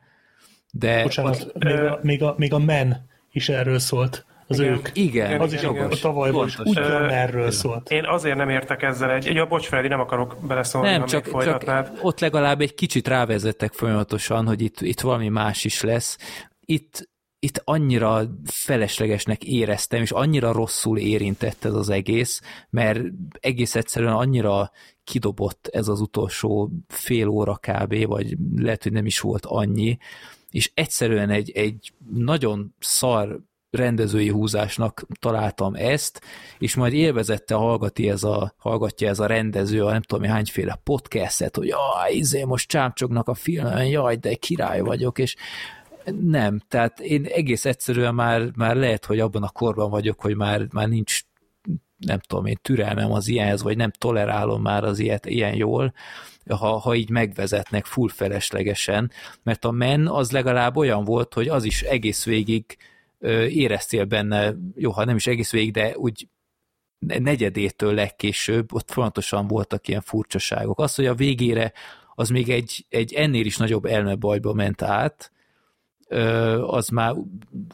De Bocsánat, az, még, a, még, a, még a Men is erről szólt az igen. ők. Igen. Az is igen. a tavalyban is ugyanerről szólt. Én azért nem értek ezzel egy... Ja, bocs, Freddy, nem akarok beleszólni, nem, csak, csak ott legalább egy kicsit rávezettek folyamatosan, hogy itt, itt valami más is lesz. Itt, itt annyira feleslegesnek éreztem, és annyira rosszul érintett ez az egész, mert egész egyszerűen annyira kidobott ez az utolsó fél óra kb, vagy lehet, hogy nem is volt annyi, és egyszerűen egy, egy nagyon szar rendezői húzásnak találtam ezt, és majd élvezette hallgatja ez a, hallgatja ez a rendező a nem tudom hányféle podcastet, hogy jaj, izé, most csámcsognak a filmen, jaj, de király vagyok, és nem, tehát én egész egyszerűen már, már lehet, hogy abban a korban vagyok, hogy már, már nincs nem tudom én, türelmem az ilyenhez, vagy nem tolerálom már az ilyet ilyen jól, ha, ha így megvezetnek full feleslegesen, mert a men az legalább olyan volt, hogy az is egész végig éreztél benne, jó, ha nem is egész végig, de úgy negyedétől legkésőbb ott fontosan voltak ilyen furcsaságok. Az, hogy a végére az még egy, egy ennél is nagyobb elmebajba ment át, az már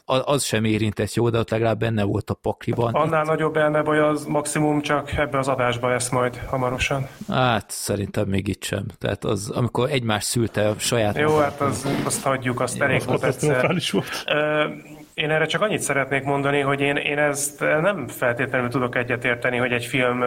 az sem érintett jó, de ott legalább benne volt a pakliban. Annál Itt... nagyobb elmebaj az maximum csak ebbe az adásba lesz majd hamarosan. Hát szerintem még itt sem. Tehát az, amikor egymás szülte a saját... Jó, hát az, azt hagyjuk, azt elég volt egyszer. Volt. Én erre csak annyit szeretnék mondani, hogy én, én ezt nem feltétlenül tudok egyetérteni, hogy egy film,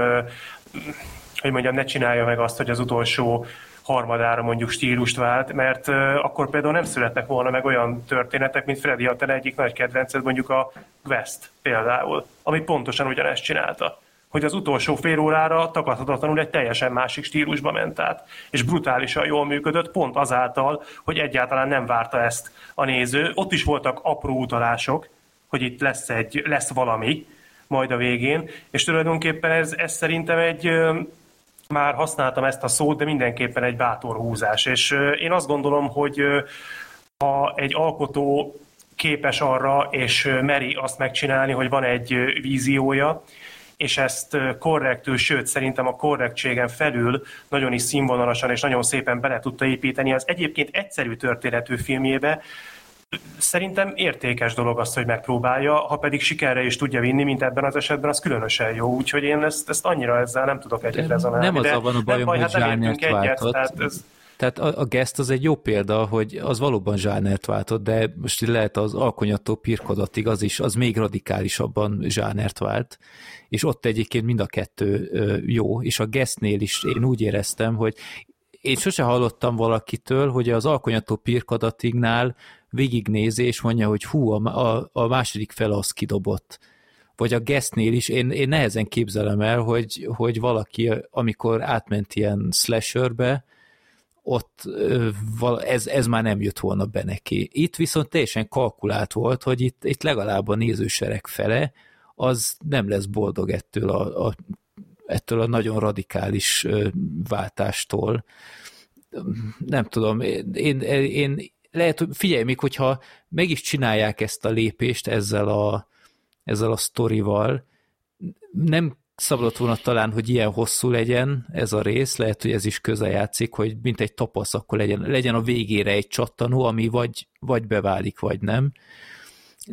hogy mondjam, ne csinálja meg azt, hogy az utolsó harmadára mondjuk stílust vált, mert akkor például nem születnek volna meg olyan történetek, mint Freddy a egyik nagy kedvenced, mondjuk a West például, ami pontosan ugyanezt csinálta hogy az utolsó fél órára takadhatatlanul egy teljesen másik stílusba ment át, és brutálisan jól működött, pont azáltal, hogy egyáltalán nem várta ezt a néző. Ott is voltak apró utalások, hogy itt lesz, egy, lesz valami majd a végén, és tulajdonképpen ez, ez szerintem egy, már használtam ezt a szót, de mindenképpen egy bátor húzás. És én azt gondolom, hogy ha egy alkotó képes arra, és meri azt megcsinálni, hogy van egy víziója, és ezt korrektül, sőt szerintem a korrektségen felül nagyon is színvonalasan és nagyon szépen bele tudta építeni az egyébként egyszerű történetű filmjébe, Szerintem értékes dolog azt, hogy megpróbálja, ha pedig sikerre is tudja vinni, mint ebben az esetben, az különösen jó. Úgyhogy én ezt, ezt annyira ezzel nem tudok egyet rezonálni. Nem az van a bajom, baj, hogy hát zsánert váltott. Tehát, ez... tehát a, a Guest az egy jó példa, hogy az valóban zsánert váltott, de most lehet az alkonyattól pirkodatig az is, az még radikálisabban zsánert vált, és ott egyébként mind a kettő jó, és a Guestnél is én úgy éreztem, hogy én sose hallottam valakitől, hogy az alkonyató pirkadatignál végignézi, és mondja, hogy hú, a, a, a második fel az kidobott. Vagy a guestnél is, én, én nehezen képzelem el, hogy, hogy valaki, amikor átment ilyen slasherbe, ott ez, ez már nem jött volna be neki. Itt viszont teljesen kalkulált volt, hogy itt, itt legalább a nézősereg fele, az nem lesz boldog ettől a, a, ettől a nagyon radikális váltástól. Nem tudom, én, én lehet, figyelj, még hogyha meg is csinálják ezt a lépést ezzel a, ezzel a sztorival, nem szabadott volna talán, hogy ilyen hosszú legyen ez a rész, lehet, hogy ez is közel játszik, hogy mint egy tapasz, akkor legyen, legyen a végére egy csattanó, ami vagy, vagy beválik, vagy nem.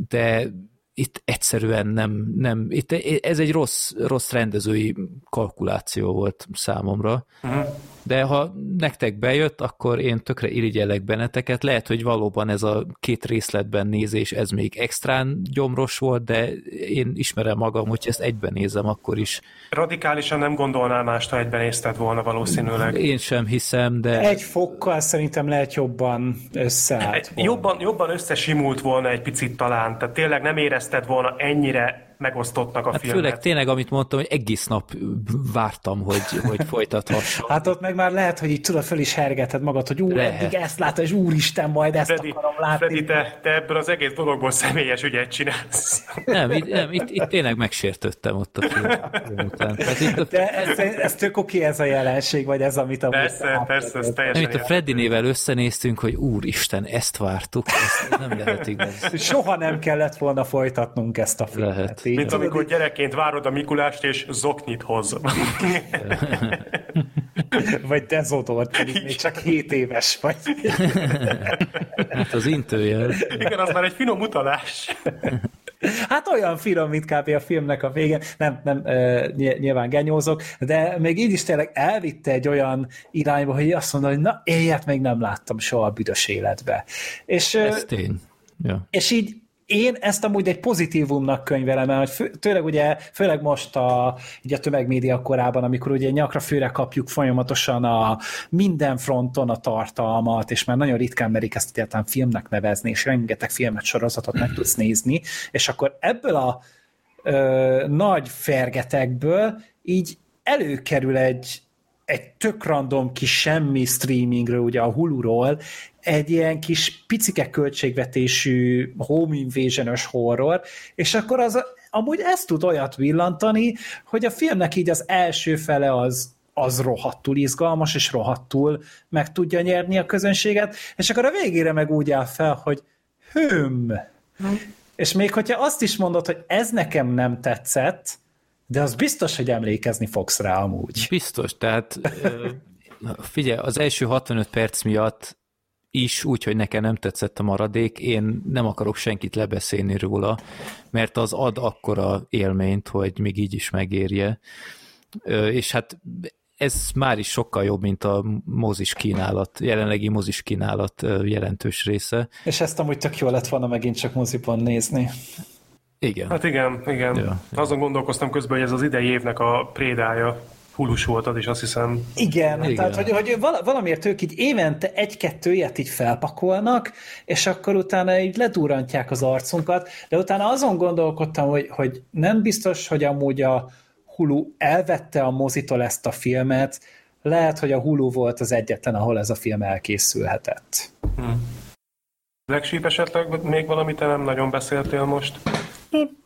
De itt egyszerűen nem, nem itt ez egy rossz, rossz rendezői kalkuláció volt számomra. Uh-huh de ha nektek bejött, akkor én tökre irigyellek benneteket. Lehet, hogy valóban ez a két részletben nézés, ez még extrán gyomros volt, de én ismerem magam, hogy ezt egyben nézem, akkor is. Radikálisan nem gondolnál mást, ha egyben nézted volna valószínűleg. Én sem hiszem, de... Egy fokkal szerintem lehet jobban összeállt Jobban, jobban összesimult volna egy picit talán, tehát tényleg nem érezted volna ennyire megosztottnak a hát filmet. Főleg tényleg, amit mondtam, hogy egész nap vártam, hogy, hogy folytathassa. Hát ott meg már lehet, hogy így tudod, föl is hergeted magad, hogy úr, Lehet. eddig ezt látta, és úristen, majd ezt Freddy, akarom látni. Freddy te, te ebből az egész dologból személyes ügyet csinálsz. Nem, itt, nem itt, itt tényleg megsértődtem ott a film, film után. Hát itt a, De ez, ez tök oké ez a jelenség, vagy ez, amit amúgy Persze, persze, ez nem, teljesen itt a Freddinével összenéztünk, hogy úristen, ezt vártuk, ez nem lehet igaz. Soha nem kellett volna folytatnunk ezt a filmet. Lehet. Így, Mint amikor gyerekként várod a Mikulást, és zoknit hoz. Vagy dezodort, pedig még csak 7 éves vagy. Hát az intőjel. Igen, az már egy finom utalás. Hát olyan finom, mint kb. a filmnek a végén. Nem, nem, nyilván genyózok, de még így is tényleg elvitte egy olyan irányba, hogy azt mondta, hogy na, ilyet még nem láttam soha a büdös életbe. És, Ez tény. Ja. és így én ezt amúgy egy pozitívumnak könyvelem el, hogy fő, tőleg ugye, főleg most a, így a tömegmédia korában, amikor ugye nyakra főre kapjuk folyamatosan a minden fronton a tartalmat, és már nagyon ritkán merik ezt egyáltalán filmnek nevezni, és rengeteg filmet, sorozatot meg tudsz nézni, és akkor ebből a ö, nagy fergetekből így előkerül egy, egy tök random kis semmi streamingről, ugye a Hulu-ról, egy ilyen kis picike költségvetésű home invasion horror, és akkor az amúgy ezt tud olyat villantani, hogy a filmnek így az első fele az az rohadtul izgalmas, és rohadtul meg tudja nyerni a közönséget, és akkor a végére meg úgy áll fel, hogy hüm. És még hogyha azt is mondod, hogy ez nekem nem tetszett, de az biztos, hogy emlékezni fogsz rá amúgy. Biztos, tehát figyelj, az első 65 perc miatt is, úgyhogy nekem nem tetszett a maradék, én nem akarok senkit lebeszélni róla, mert az ad akkora élményt, hogy még így is megérje. És hát ez már is sokkal jobb, mint a mozis kínálat, jelenlegi mozis kínálat jelentős része. És ezt amúgy tök jó lett volna megint csak moziban nézni. Igen. Hát igen, igen. Ja. Azon gondolkoztam közben, hogy ez az idei évnek a prédája. Hulus volt az is, azt hiszem. Igen, Igen. Igen. tehát hogy, hogy vala- valamiért ők így évente egy-kettő ilyet így felpakolnak, és akkor utána így ledurrantják az arcunkat, de utána azon gondolkodtam, hogy, hogy nem biztos, hogy amúgy a Hulu elvette a mozitól ezt a filmet, lehet, hogy a Hulu volt az egyetlen, ahol ez a film elkészülhetett. Black Sheep esetleg még valamit te nem nagyon beszéltél most? Én,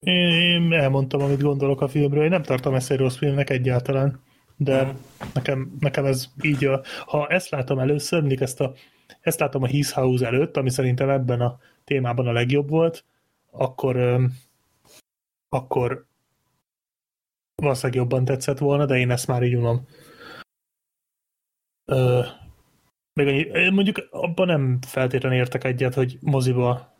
én elmondtam, amit gondolok a filmről. Én nem tartom ezt egy rossz filmnek egyáltalán. De nekem, nekem ez így a... Ha ezt látom először, mindig ezt, a, ezt látom a His House előtt, ami szerintem ebben a témában a legjobb volt, akkor akkor valószínűleg jobban tetszett volna, de én ezt már így unom. Ö, még annyi, mondjuk abban nem feltétlenül értek egyet, hogy moziba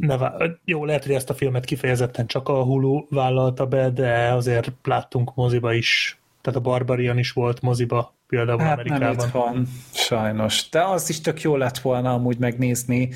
ne vá- jó, lehet, hogy ezt a filmet kifejezetten csak a Hulu vállalta be, de azért láttunk moziba is. Tehát a Barbarian is volt moziba, például Hát nem Amerikában. itt van, sajnos. De az is tök jó lett volna amúgy megnézni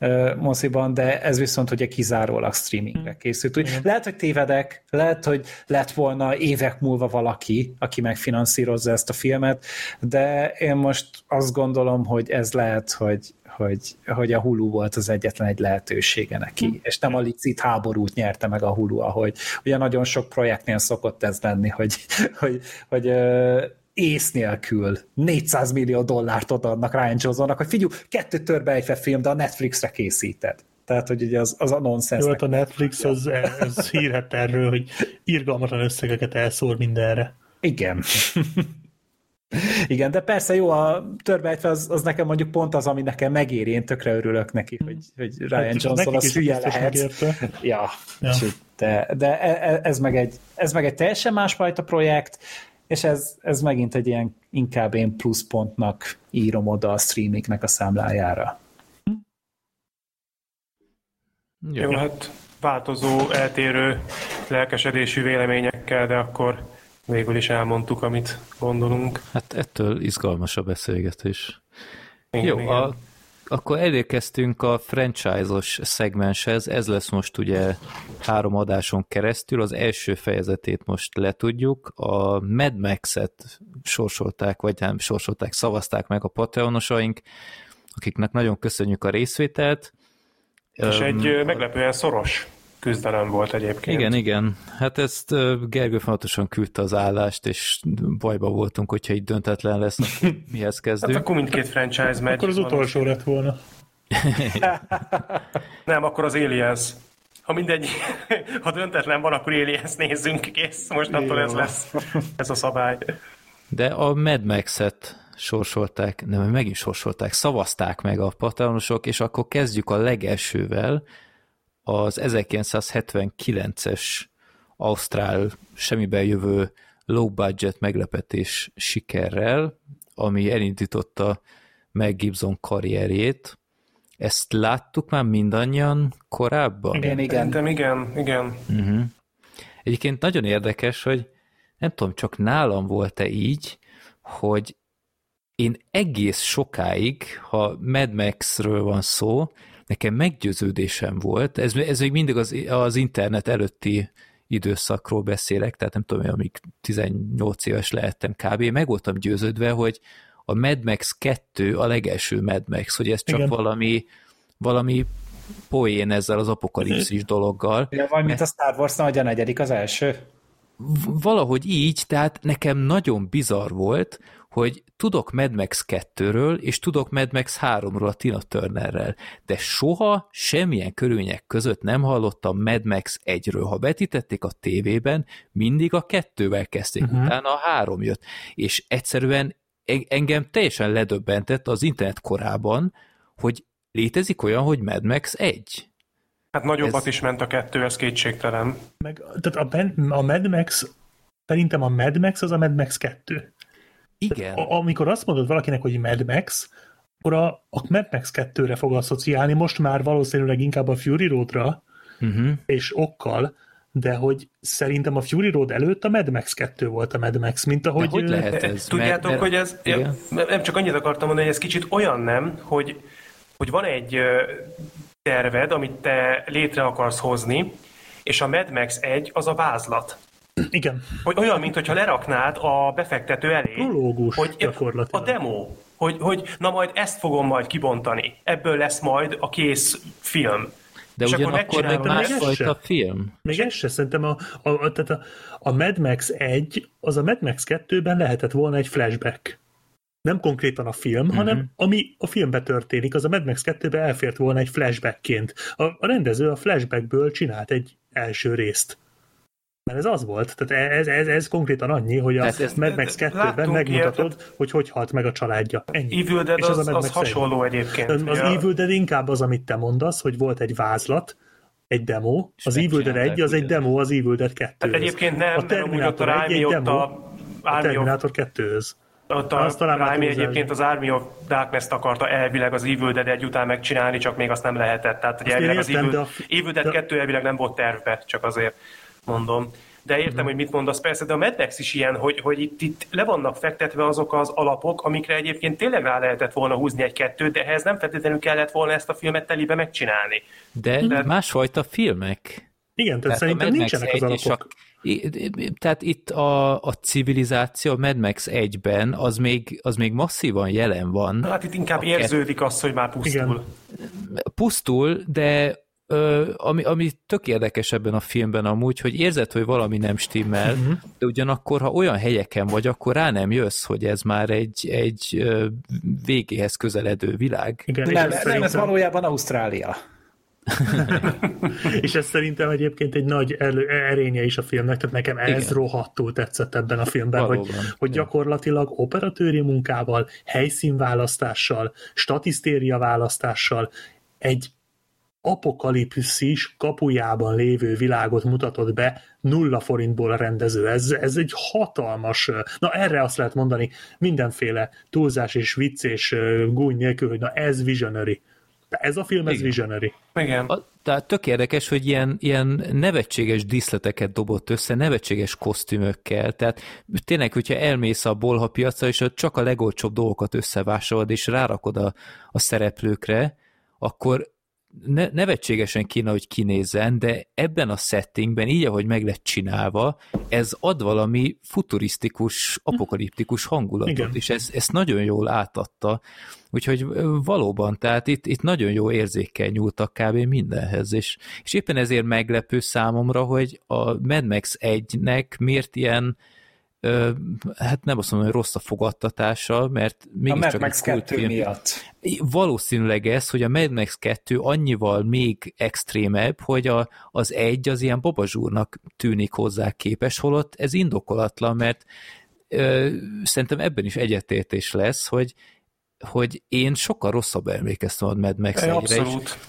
uh, moziban, de ez viszont ugye kizárólag streamingre készült. Úgy, lehet, hogy tévedek, lehet, hogy lett volna évek múlva valaki, aki megfinanszírozza ezt a filmet, de én most azt gondolom, hogy ez lehet, hogy hogy, hogy a Hulu volt az egyetlen egy lehetősége neki, és nem a licit háborút nyerte meg a Hulu, ahogy ugye nagyon sok projektnél szokott ez lenni, hogy, hogy, hogy ész nélkül 400 millió dollárt odaadnak Ryan Johnsonnak, hogy figyelj, kettő törbe egyfe film, de a Netflixre készíted. Tehát, hogy ugye az, az a nonsens. Jó, hát a Netflix az, az hírhet erről, hogy irgalmatlan összegeket elszór mindenre. Igen. Igen, de persze jó, a törbejtve az, az nekem mondjuk pont az, ami nekem megéri, én tökre örülök neki, hogy, hogy Ryan Hát, Johnson az hülye lehet. megérte. Ja, Ja. de, de e- e- ez, meg egy, ez meg egy teljesen másfajta projekt, és ez, ez megint egy ilyen inkább én pluszpontnak írom oda a streamingnek a számlájára. Jó, hát változó, eltérő lelkesedésű véleményekkel, de akkor végül is elmondtuk, amit gondolunk. Hát ettől izgalmas a beszélgetés. Igen, Jó, igen. a, akkor elérkeztünk a franchise-os szegmenshez, ez lesz most ugye három adáson keresztül, az első fejezetét most letudjuk, a Mad Max-et sorsolták, vagy nem sorsolták, szavazták meg a Patreonosaink, akiknek nagyon köszönjük a részvételt. És Öm, egy meglepően szoros küzdelem volt egyébként. Igen, igen. Hát ezt Gergő fontosan küldte az állást, és bajba voltunk, hogyha így döntetlen lesz, mihez kezdünk. Hát akkor mindkét franchise megy. Akkor az utolsó lett volna. Nem, akkor az Aliens. Ha mindegy, ha döntetlen van, akkor Aliens nézzünk, kész. Most attól ez lesz. Ez a szabály. De a Mad Max-et sorsolták, nem, megint sorsolták, szavazták meg a patronosok, és akkor kezdjük a legelsővel, az 1979-es Ausztrál semmiben jövő low budget meglepetés sikerrel, ami elindította meg Gibson karrierjét. Ezt láttuk már mindannyian korábban? Igen, igen. Szerintem igen, igen. Uh-huh. Egyébként nagyon érdekes, hogy nem tudom, csak nálam volt-e így, hogy én egész sokáig, ha Mad Max-ről van szó, nekem meggyőződésem volt, ez, ez még mindig az, az internet előtti időszakról beszélek, tehát nem tudom, amíg 18 éves lehettem kb. Meg voltam győződve, hogy a Mad Max 2 a legelső Mad Max, hogy ez csak Igen. valami, valami poén ezzel az apokalipszis dologgal. Ja, vagy mint a Star Wars a negyedik az első? Valahogy így, tehát nekem nagyon bizarr volt, hogy tudok Mad Max 2-ről, és tudok Mad Max 3-ról a Tina Turnerrel, de soha semmilyen körülmények között nem hallottam Mad Max 1-ről. Ha vetítették a tévében, mindig a kettővel kezdték, uh-huh. utána a három jött. És egyszerűen engem teljesen ledöbbentett az internet korában, hogy létezik olyan, hogy Mad Max 1. Hát nagyobbat ez... is ment a kettő, ez kétségtelen. Meg, tehát a, a Mad Max, szerintem a Mad Max az a Mad Max 2. Igen. A, amikor azt mondod valakinek, hogy Mad Max, akkor a, a Mad Max 2-re fog asszociálni, most már valószínűleg inkább a Fury Road-ra, uh-huh. és okkal, de hogy szerintem a Fury Road előtt a Mad Max 2 volt a Mad Max, mint ahogy... De hogy lehet ez? Tudjátok, mert, hogy ez... Igen. Nem csak annyit akartam mondani, hogy ez kicsit olyan nem, hogy, hogy van egy terved, amit te létre akarsz hozni, és a Mad Max 1 az a vázlat. Igen. Hogy olyan, mintha leraknád a befektető elé. Prológus hogy gyakorlatilag. A demo. Hogy, hogy na majd ezt fogom majd kibontani. Ebből lesz majd a kész film. De és ugyanakkor meg másfajta film. Még ez se, szerintem a, a, a, tehát a, a Mad Max 1, az a Mad Max 2-ben lehetett volna egy flashback. Nem konkrétan a film, uh-huh. hanem ami a filmben történik, az a Mad Max 2-ben elfért volna egy flashbackként. A, a rendező a flashbackből csinált egy első részt. Mert ez az volt, tehát ez, ez, ez konkrétan annyi, hogy a ez, Mad Max 2-ben megmutatod, ilyet, hogy hogy halt meg a családja. Ennyi. Evil Dead És az, az, az hasonló egy. egyébként. Az ja. Evil Dead inkább az, amit te mondasz, hogy volt egy vázlat, egy demo, az Evil Dead 1 az egy demo az Evil Dead 2 hát egyébként nem, a Terminator 1 egy demo a, a Terminator 2-höz. Ott a Raimi egyébként az Army of Darkness-t akarta elvileg az Evil Dead egy után megcsinálni, csak még azt nem lehetett. Tehát, hogy elvileg az Evil, a... Evil Dead 2 elvileg nem volt tervbe, csak azért mondom. De értem, uh-huh. hogy mit mondasz persze, de a Mad Max is ilyen, hogy, hogy itt, itt le vannak fektetve azok az alapok, amikre egyébként tényleg rá lehetett volna húzni egy-kettőt, de ehhez nem feltétlenül kellett volna ezt a filmet telibe megcsinálni. De, de... másfajta filmek. Igen, tehát, tehát szerintem nincsenek az alapok. A, tehát itt a, a civilizáció a Mad Max 1-ben az még, az még masszívan jelen van. Hát itt inkább érződik az, hogy már pusztul. Igen. Pusztul, de Ö, ami, ami tök érdekes ebben a filmben amúgy, hogy érzed, hogy valami nem stimmel, uh-huh. de ugyanakkor, ha olyan helyeken vagy, akkor rá nem jössz, hogy ez már egy, egy végéhez közeledő világ. Igen, nem, ez, nem, ez valójában Ausztrália. és ez szerintem egyébként egy nagy elő, erénye is a filmnek, tehát nekem ez Igen. rohadtul tetszett ebben a filmben, Valóban. hogy, hogy gyakorlatilag operatőri munkával, helyszínválasztással, statisztéria választással egy apokalipszis kapujában lévő világot mutatott be nulla forintból a rendező. Ez, ez egy hatalmas, na erre azt lehet mondani mindenféle túlzás és vicc és gúny nélkül, hogy na ez visionary. De ez a film, ez Igen. visionary. Igen. A, tehát tök érdekes, hogy ilyen, ilyen nevetséges díszleteket dobott össze, nevetséges kosztümökkel, tehát tényleg, hogyha elmész a bolha piacra, és csak a legolcsóbb dolgokat összevásolod, és rárakod a, a szereplőkre, akkor ne, nevetségesen kéne, hogy kinézzen, de ebben a settingben, így, ahogy meg lett csinálva, ez ad valami futurisztikus, apokaliptikus hangulatot, Igen. és ez, ezt nagyon jól átadta. Úgyhogy valóban, tehát itt, itt nagyon jó érzékkel nyúltak kb. mindenhez, és, és éppen ezért meglepő számomra, hogy a Mad Max 1-nek miért ilyen ö, hát nem azt mondom, hogy rossz a fogadtatása, mert mégiscsak a Mad Max 2 miatt. Valószínűleg ez, hogy a Mad Max 2 annyival még extrémebb, hogy a, az egy az ilyen babazsúrnak tűnik hozzá képes, holott ez indokolatlan, mert ö, szerintem ebben is egyetértés lesz, hogy hogy én sokkal rosszabb emlékeztem a Mad max és,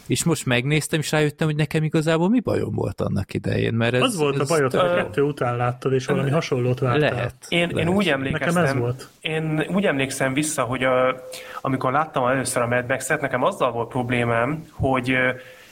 és most megnéztem, és rájöttem, hogy nekem igazából mi bajom volt annak idején. Mert ez, az volt ez, a bajod, hogy a kettő után láttad, és valami hasonlót vártál. Lehet. Én, lehet. én úgy emlékeztem, nekem ez volt. Én úgy emlékszem vissza, hogy a, amikor láttam először a Mad Max-et, nekem azzal volt problémám, hogy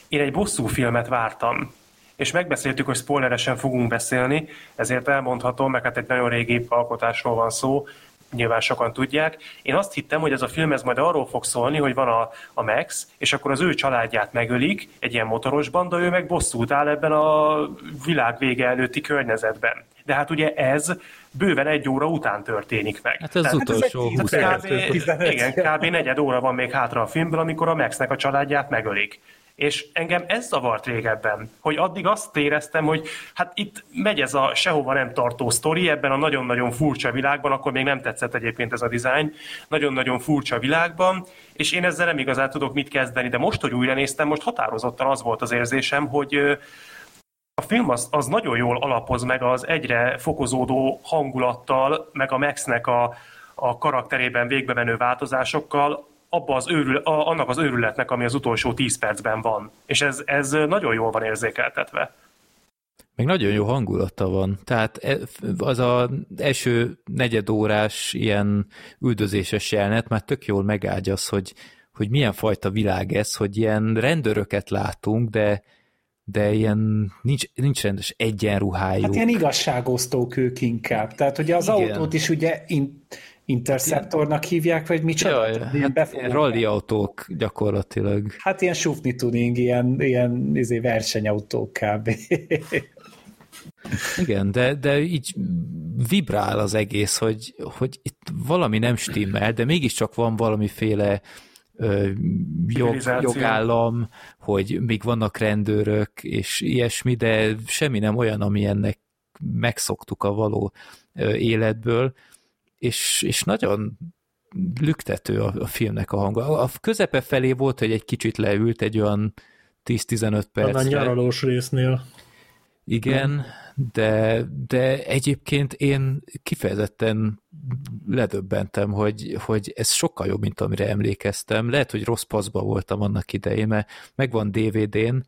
én egy bosszú filmet vártam és megbeszéltük, hogy spoileresen fogunk beszélni, ezért elmondhatom, meg hát egy nagyon régi alkotásról van szó, nyilván sokan tudják. Én azt hittem, hogy ez a film ez majd arról fog szólni, hogy van a, a Max, és akkor az ő családját megölik egy ilyen motoros banda, ő meg bosszút áll ebben a világ vége előtti környezetben. De hát ugye ez bőven egy óra után történik meg. Hát ez az utolsó hát 20 kb, Igen, kb. negyed óra van még hátra a filmből, amikor a Maxnek a családját megölik. És engem ez zavart régebben, hogy addig azt éreztem, hogy hát itt megy ez a sehova nem tartó sztori ebben a nagyon-nagyon furcsa világban, akkor még nem tetszett egyébként ez a dizájn, nagyon-nagyon furcsa világban, és én ezzel nem igazán tudok mit kezdeni, de most, hogy újra néztem, most határozottan az volt az érzésem, hogy a film az, az nagyon jól alapoz meg az egyre fokozódó hangulattal, meg a Maxnek a, a karakterében végbe menő változásokkal, abba az őrül, a, annak az őrületnek, ami az utolsó 10 percben van. És ez, ez nagyon jól van érzékeltetve. Még nagyon jó hangulata van. Tehát e, az a első negyedórás ilyen üldözéses jelenet már tök jól megágyaz, hogy, hogy milyen fajta világ ez, hogy ilyen rendőröket látunk, de de ilyen nincs, nincs rendes egyenruhájuk. Hát ilyen igazságosztók ők inkább. Tehát ugye az Igen. autót is ugye in, Interceptornak hívják, vagy micsoda? Jaj, ilyen, hát ilyen rally autók gyakorlatilag. Hát ilyen sufni tuning, ilyen, ilyen izé, versenyautók kb. Igen, de, de így vibrál az egész, hogy, hogy itt valami nem stimmel, de mégiscsak van valamiféle ö, jog, jogállam, hogy még vannak rendőrök, és ilyesmi, de semmi nem olyan, ami ennek megszoktuk a való ö, életből, és, és nagyon lüktető a, a filmnek a hangja. A közepe felé volt, hogy egy kicsit leült egy olyan 10-15 percre. A nyaralós résznél. Igen, de, de egyébként én kifejezetten ledöbbentem, hogy, hogy ez sokkal jobb, mint amire emlékeztem. Lehet, hogy rossz paszba voltam annak idején, mert megvan DVD-n,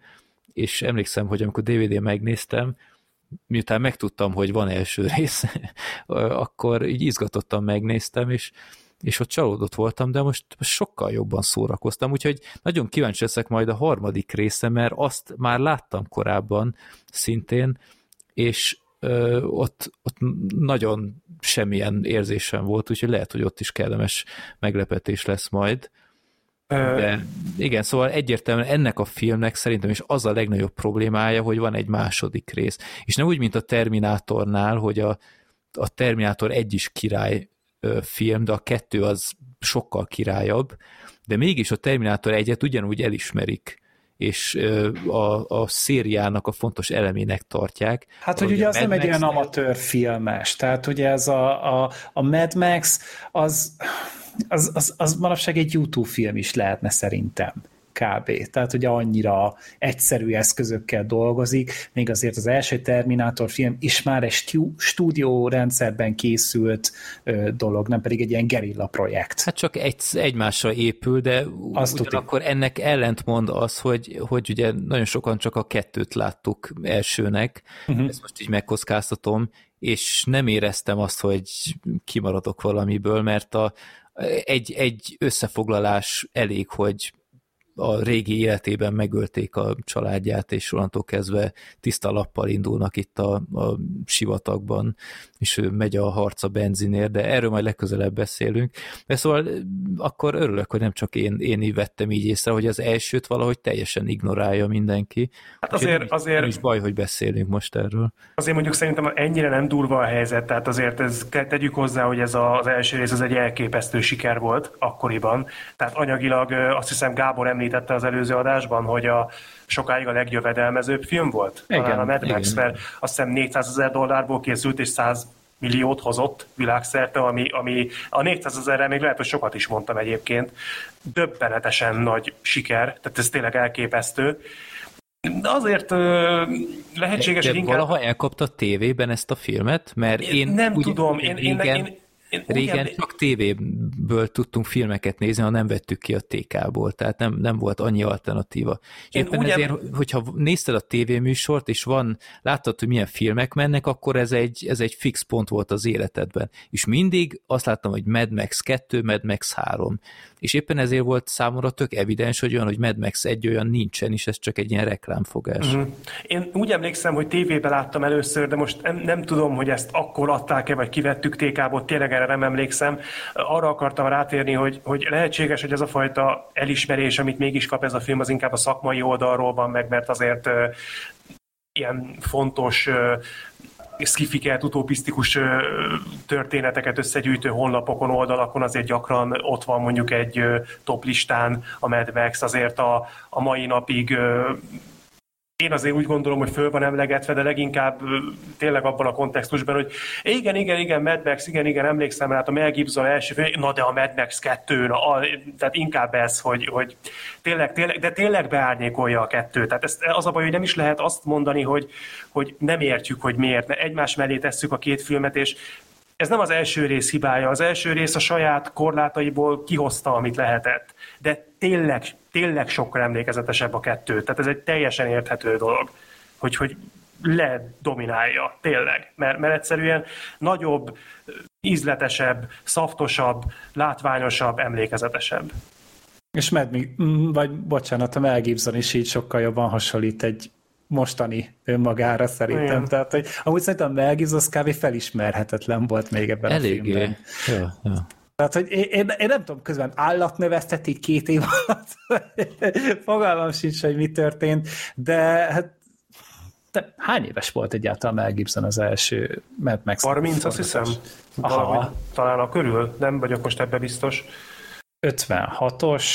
és emlékszem, hogy amikor DVD-n megnéztem, miután megtudtam, hogy van első rész, akkor így izgatottan megnéztem, és, és ott csalódott voltam, de most sokkal jobban szórakoztam, úgyhogy nagyon kíváncsi leszek majd a harmadik része, mert azt már láttam korábban szintén, és ö, ott, ott nagyon semmilyen érzésem volt, úgyhogy lehet, hogy ott is kellemes meglepetés lesz majd. De igen, szóval egyértelműen ennek a filmnek szerintem is az a legnagyobb problémája, hogy van egy második rész. És nem úgy, mint a Terminátornál, hogy a, a Terminátor egy is király film, de a kettő az sokkal királyabb, de mégis a Terminátor egyet ugyanúgy elismerik és a, a szériának a fontos elemének tartják. Hát, hogy ugye az nem egy olyan amatőr filmes, tehát ugye ez a, a, a Mad Max az az, az, az manapság egy YouTube film is lehetne szerintem kb. Tehát ugye annyira egyszerű eszközökkel dolgozik, még azért az első Terminátor film is már egy stúdió rendszerben készült ö, dolog, nem pedig egy ilyen gerilla projekt. Hát csak egy, egymásra épül, de Azt ugyanakkor ennek ellentmond az, hogy, hogy ugye nagyon sokan csak a kettőt láttuk elsőnek, uh-huh. ezt most így megkockáztatom, és nem éreztem azt, hogy kimaradok valamiből, mert a, egy, egy összefoglalás elég, hogy a régi életében megölték a családját, és onnantól kezdve tiszta lappal indulnak itt a, a sivatagban és ő megy a harc a benzinért, de erről majd legközelebb beszélünk. De szóval akkor örülök, hogy nem csak én, én így vettem így észre, hogy az elsőt valahogy teljesen ignorálja mindenki. Hát azért, nem, azért... Nem is baj, hogy beszélünk most erről. Azért mondjuk szerintem ennyire nem durva a helyzet, tehát azért ez, tegyük hozzá, hogy ez az első rész az egy elképesztő siker volt akkoriban. Tehát anyagilag azt hiszem Gábor említette az előző adásban, hogy a sokáig a legjövedelmezőbb film volt. Igen, talán a Mad Max, mert azt hiszem 400 ezer dollárból készült, és 100 milliót hozott világszerte, ami, ami a 400 ezerre még lehet, hogy sokat is mondtam egyébként. Döbbenetesen nagy siker, tehát ez tényleg elképesztő. De azért ö, lehetséges, de, de hogy inkább... valaha elkapta a tévében ezt a filmet? Mert én, én nem úgy, tudom, én, én, én, én, én Régen úgy csak tévéből tudtunk filmeket nézni, ha nem vettük ki a TK-ból, tehát nem, nem volt annyi alternatíva. És éppen úgy ezért, hogyha nézted a tévéműsort, és van, láttad, hogy milyen filmek mennek, akkor ez egy, ez egy fix pont volt az életedben. És mindig azt láttam, hogy Mad Max 2, Mad Max 3 és éppen ezért volt számomra tök evidens, hogy olyan, hogy Mad Max egy olyan nincsen, és ez csak egy ilyen reklámfogás. Mm. Én úgy emlékszem, hogy tévében láttam először, de most nem, nem tudom, hogy ezt akkor adták-e, vagy kivettük TK-ból, tényleg erre nem emlékszem. Arra akartam rátérni, hogy, hogy lehetséges, hogy ez a fajta elismerés, amit mégis kap ez a film, az inkább a szakmai oldalról van meg, mert azért ilyen fontos skifiket, utopisztikus történeteket összegyűjtő honlapokon, oldalakon azért gyakran ott van mondjuk egy top listán a Mad Max, azért a, a mai napig én azért úgy gondolom, hogy föl van emlegetve, de leginkább tényleg abban a kontextusban, hogy igen, igen, igen, Mad Max, igen, igen, emlékszem rá, a Mel Gibson első film, na de a Mad Max 2, na, a, tehát inkább ez, hogy, hogy tényleg, tényleg, de tényleg beárnyékolja a kettőt. Tehát ez, az a baj, hogy nem is lehet azt mondani, hogy, hogy nem értjük, hogy miért. Mert egymás mellé tesszük a két filmet, és ez nem az első rész hibája. Az első rész a saját korlátaiból kihozta, amit lehetett. De tényleg, tényleg sokkal emlékezetesebb a kettő. Tehát ez egy teljesen érthető dolog, hogy, hogy ledominálja, tényleg. Mert, mert egyszerűen nagyobb, ízletesebb, szaftosabb, látványosabb, emlékezetesebb. És Mad vagy bocsánat, a Mel Gibson is így sokkal jobban hasonlít egy mostani önmagára szerintem. Igen. Tehát, hogy amúgy szerintem Mel Gibson kb. felismerhetetlen volt még ebben Eléggé. a filmben. Ja, ja. Tehát, hogy én, én, én nem tudom, közben állatnövesztették két év alatt. Fogalmam sincs, hogy mi történt, de hát de hány éves volt egyáltalán Mel Gibson az első Mad Max? 30, azt hiszem. Valahogy, talán a körül, nem vagyok most ebbe biztos. 56-os,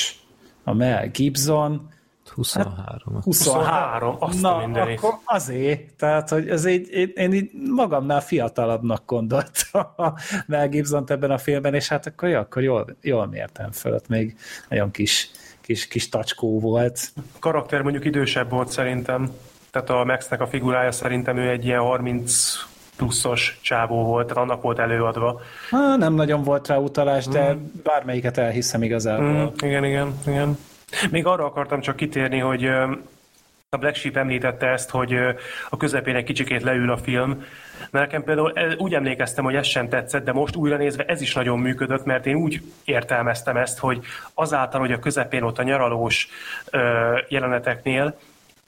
a Mel Gibson, 23. 23, azt Na, akkor azért, tehát, hogy ez így, én, én így magamnál fiatalabbnak gondoltam a Mel ebben a filmben, és hát akkor, jó, akkor jól, jól mértem föl, ott még nagyon kis, kis, kis tacskó volt. A karakter mondjuk idősebb volt szerintem, tehát a Maxnek a figurája szerintem ő egy ilyen 30 pluszos csávó volt, tehát annak volt előadva. Ha, nem nagyon volt rá utalás, de mm. bármelyiket elhiszem igazából. Mm, igen, igen, igen. Még arra akartam csak kitérni, hogy a Black Sheep említette ezt, hogy a közepén egy kicsikét leül a film, mert nekem például úgy emlékeztem, hogy ez sem tetszett, de most újra nézve ez is nagyon működött, mert én úgy értelmeztem ezt, hogy azáltal, hogy a közepén ott a nyaralós jeleneteknél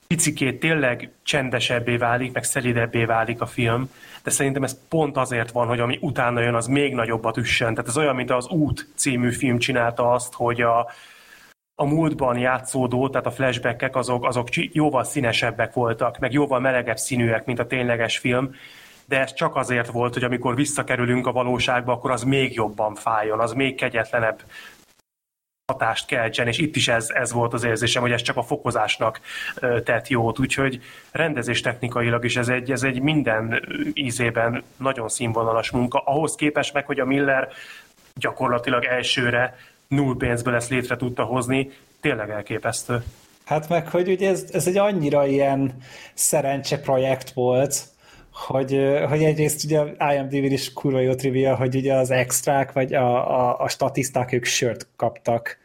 picikét tényleg csendesebbé válik, meg szelidebbé válik a film, de szerintem ez pont azért van, hogy ami utána jön, az még nagyobbat üssen. Tehát ez olyan, mint az Út című film csinálta azt, hogy a, a múltban játszódó, tehát a flashbackek azok, azok jóval színesebbek voltak, meg jóval melegebb színűek, mint a tényleges film, de ez csak azért volt, hogy amikor visszakerülünk a valóságba, akkor az még jobban fájjon, az még kegyetlenebb hatást keltsen, és itt is ez, ez volt az érzésem, hogy ez csak a fokozásnak tett jót, úgyhogy rendezés technikailag is ez egy, ez egy minden ízében nagyon színvonalas munka, ahhoz képest meg, hogy a Miller gyakorlatilag elsőre null pénzből ezt létre tudta hozni, tényleg elképesztő. Hát meg, hogy ugye ez, ez egy annyira ilyen szerencse projekt volt, hogy, hogy egyrészt ugye IMDb-n is kurva jó trivia, hogy ugye az extrák, vagy a, a, a statiszták ők sört kaptak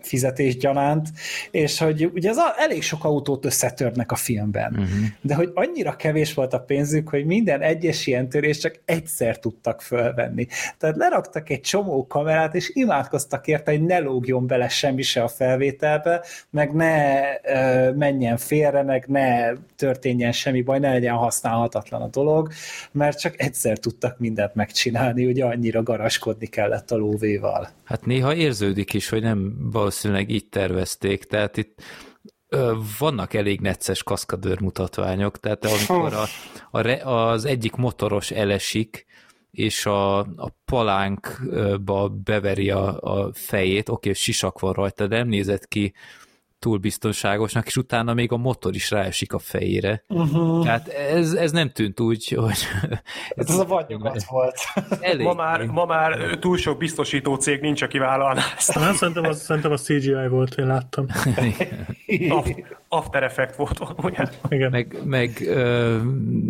fizetésgyanánt, és hogy ugye az elég sok autót összetörnek a filmben, uh-huh. de hogy annyira kevés volt a pénzük, hogy minden egyes ilyen törés csak egyszer tudtak fölvenni. Tehát leraktak egy csomó kamerát, és imádkoztak érte, hogy ne lógjon bele semmi se a felvételbe, meg ne uh, menjen félre, meg ne történjen semmi baj, ne legyen használhatatlan a dolog, mert csak egyszer tudtak mindent megcsinálni, ugye annyira garaskodni kellett a lóvéval. Hát néha érződik is, hogy nem valószínűleg így tervezték, tehát itt vannak elég necces kaszkadőr mutatványok, tehát amikor a, a, az egyik motoros elesik, és a, a palánkba beveri a, a fejét, oké, sisak van rajta, de nem nézett ki túl biztonságosnak, és utána még a motor is ráesik a fejére. Uh-huh. Tehát ez, ez nem tűnt úgy, hogy... Ez, ez a vadnyugat volt. Elég. Ma már, ma már túl sok biztosító cég nincs, aki vállalná ezt. Nem, szerintem, az, szerintem a CGI volt, én láttam. After Effect volt, ugye? Igen. Meg, meg ö,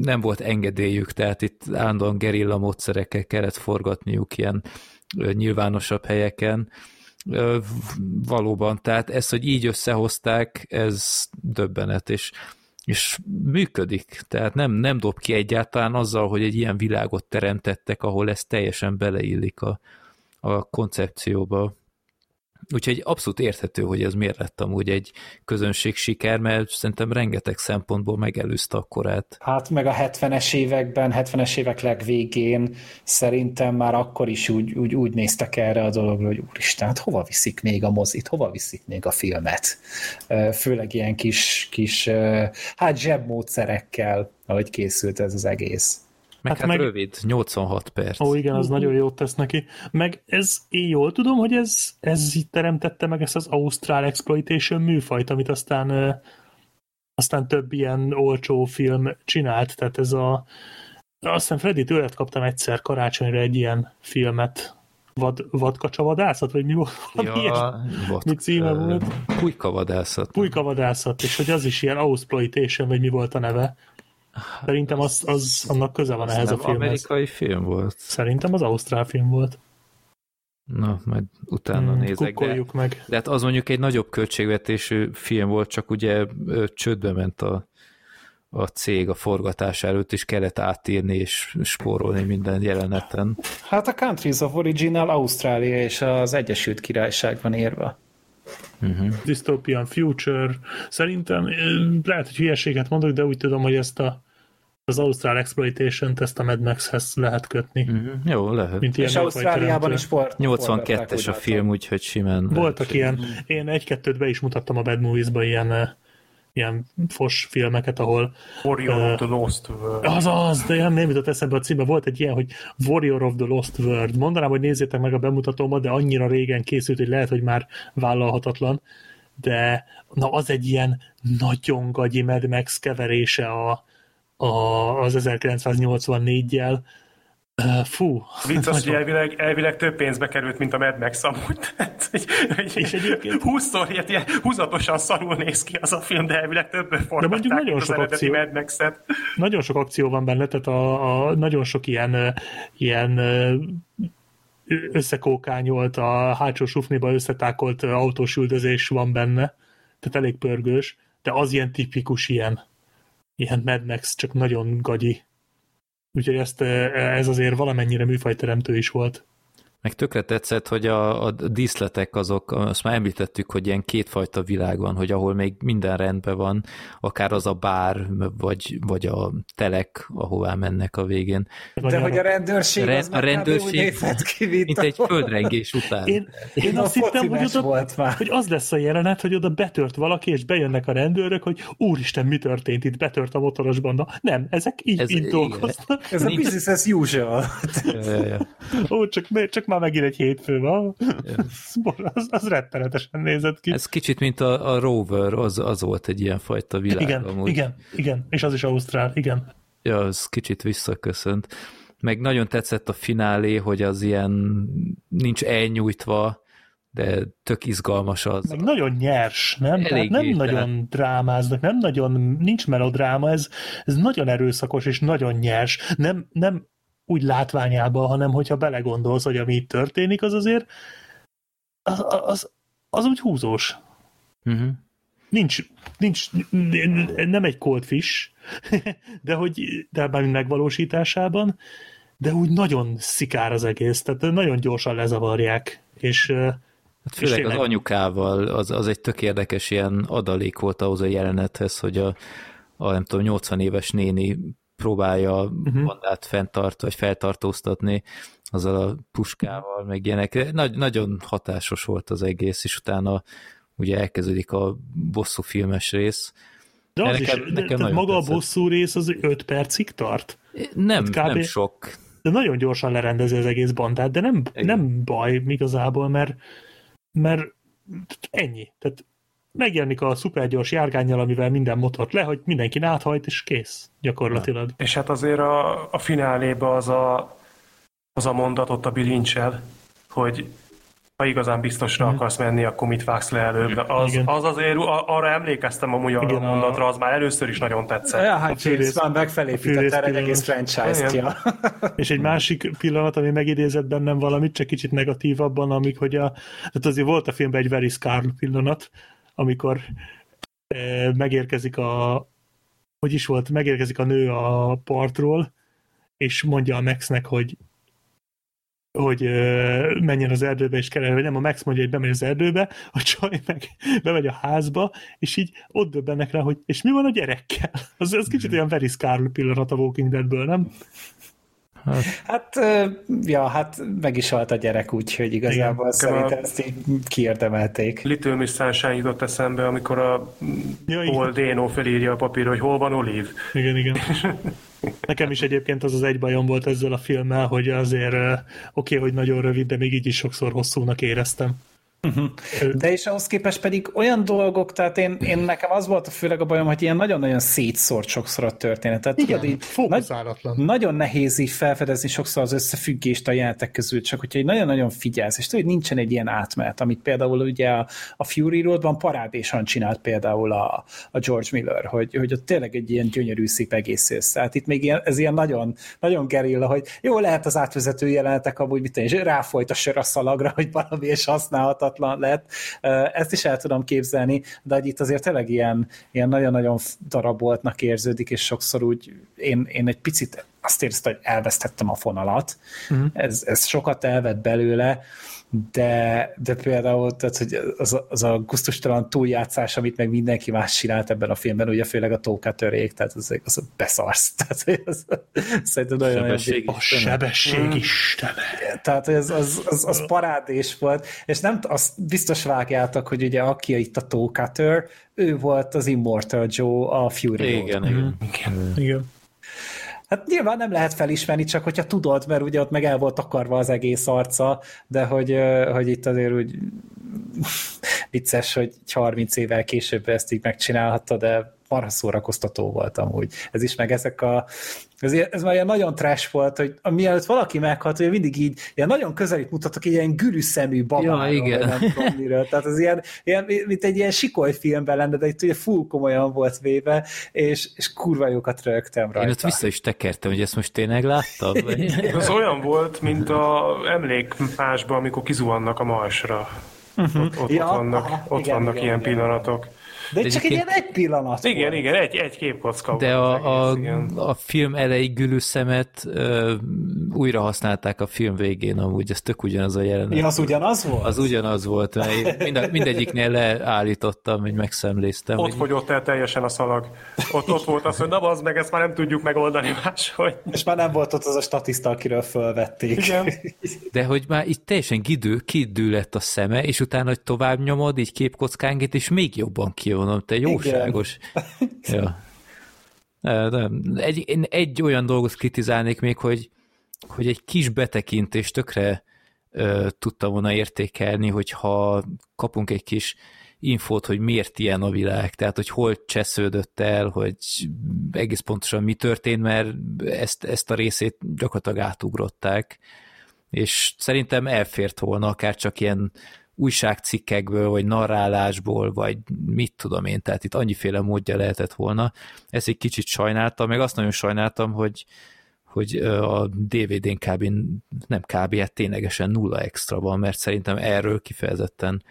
nem volt engedélyük, tehát itt állandóan gerilla módszerekkel kellett forgatniuk ilyen ö, nyilvánosabb helyeken, valóban, tehát ezt, hogy így összehozták, ez döbbenet, és, és működik, tehát nem, nem dob ki egyáltalán azzal, hogy egy ilyen világot teremtettek, ahol ez teljesen beleillik a, a koncepcióba. Úgyhogy abszolút érthető, hogy ez miért lett amúgy egy közönség siker, mert szerintem rengeteg szempontból megelőzte a korát. Hát meg a 70-es években, 70-es évek legvégén szerintem már akkor is úgy, úgy, úgy néztek erre a dologra, hogy úristen, hát hova viszik még a mozit, hova viszik még a filmet? Főleg ilyen kis, kis hát zsebmódszerekkel, ahogy készült ez az egész. Meg hát, hát meg... rövid, 86 perc. Ó, igen, az nagyon jót tesz neki. Meg ez, én jól tudom, hogy ez, ez itt teremtette meg ezt az Ausztrál Exploitation műfajt, amit aztán aztán több ilyen olcsó film csinált, tehát ez a aztán Freddy tőled kaptam egyszer karácsonyra egy ilyen filmet, vad, vadkacsavadászat, vagy mi volt? Ja, vad, mi címe volt? Pulykavadászat. Pulykavadászat, és hogy az is ilyen Ausploitation, vagy mi volt a neve. Szerintem az, az annak köze van ehhez a filmhez. amerikai film volt? Szerintem az ausztrál film volt. Na, majd utána hmm, nézek. De, meg. De hát az mondjuk egy nagyobb költségvetésű film volt, csak ugye csődbe ment a, a cég a forgatás előtt, és kellett átírni és spórolni minden jeleneten. Hát a Countries of Original Ausztrália és az Egyesült Királyság van írva. Uh-huh. Dystopian Future. Szerintem lehet, hogy hülyeséget mondok, de úgy tudom, hogy ezt a az Ausztrál Exploitation-t ezt a Mad Max-hez lehet kötni. Mm-hmm. Jó, lehet. Mint ilyen És Ausztráliában is sport. 82-es a film, úgyhogy simán. Voltak ilyen, én egy-kettőt be is mutattam a Bad Movies-ba ilyen eh, ilyen fos filmeket, ahol... Warrior uh, of the Lost World. Az az, de nem, nem jutott eszembe a címbe. Volt egy ilyen, hogy Warrior of the Lost World. Mondanám, hogy nézzétek meg a bemutatómat, de annyira régen készült, hogy lehet, hogy már vállalhatatlan. De na, az egy ilyen nagyon gagyi Mad Max keverése a, a, az 1984-jel. Uh, fú. Vicc az, hogy elvileg, elvileg több pénzbe került, mint a Mad Max amúgy. Tehát, hogy, és egyébként... 20-szor ilyet, ilyen húzatosan szarul néz ki az a film, de elvileg többet forgatták, de nagyon sok akció, Mad Max-et. Nagyon sok akció van benne, tehát a, a nagyon sok ilyen, ilyen összekókányolt, a hátsó sufniba összetákolt autós üldözés van benne, tehát elég pörgős, de az ilyen tipikus ilyen ilyen Mad Max, csak nagyon gagyi. Úgyhogy ezt, eh, ez azért valamennyire műfajteremtő is volt. Meg tökre tetszett, hogy a, a díszletek azok, azt már említettük, hogy ilyen kétfajta világ van, hogy ahol még minden rendben van, akár az a bár, vagy, vagy a telek, ahová mennek a végén. De hogy a rendőrség az a rendőrség ki, mint, mint egy földrengés után. Én, én azt hittem, hogy, oda, volt már. hogy az lesz a jelenet, hogy oda betört valaki, és bejönnek a rendőrök, hogy úristen, mi történt itt, betört a motoros banda. Nem, ezek így, Ez, így dolgoznak. Ez a business as usual. Ó, csak, csak már megint egy hétfő van. az, az rettenetesen nézett ki. Ez kicsit, mint a, a Rover, az, az volt egy ilyen fajta világ. Igen, amúgy. igen, igen, és az is Ausztrál, igen. Ja, az kicsit visszaköszönt. Meg nagyon tetszett a finálé, hogy az ilyen nincs elnyújtva, de tök izgalmas az. Meg nagyon nyers, nem? Tehát nem de... nagyon drámáznak, nem nagyon, nincs melodráma, ez, ez nagyon erőszakos és nagyon nyers. Nem, nem úgy látványában, hanem hogyha belegondolsz, hogy ami itt történik, az azért az, az az úgy húzós. Uh-huh. Nincs, nincs, nem egy cold fish, de hogy de már megvalósításában, de úgy nagyon szikár az egész, tehát nagyon gyorsan lezavarják, és Hát főleg az anyukával, az, az egy tök érdekes ilyen adalék volt ahhoz a jelenethez, hogy a, a nem tudom, 80 éves néni próbálja uh-huh. bandát fenntart, vagy feltartóztatni azzal a puskával, meg ilyenek. Nagy, nagyon hatásos volt az egész, és utána ugye elkezdődik a bosszú filmes rész. De az nekem, is, nekem tehát maga tetszett. a bosszú rész az 5 percig tart? Nem, kb. nem sok. De nagyon gyorsan lerendezi az egész bandát, de nem, nem baj igazából, mert, mert ennyi. Tehát megjelenik a szupergyors járgányjal, amivel minden motort le, hogy mindenki áthajt, és kész, gyakorlatilag. És hát azért a, a fináléba az a, az a mondat ott a bilincsel, hogy ha igazán biztosra mm. akarsz menni, akkor mit vágsz le előbb. Az, az azért, arra emlékeztem amúgy arra Igen, a mondatra, az már először is nagyon tetszett. Ja, hát James már megfelépített erre egy egész franchise-t. Ja. És egy másik pillanat, ami megidézett bennem valamit, csak kicsit negatívabban, amik, hogy a, tehát azért volt a filmben egy very scar pillanat, amikor e, megérkezik a hogy is volt, megérkezik a nő a partról, és mondja a Maxnek, hogy hogy ö, menjen az erdőbe, és kell, vagy nem, a Max mondja, hogy bemegy az erdőbe, a csaj meg bemegy a házba, és így ott döbbennek rá, hogy és mi van a gyerekkel? Az, az kicsit olyan very Scarlet pillanat a Walking Deadből, nem? Hát, hát, ja, hát meg is halt a gyerek, úgyhogy igazából Igen, szerintem ezt így kiérdemelték. Little Miss Sunshine jutott eszembe, amikor a ja, Paul Dano felírja a papírra, hogy hol van Olive. Igen, igen. Nekem is egyébként az az egy bajom volt ezzel a filmmel, hogy azért oké, okay, hogy nagyon rövid, de még így is sokszor hosszúnak éreztem. De és ahhoz képest pedig olyan dolgok, tehát én, én nekem az volt a főleg a bajom, hogy ilyen nagyon-nagyon szétszórt sokszor a történet. Tehát Igen, tudod, így nagy, nagyon nehéz így felfedezni sokszor az összefüggést a jelentek közül, csak hogyha nagyon-nagyon figyelsz, és tudod, hogy nincsen egy ilyen átmenet, amit például ugye a, a Fury Roadban parádésan csinált például a, a George Miller, hogy, hogy ott tényleg egy ilyen gyönyörű szép egész össze. Tehát itt még ilyen, ez ilyen nagyon, nagyon gerilla, hogy jó, lehet az átvezető jelenetek amúgy, mit és ráfolyt a sör a szalagra, hogy valami és használhatat tarthatatlan lett. Ezt is el tudom képzelni, de hogy itt azért tényleg ilyen, ilyen nagyon-nagyon daraboltnak érződik, és sokszor úgy én, én egy picit azt éreztem, hogy elvesztettem a fonalat. Uh-huh. Ez, ez sokat elvett belőle, de, de például tehát, hogy az, az a gusztustalan túljátszás, amit meg mindenki más csinált ebben a filmben, ugye főleg a tókatörék, tehát az, az beszarsz. Tehát az, szerintem nagyon sebesség nagyon... A sebesség mm. istene. Tehát ez az, az, az parádés volt, és nem, azt biztos vágjátok, hogy ugye aki itt a tókatör, ő volt az Immortal Joe a Fury igen, igen. igen. igen. Hát nyilván nem lehet felismerni, csak hogyha tudod, mert ugye ott meg el volt akarva az egész arca, de hogy, hogy itt azért úgy vicces, hogy 30 évvel később ezt így megcsinálhatta, de marha szórakoztató volt amúgy. Ez is meg ezek a ez, ez már ilyen nagyon trash volt, hogy mielőtt valaki meghalt, hogy mindig így ilyen nagyon közelít mutatok egy ilyen gülű szemű babáról, ja, igen. nem tudom miről. Tehát az ilyen, ilyen, mint egy ilyen sikoly filmben lenne, de itt ugye full komolyan volt véve, és, és kurva jókat rögtem rajta. Én ott vissza is tekertem, hogy ezt most tényleg láttam. az olyan volt, mint a emlékmásban, amikor kizuhannak a marsra. Uh-huh. Ott, ott, ja, ott vannak, aha, ott igen, vannak igen, ilyen igen, pillanatok. De, de csak egy ilyen egy pillanat Igen, volt. igen, egy, egy képkocka De a, egész, a, a film elejé gülőszemet uh, újra használták a film végén amúgy, ez tök ugyanaz a jelenet. Ja, az ugyanaz volt? Az ugyanaz volt, mert mind, mindegyiknél leállítottam, hogy megszemléztem. Ott hogy... fogyott el teljesen a szalag. Ott, ott volt az, hogy na az meg, ezt már nem tudjuk megoldani máshogy. És már nem volt ott az a statiszta, akiről fölvették. Igen. De hogy már itt teljesen kidő, kidő lett a szeme, és utána, hogy tovább nyomod, így képkockánként, és még jobban kijön mondom, te jóságos. ja. Egy, én egy olyan dolgot kritizálnék még, hogy, hogy egy kis betekintést tökre ö, tudtam volna értékelni, hogyha kapunk egy kis infót, hogy miért ilyen a világ, tehát hogy hol csesződött el, hogy egész pontosan mi történt, mert ezt, ezt a részét gyakorlatilag átugrották, és szerintem elfért volna akár csak ilyen újságcikkekből, vagy narrálásból, vagy mit tudom én, tehát itt annyiféle módja lehetett volna. Ezt egy kicsit sajnáltam, meg azt nagyon sajnáltam, hogy, hogy a DVD-n kb. nem kb. hát ténylegesen nulla extra van, mert szerintem erről kifejezetten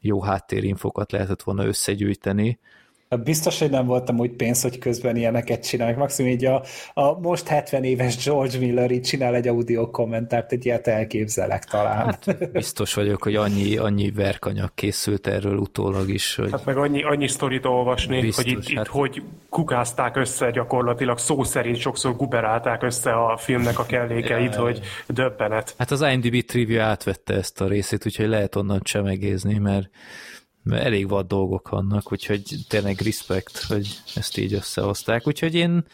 jó háttérinfokat lehetett volna összegyűjteni. Biztos, hogy nem voltam úgy pénz, hogy közben ilyeneket csinálnak. Maximum így a, a most 70 éves George Miller így csinál egy audio kommentárt, egy ilyet elképzelek talán. Hát, biztos vagyok, hogy annyi, annyi verkanyag készült erről utólag is. Hogy... Hát meg annyi, annyi sztorit olvasni, biztos, hogy itt, hát... itt hogy kukázták össze gyakorlatilag, szó szerint sokszor guberálták össze a filmnek a kellékeit, ja, hogy döbbenet. Hát az IMDb trivia átvette ezt a részét, úgyhogy lehet onnan csemegézni, mert mert elég vad dolgok vannak, úgyhogy tényleg respekt, hogy ezt így összehozták, úgyhogy én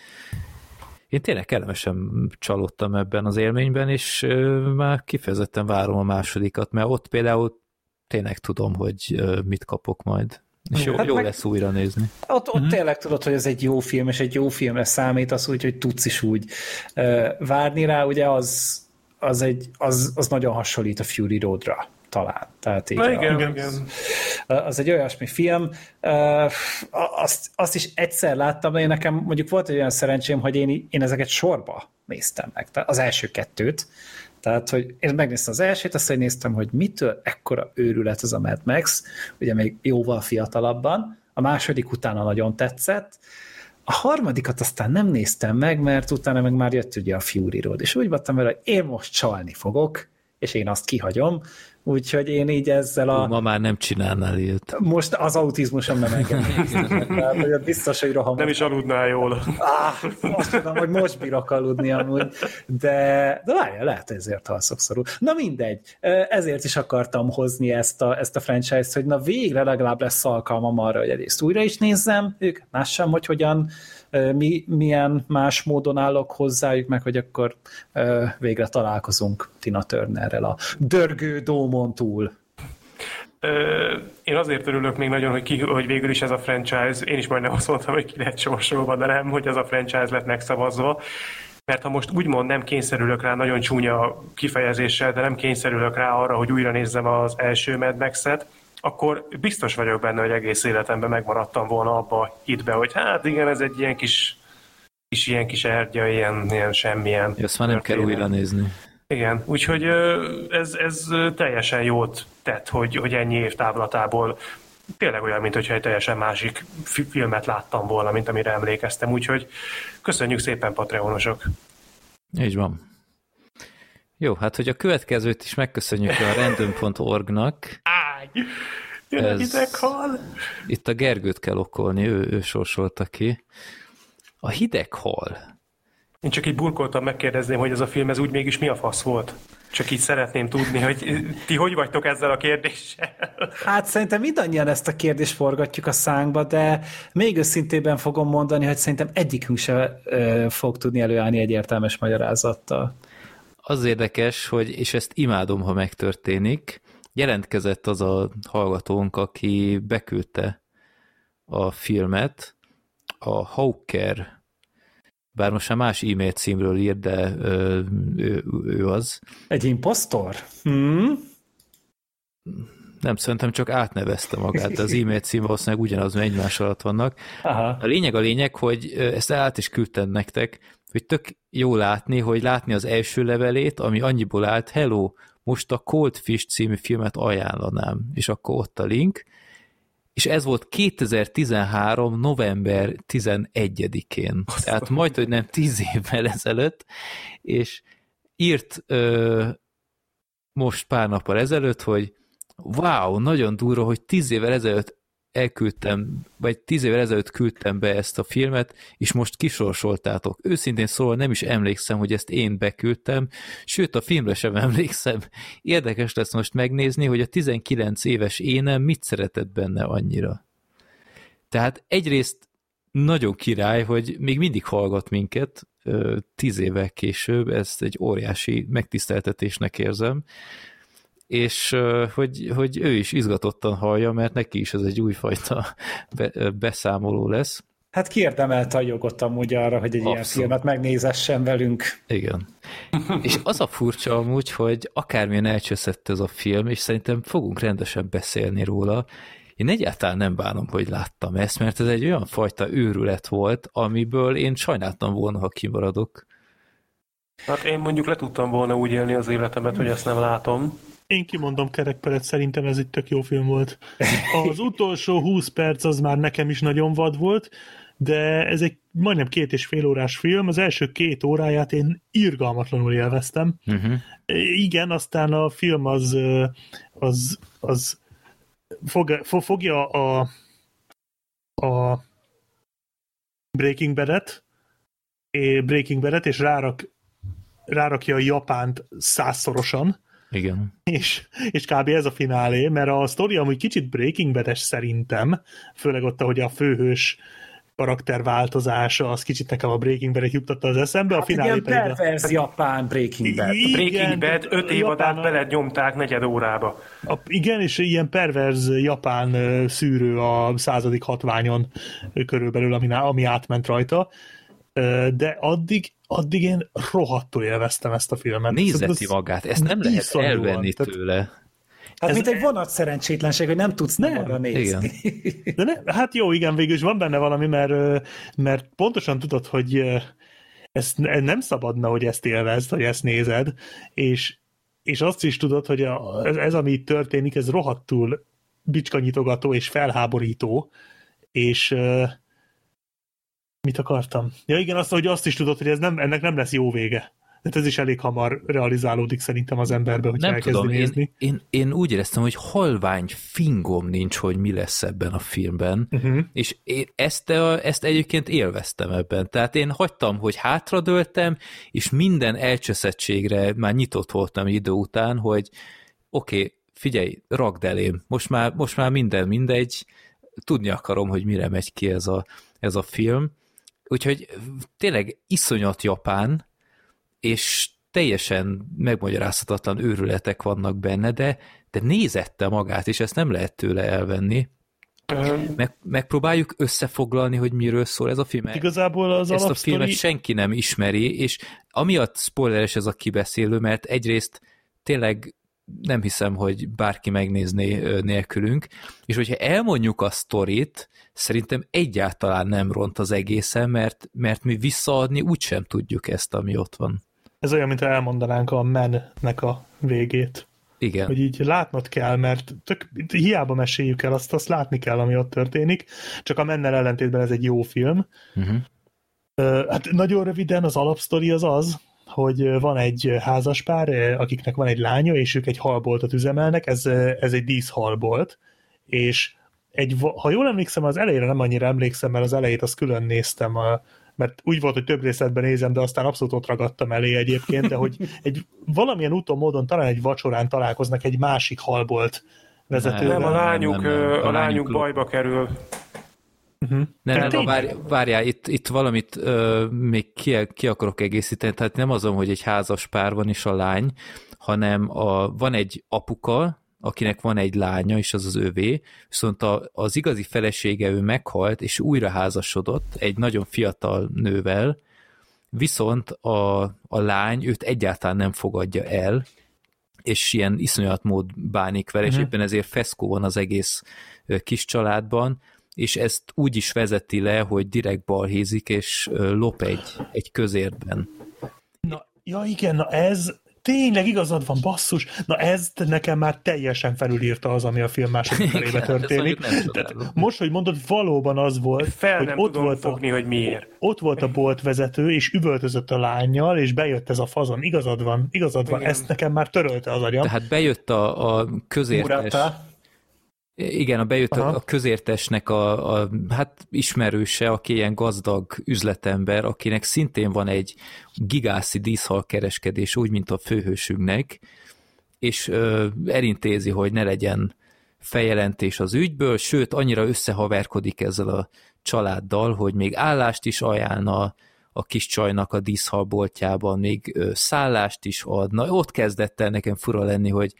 én tényleg kellemesen csalódtam ebben az élményben, és már kifejezetten várom a másodikat, mert ott például tényleg tudom, hogy mit kapok majd. És jó, hát jó meg, lesz újra nézni. Ott, ott mm-hmm. tényleg tudod, hogy ez egy jó film, és egy jó filmre számít az úgy, hogy tudsz is úgy várni rá, ugye az, az, egy, az, az nagyon hasonlít a Fury Roadra talán. Tehát így Na, igen, a, igen. Az egy olyasmi film, azt, azt is egyszer láttam, de én nekem mondjuk volt egy olyan szerencsém, hogy én, én ezeket sorba néztem meg, tehát az első kettőt, tehát, hogy én megnéztem az elsőt, azt néztem, hogy mitől ekkora őrület ez a Mad Max, ugye még jóval fiatalabban, a második utána nagyon tetszett, a harmadikat aztán nem néztem meg, mert utána meg már jött ugye a Fury Road, és úgy voltam vele, hogy én most csalni fogok, és én azt kihagyom, Úgyhogy én így ezzel a... Ma már nem csinálnál ilyet. Most az autizmusom nem hogy biztos, hogy roham. Nem is aludnál jól. Ah, azt tudom, hogy most bírok aludni amúgy, de, de várjál, lehet ezért halszok szorul. Na mindegy, ezért is akartam hozni ezt a, ezt a franchise-t, hogy na végre legalább lesz alkalmam arra, hogy egyrészt újra is nézzem ők, más sem, hogy hogyan mi, milyen más módon állok hozzájuk, meg hogy akkor végre találkozunk Tina Turnerrel a dörgő dómon túl. Én azért örülök még nagyon, hogy, ki, hogy végül is ez a franchise, én is majdnem azt mondtam, hogy ki lett sorsolva, de nem, hogy ez a franchise lett megszavazva, mert ha most úgymond nem kényszerülök rá nagyon csúnya kifejezéssel, de nem kényszerülök rá arra, hogy újra nézzem az első Mad Max-et, akkor biztos vagyok benne, hogy egész életemben megmaradtam volna abba a hitbe, hogy hát igen, ez egy ilyen kis, kis ilyen kis erdja, ilyen, ilyen semmilyen. Ezt már nem kell újra nézni. Igen, úgyhogy ez, ez teljesen jót tett, hogy, hogy ennyi év távlatából tényleg olyan, mint hogyha egy teljesen másik filmet láttam volna, mint amire emlékeztem, úgyhogy köszönjük szépen Patreonosok. Így van. Jó, hát hogy a következőt is megköszönjük a random.org-nak. Jön hideghal. Itt a Gergőt kell okolni, ő, ő sorsolta ki. A hideghal. Én csak így burkoltam megkérdezném, hogy ez a film ez úgy mégis mi a fasz volt. Csak így szeretném tudni, hogy ti hogy vagytok ezzel a kérdéssel? Hát szerintem mindannyian ezt a kérdést forgatjuk a szánkba, de még őszintében fogom mondani, hogy szerintem egyikünk se fog tudni előállni egy értelmes magyarázattal. Az érdekes, hogy, és ezt imádom, ha megtörténik, jelentkezett az a hallgatónk, aki beküldte a filmet, a Hawker, bár most már más e-mail címről ír, de ö, ő, ő az. Egy impostor? Hmm? Nem, szerintem csak átnevezte magát, az e-mail cím valószínűleg ugyanaz, mert egymás alatt vannak. Aha. A lényeg a lényeg, hogy ezt át is küldtem nektek, hogy tök jó látni, hogy látni az első levelét, ami annyiból állt, hello, most a Cold Fish című filmet ajánlanám, és akkor ott a link, és ez volt 2013. november 11-én, tehát majd, hogy nem 10 évvel ezelőtt, és írt ö, most pár nappal ezelőtt, hogy wow, nagyon durva, hogy 10 évvel ezelőtt elküldtem, vagy tíz évvel ezelőtt küldtem be ezt a filmet, és most kisorsoltátok. Őszintén szóval nem is emlékszem, hogy ezt én beküldtem, sőt a filmre sem emlékszem. Érdekes lesz most megnézni, hogy a 19 éves énem mit szeretett benne annyira. Tehát egyrészt nagyon király, hogy még mindig hallgat minket, tíz évvel később, ezt egy óriási megtiszteltetésnek érzem, és hogy, hogy ő is izgatottan hallja, mert neki is ez egy újfajta be, beszámoló lesz. Hát kiérdemelte a jogot amúgy arra, hogy egy Abszolút. ilyen filmet megnézessen velünk. Igen. és az a furcsa amúgy, hogy akármilyen elcseszett ez a film, és szerintem fogunk rendesen beszélni róla, én egyáltalán nem bánom, hogy láttam ezt, mert ez egy olyan fajta őrület volt, amiből én sajnáltam volna, ha kimaradok. Hát én mondjuk le tudtam volna úgy élni az életemet, hogy ezt nem látom. Én kimondom kerekperet, szerintem ez egy tök jó film volt. Az utolsó 20 perc az már nekem is nagyon vad volt, de ez egy majdnem két és fél órás film, az első két óráját én irgalmatlanul élveztem. Uh-huh. Igen, aztán a film az, az, az fog, fogja a, a Breaking Bad-et, Breaking Bad-et, és rárak, rárakja a Japánt százszorosan, igen. És, és kb. ez a finálé, mert a sztori amúgy kicsit Breaking bad szerintem, főleg ott, ahogy a főhős karakterváltozása, az kicsit nekem a Breaking Bad-et juttatta az eszembe. Hát a finálé pedig pervers a... japán Breaking Bad. Igen, Breaking Bad öt évadát beled nyomták negyed órába. A, igen, és ilyen perverz japán szűrő a századik hatványon körülbelül, ami, ami átment rajta. De addig, addig én rohadtul élveztem ezt a filmet. Nézeti magát, ezt nem lehet elvenni tőle. Hát ez mint egy vonat szerencsétlenség, hogy nem tudsz nem arra nézni. Igen. De ne, hát jó, igen, végül is van benne valami, mert, mert pontosan tudod, hogy ezt nem szabadna, hogy ezt élvezd, hogy ezt nézed, és, és azt is tudod, hogy a, ez, ez, ami itt történik, ez rohadtul bicskanyitogató és felháborító, és mit akartam? Ja igen, azt, hogy azt is tudod, hogy ez nem, ennek nem lesz jó vége. Tehát ez is elég hamar realizálódik szerintem az emberbe, hogy nem elkezdi tudom, nézni. Én, én, én úgy éreztem, hogy halvány fingom nincs, hogy mi lesz ebben a filmben, uh-huh. és én ezt, ezt egyébként élveztem ebben. Tehát én hagytam, hogy hátradőltem, és minden elcseszettségre már nyitott voltam idő után, hogy oké, okay, figyelj, ragd elém, most már, most már minden mindegy, tudni akarom, hogy mire megy ki ez a, ez a film. Úgyhogy tényleg iszonyat japán, és teljesen megmagyarázhatatlan őrületek vannak benne, de, de nézette magát, és ezt nem lehet tőle elvenni. Meg, megpróbáljuk összefoglalni, hogy miről szól ez a film. Igazából az Ezt a filmet senki nem ismeri, és amiatt spoileres ez a kibeszélő, mert egyrészt tényleg nem hiszem, hogy bárki megnézné nélkülünk, és hogyha elmondjuk a sztorit, szerintem egyáltalán nem ront az egészen, mert, mert mi visszaadni úgysem tudjuk ezt, ami ott van. Ez olyan, mintha elmondanánk a mennek a végét. Igen. Hogy így látnod kell, mert tök, hiába meséljük el, azt, azt látni kell, ami ott történik, csak a mennel ellentétben ez egy jó film. Uh-huh. Uh, hát nagyon röviden az alapsztori az az, hogy van egy házaspár, akiknek van egy lánya, és ők egy halboltot üzemelnek, ez, ez egy díszhalbolt, és egy, ha jól emlékszem, az elejére nem annyira emlékszem, mert az elejét azt külön néztem a, mert úgy volt, hogy több részletben nézem, de aztán abszolút ott ragadtam elé egyébként, de hogy egy valamilyen úton, módon talán egy vacsorán találkoznak egy másik halbolt vezetővel. Nem, a lányuk, nem, nem, nem. A, a lányuk bajba kerül. Uh-huh. Nem, nem, nem várj, várjál, itt, itt valamit uh, még ki, ki akarok egészíteni, tehát nem azon, hogy egy házas pár van is a lány, hanem a, van egy apuka, akinek van egy lánya, és az az övé, viszont a, az igazi felesége ő meghalt, és újra házasodott egy nagyon fiatal nővel, viszont a, a lány őt egyáltalán nem fogadja el, és ilyen iszonyat mód bánik vele, uh-huh. és mhm. éppen ezért feszkó van az egész kis családban, és ezt úgy is vezeti le, hogy direkt balhézik, és lop egy, egy közértben. Na, ja igen, na ez, tényleg igazad van, basszus, na ez nekem már teljesen felülírta az, ami a film második felébe történik. Tehát most, hogy mondod, valóban az volt, Fel hogy nem ott tudom volt fogni, a, hogy miért. Ott volt a boltvezető, és üvöltözött a lányjal, és bejött ez a fazon. Igazad van, igazad van, Igen. ezt nekem már törölte az agyam. Tehát bejött a, a közértes... Murata igen, a bejött Aha. a közértesnek a, a hát ismerőse, aki ilyen gazdag üzletember, akinek szintén van egy gigászi díszhal kereskedés, úgy, mint a főhősünknek, és ö, elintézi, hogy ne legyen feljelentés az ügyből, sőt, annyira összehaverkodik ezzel a családdal, hogy még állást is ajánlna a kis csajnak a díszhalboltjában, még szállást is ad. Na, ott kezdett el nekem fura lenni, hogy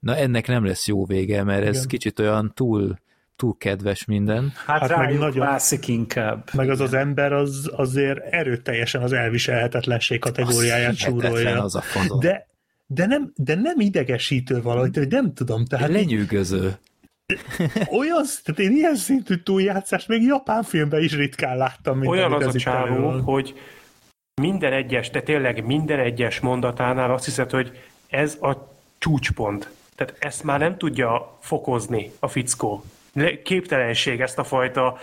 na ennek nem lesz jó vége, mert ez Igen. kicsit olyan túl, túl kedves minden. Hát, hát meg nagyon mászik inkább. Meg az az ember az azért erőteljesen az elviselhetetlenség kategóriáját súrolja. Az a de, de, nem, de nem idegesítő valahogy, hogy nem tudom. Tehát Lenyűgöző. Olyan, tehát én ilyen szintű túljátszást még japán filmben is ritkán láttam. Mint Olyan az a csávó, hogy minden egyes, de tényleg minden egyes mondatánál azt hiszed, hogy ez a csúcspont. Tehát ezt már nem tudja fokozni a fickó. Képtelenség ezt a fajta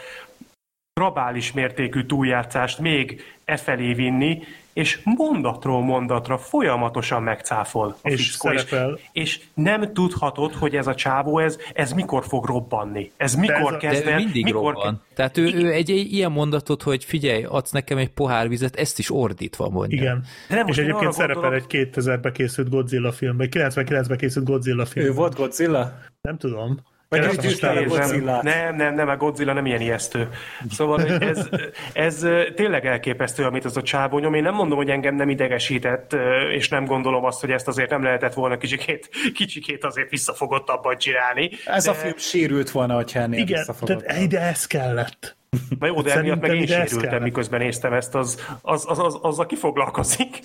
rabális mértékű túljátszást még e felé vinni, és mondatról mondatra folyamatosan megcáfol a És fickó, és, szerepel. és nem tudhatod, hogy ez a csávó, ez, ez mikor fog robbanni. Ez mikor ez a- kezd el, mindig mikor robban. Tehát ő, ő egy, egy ilyen mondatot, hogy figyelj, adsz nekem egy pohár vizet, ezt is ordítva mondja. Igen. De nem, és egyébként szerepel gondolok- egy 2000-ben készült Godzilla filmben, 99-ben készült Godzilla film. Ő volt Godzilla? Nem tudom. Vagy a gyűjtve a stábot. Godzillát. Nem, nem, nem, a Godzilla nem ilyen ijesztő. Szóval ez, ez tényleg elképesztő, amit az a csávó nyom. Én nem mondom, hogy engem nem idegesített, és nem gondolom azt, hogy ezt azért nem lehetett volna kicsikét, kicsikét azért visszafogottabban csinálni. Ez a film sérült volna, hogyha ennél Igen, tehát ide ez kellett. Na jó, de emiatt meg én sérültem, miközben néztem ezt, az, az, az, az, az aki foglalkozik.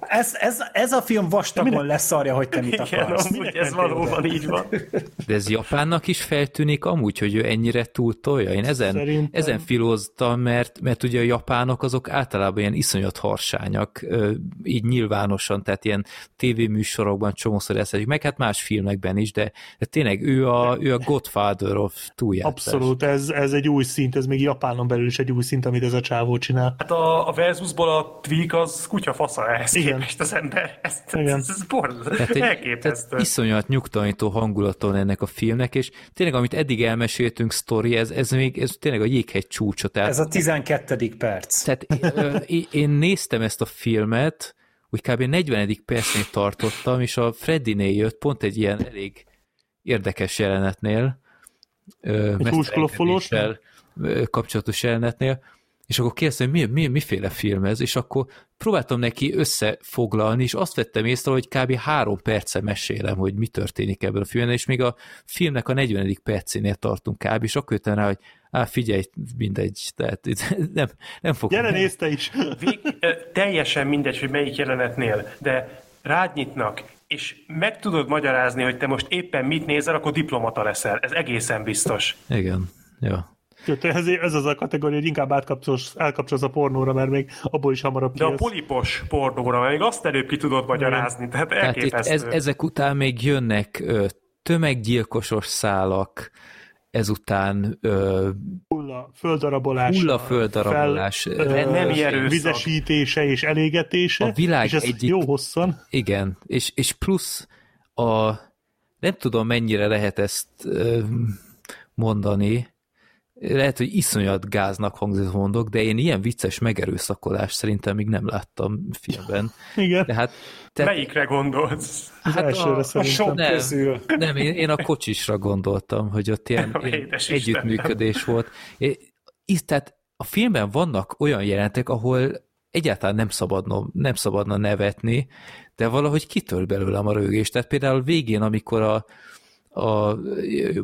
Ez, ez, ez a film vastagon leszarja, hogy te mit Igen, akarsz. amúgy ez valóban így van. De ez Japánnak is feltűnik amúgy, hogy ő ennyire túltolja? Én ezen, Szerintem. ezen filóztam, mert, mert ugye a japánok azok általában ilyen iszonyat harsányak, így nyilvánosan, tehát ilyen tévéműsorokban csomószor eszedik, meg hát más filmekben is, de, de tényleg ő a, ő a Godfather of túljátszás. Abszolút, ez, ez egy új szint, ez még Japánon belül is egy új szint, amit ez a csávó csinál. Hát a, a Versusból a tweak az kutya fasza ehhez Igen. képest az ember. Ez, Igen. ez, ez borzasztó. Tehát egy, Elképesztő. tehát iszonyat nyugtalanító hangulaton ennek a filmnek, és tényleg, amit eddig elmeséltünk sztori, ez, ez még ez tényleg a jéghegy csúcsa. Tehát, Ez a 12. perc. tehát én- én néztem ezt a filmet, úgy kb. 40. percnél tartottam, és a Freddynél jött pont egy ilyen elég érdekes jelenetnél, ö, húskloffolós? Kapcsolatos jelenetnél, és akkor kérdeztem, hogy mi, mi, miféle film ez, és akkor próbáltam neki összefoglalni, és azt vettem észre, hogy kb. három perce mesélem, hogy mi történik ebben a filmben, és még a filmnek a 40. percénél tartunk kb. és akkor jöttem rá, hogy á, figyelj, mindegy, tehát nem, nem fog... Gyere, nézte is! Vég, teljesen mindegy, hogy melyik jelenetnél, de rád nyitnak, és meg tudod magyarázni, hogy te most éppen mit nézel, akkor diplomata leszel. Ez egészen biztos. Igen, ja. Ez, ez az a kategória, hogy inkább átkapcsolsz, elkapcsolsz a pornóra, mert még abból is hamarabb De a kijössz. polipos pornóra, mert még azt előbb ki tudod magyarázni, tehát Tehát elképesztő. ez, ezek után még jönnek ö, tömeggyilkosos szálak, ezután ö, Hulla, földarabolás, Hullaföldarabolás, fel- rendőrség, nemi erőszak. vizesítése és elégetése. A világ és ez egyik- jó hosszan. Igen, és, és plusz a nem tudom mennyire lehet ezt ö, mondani, lehet, hogy iszonyat gáznak hangzik, mondok, de én ilyen vicces megerőszakolást szerintem még nem láttam filmben. Igen, De hát, tehát, Melyikre gondolsz? hát elsőre a- A szerintem. sok Nem. közül. nem, én, én a kocsisra gondoltam, hogy ott ilyen, együttműködés volt. É, tehát a filmben vannak olyan jelentek, ahol egyáltalán nem szabadna, nem szabadna nevetni, de valahogy kitör belőlem a rögés. Tehát például végén, amikor a, a,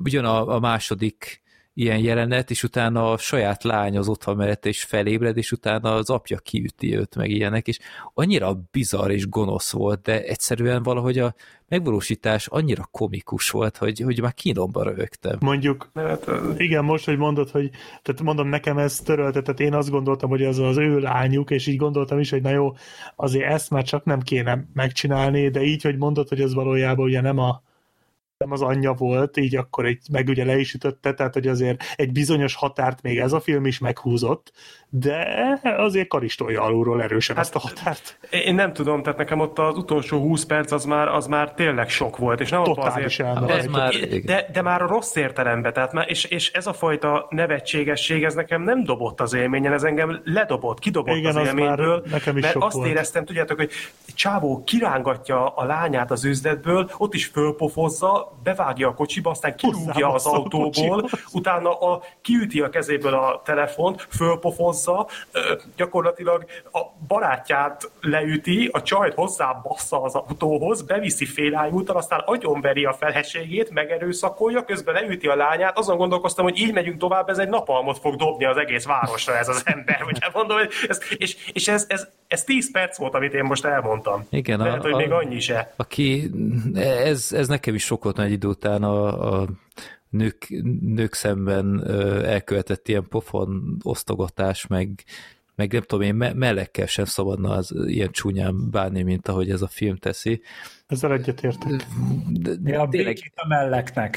ugyan a, a második ilyen jelenet, és utána a saját lány az otthon mellett és felébred, és utána az apja kiüti őt, meg ilyenek, és annyira bizarr és gonosz volt, de egyszerűen valahogy a megvalósítás annyira komikus volt, hogy, hogy már kínomba rögtem. Mondjuk, Hát, igen, most, hogy mondod, hogy tehát mondom, nekem ez törölte, tehát én azt gondoltam, hogy ez az ő lányuk, és így gondoltam is, hogy na jó, azért ezt már csak nem kéne megcsinálni, de így, hogy mondod, hogy ez valójában ugye nem a az anyja volt, így akkor egy, meg ugye le is ütötte, tehát hogy azért egy bizonyos határt még ez a film is meghúzott, de azért karistolja alulról erősen Hát- ezt a határt. Én nem tudom, tehát nekem ott az utolsó 20 perc az már, az már tényleg sok volt, és nem Totális azért, elme- Ez már, de, de már a rossz értelemben, tehát már, és, és ez a fajta nevetségesség, ez nekem nem dobott az élményen, ez engem ledobott, kidobott Igen, az az élményből, már nekem is mert sok azt volt. éreztem, tudjátok, hogy Csávó kirángatja a lányát az üzletből, ott is fölpofozza, bevágja a kocsiba, aztán kirúgja az autóból, utána a, kiüti a kezéből a telefont, fölpofozza, ö, gyakorlatilag a barátját leüti, a csajt hozzá bassza az autóhoz, beviszi félájúton, aztán agyonveri a feleségét, megerőszakolja, közben leüti a lányát, azon gondolkoztam, hogy így megyünk tovább, ez egy napalmot fog dobni az egész városra ez az ember, hogy mondom, hogy ez, és, és ez, ez, ez 10 perc volt, amit én most elmondtam. Igen, a- Lehet, hogy a- még annyi se. aki, ez, ez nekem is sok volt nagy idő után a, a nők, nők szemben elkövetett ilyen pofon osztogatás, meg, meg nem tudom én, me- mellekkel sem szabadna az ilyen csúnyán bánni, mint ahogy ez a film teszi. Ezzel egyetértek. De, Ja, a békét a melleknek.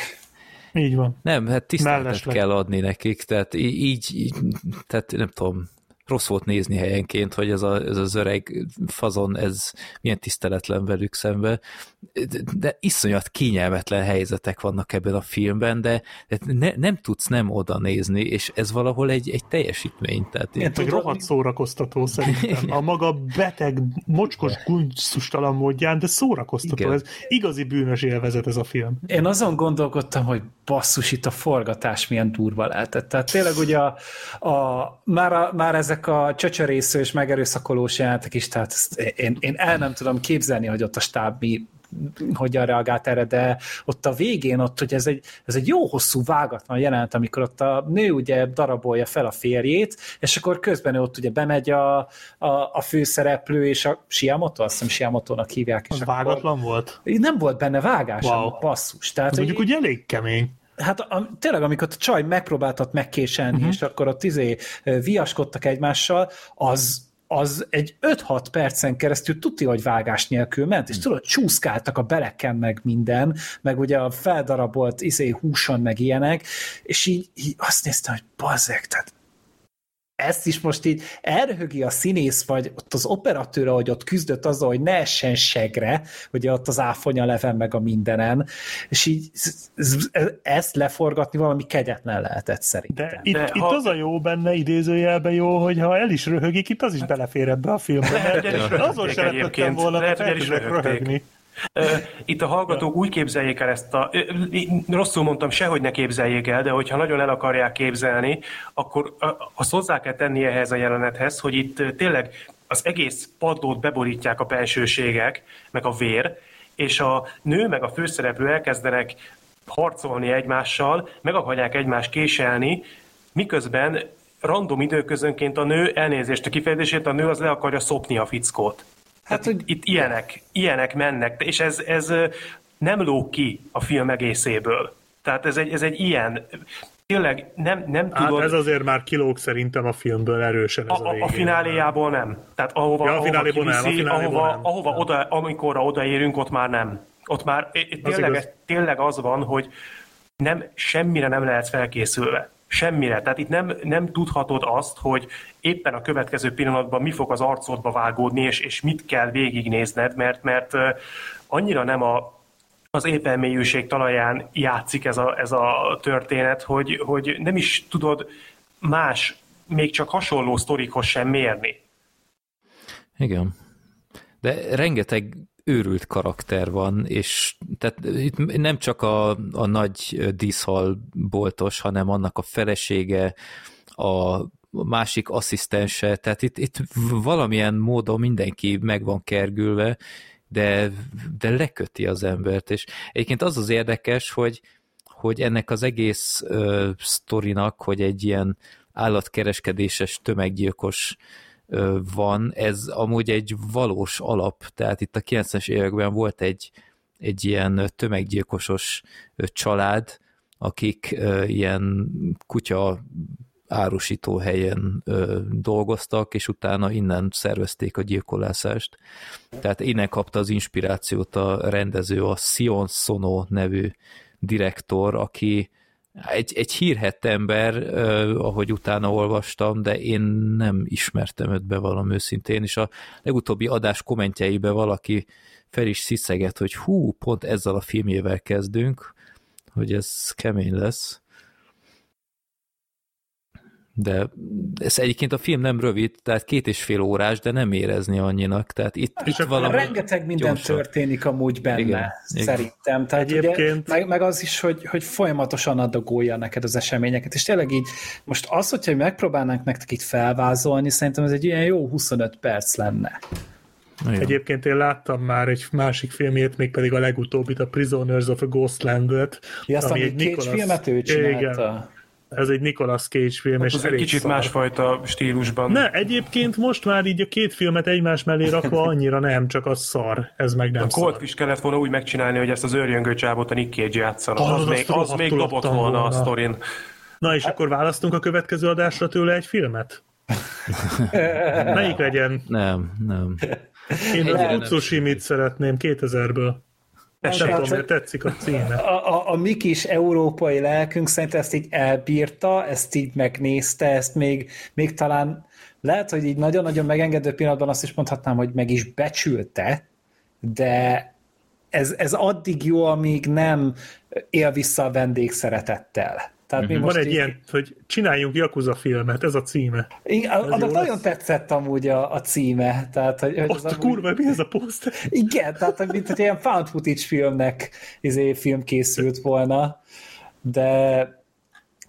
Így van. nem, hát tiszteletet Mellesleg. kell adni nekik, tehát így, így, tehát nem tudom, rossz volt nézni helyenként, hogy ez, a, ez az öreg fazon, ez milyen tiszteletlen velük szembe, de, iszonyat kényelmetlen helyzetek vannak ebben a filmben, de, de ne, nem tudsz nem oda nézni, és ez valahol egy, egy teljesítmény. Tehát Meg Tudod- rohadt szórakoztató szerintem. A maga beteg, mocskos, gunysztustalan módján, de szórakoztató. Igen. Ez igazi bűnös élvezet ez a film. Én azon gondolkodtam, hogy basszus, itt a forgatás milyen durva lehetett. Tehát tényleg ugye a, a, már, a, már ezek a csöcsörésző és megerőszakolós jelentek is, tehát én, én el nem tudom képzelni, hogy ott a stáb mi hogyan reagált erre, de ott a végén, ott, hogy ez egy, ez egy jó hosszú vágatlan jelent, amikor ott a nő ugye darabolja fel a férjét, és akkor közben ő ott ugye bemegy a, a, a főszereplő, és a Siamoto, azt hiszem Siamotónak hívják. És Az akkor- vágatlan volt? nem volt benne vágás, Wow. basszus. Tehát, Ez hogy mondjuk úgy elég kemény. Hát a, tényleg, amikor a csaj megpróbáltat megkéselni, Mhm. uh-huh. és akkor ott izé viaskodtak egymással, az az egy 5-6 percen keresztül tuti, hogy vágás nélkül ment, és tudod, csúszkáltak a beleken meg minden, meg ugye a feldarabolt izé húson meg ilyenek, és így, így azt néztem, hogy bazzeg, tehát ezt is most így elröhögi a színész, vagy ott az operatőr, hogy ott küzdött azzal, hogy ne essen segre, ugye ott az áfonya leven meg a mindenen, és így ez- ez- ezt leforgatni valami kegyetlen lehetett szerintem. De itt, De itt ha- az a jó benne, idézőjelben jó, hogy ha el is röhögik, itt az is belefér ebbe a filmbe. Mert azon se lepődtem egyébként. volna, hogy el is röhögni. Itt a hallgatók úgy képzeljék el ezt a... Rosszul mondtam, sehogy ne képzeljék el, de hogyha nagyon el akarják képzelni, akkor azt hozzá kell tenni ehhez a jelenethez, hogy itt tényleg az egész padlót beborítják a bensőségek, meg a vér, és a nő meg a főszereplő elkezdenek harcolni egymással, meg akarják egymást késelni, miközben random időközönként a nő, elnézést a kifejezését, a nő az le akarja szopni a fickót. Hát, hogy- itt ilyenek, ilyenek mennek, és ez, ez nem lóg ki a film egészéből. Tehát ez egy, ez egy ilyen, tényleg nem, nem Hát tudod, ez azért már kilóg szerintem a filmből erősen ez a, a, a, fináléjából nem. Tehát ahova, Ja, a ahova fináléból nem, a kiviszi, ahova, nem. ahova oda, amikor odaérünk, ott már nem. Ott már Az tényleg, ez, tényleg az van, hogy nem, semmire nem lehet felkészülve. Semmire. Tehát itt nem, nem tudhatod azt, hogy éppen a következő pillanatban mi fog az arcodba vágódni, és, és mit kell végignézned, mert, mert annyira nem a, az épelmélyűség talaján játszik ez a, ez a történet, hogy, hogy nem is tudod más, még csak hasonló sztorikhoz sem mérni. Igen. De rengeteg őrült karakter van, és tehát itt nem csak a, a nagy díszhal boltos, hanem annak a felesége, a másik asszisztense, tehát itt, itt valamilyen módon mindenki meg van kergülve, de, de leköti az embert, és egyébként az az érdekes, hogy, hogy ennek az egész ö, sztorinak, hogy egy ilyen állatkereskedéses tömeggyilkos van, ez amúgy egy valós alap, tehát itt a 90-es években volt egy, egy ilyen tömeggyilkosos család, akik ilyen kutya árusító helyen dolgoztak, és utána innen szervezték a gyilkolászást. Tehát innen kapta az inspirációt a rendező, a Sion Sono nevű direktor, aki egy, egy hírhett ember, uh, ahogy utána olvastam, de én nem ismertem őt be valami őszintén, és a legutóbbi adás kommentjeibe valaki fel is sziszeget, hogy hú, pont ezzel a filmjével kezdünk, hogy ez kemény lesz. De ez egyébként a film nem rövid, tehát két és fél órás, de nem érezni annyinak. Tehát itt, itt akkor valami Rengeteg minden gyorsan. történik amúgy benne, Igen, igen, igen. szerintem. Tehát ugye, Egyébként- meg, meg az is, hogy, hogy folyamatosan adagolja neked az eseményeket, és tényleg így, most az, hogyha megpróbálnánk nektek itt felvázolni, szerintem ez egy ilyen jó 25 perc lenne. Igen. Egyébként én láttam már egy másik filmjét, mégpedig a legutóbbit, a Prisoners of a Ghostland-et. Ja, azt, ami egy két Nicolas- filmet ő Igen, csinálta. Ez egy Nicolas Cage film, és Ez egy kicsit szar. másfajta stílusban. Ne, egyébként most már így a két filmet egymás mellé rakva annyira nem, csak az szar. Ez meg nem A szar. Goldfish kellett volna úgy megcsinálni, hogy ezt az őrjöngő csábot a Nick Cage játszana. Az, azt még, az még dobott adtam volna a volna. sztorin. Na és akkor választunk a következő adásra tőle egy filmet? Melyik legyen? Nem, nem. Én Egyre az nem Utsushimit szeretném 2000-ből. Tehát, tudom, miért tetszik a címe. A, a, a mi kis európai lelkünk szerint ezt így elbírta, ezt így megnézte, ezt még, még talán lehet, hogy így nagyon-nagyon megengedő pillanatban azt is mondhatnám, hogy meg is becsülte, de ez, ez addig jó, amíg nem él vissza a vendégszeretettel. Tehát mi Van most egy így, ilyen, hogy csináljunk Yakuza filmet, ez a címe. Igen, annak jó nagyon lesz. tetszett amúgy a, a címe. Tehát, hogy, hogy Azt az a amúgy- kurva, mi ez a poszter? Igen, tehát mint hogy ilyen found footage filmnek izé, film készült volna, de,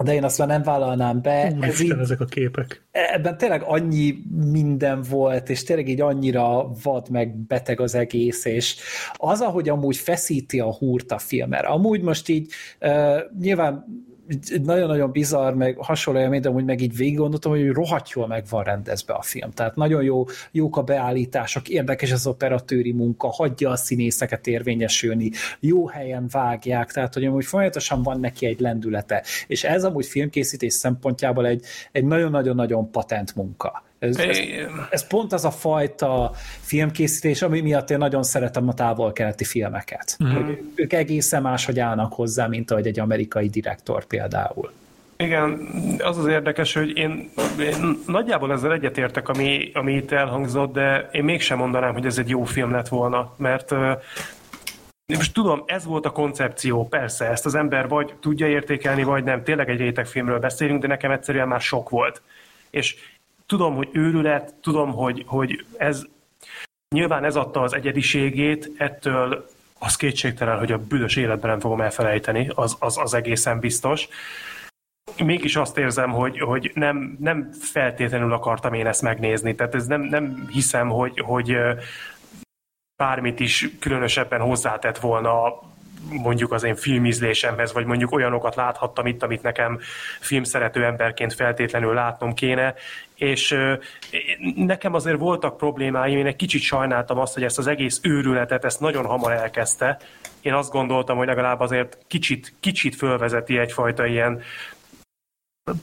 de én azt már nem vállalnám be. Ez így, Úristen, ezek a képek. ebben tényleg annyi minden volt, és tényleg így annyira vad meg beteg az egész, és az, ahogy amúgy feszíti a húrt a film, mert amúgy most így uh, nyilván nagyon-nagyon bizarr, meg hasonló élmény, de amúgy meg így végig gondoltam, hogy rohadt jól meg van rendezve a film. Tehát nagyon jó, jók a beállítások, érdekes az operatőri munka, hagyja a színészeket érvényesülni, jó helyen vágják, tehát hogy amúgy folyamatosan van neki egy lendülete. És ez amúgy filmkészítés szempontjából egy, egy nagyon-nagyon-nagyon patent munka. Ez, ez, ez pont az a fajta filmkészítés, ami miatt én nagyon szeretem a távol-keleti filmeket. Mm. Ők egészen máshogy állnak hozzá, mint ahogy egy amerikai direktor például. Igen, az az érdekes, hogy én, én nagyjából ezzel egyetértek, ami, ami itt elhangzott, de én mégsem mondanám, hogy ez egy jó film lett volna, mert most tudom, ez volt a koncepció, persze, ezt az ember vagy tudja értékelni, vagy nem. Tényleg egy rétegfilmről beszélünk, de nekem egyszerűen már sok volt. És tudom, hogy őrület, tudom, hogy, hogy ez nyilván ez adta az egyediségét, ettől az kétségtelen, hogy a büdös életben nem fogom elfelejteni, az, az, az egészen biztos. Mégis azt érzem, hogy, hogy nem, nem feltétlenül akartam én ezt megnézni. Tehát ez nem, nem hiszem, hogy, hogy bármit is különösebben hozzátett volna mondjuk az én filmízlésemhez, vagy mondjuk olyanokat láthattam itt, amit nekem filmszerető emberként feltétlenül látnom kéne, és nekem azért voltak problémáim, én egy kicsit sajnáltam azt, hogy ezt az egész őrületet, ezt nagyon hamar elkezdte. Én azt gondoltam, hogy legalább azért kicsit, kicsit fölvezeti egyfajta ilyen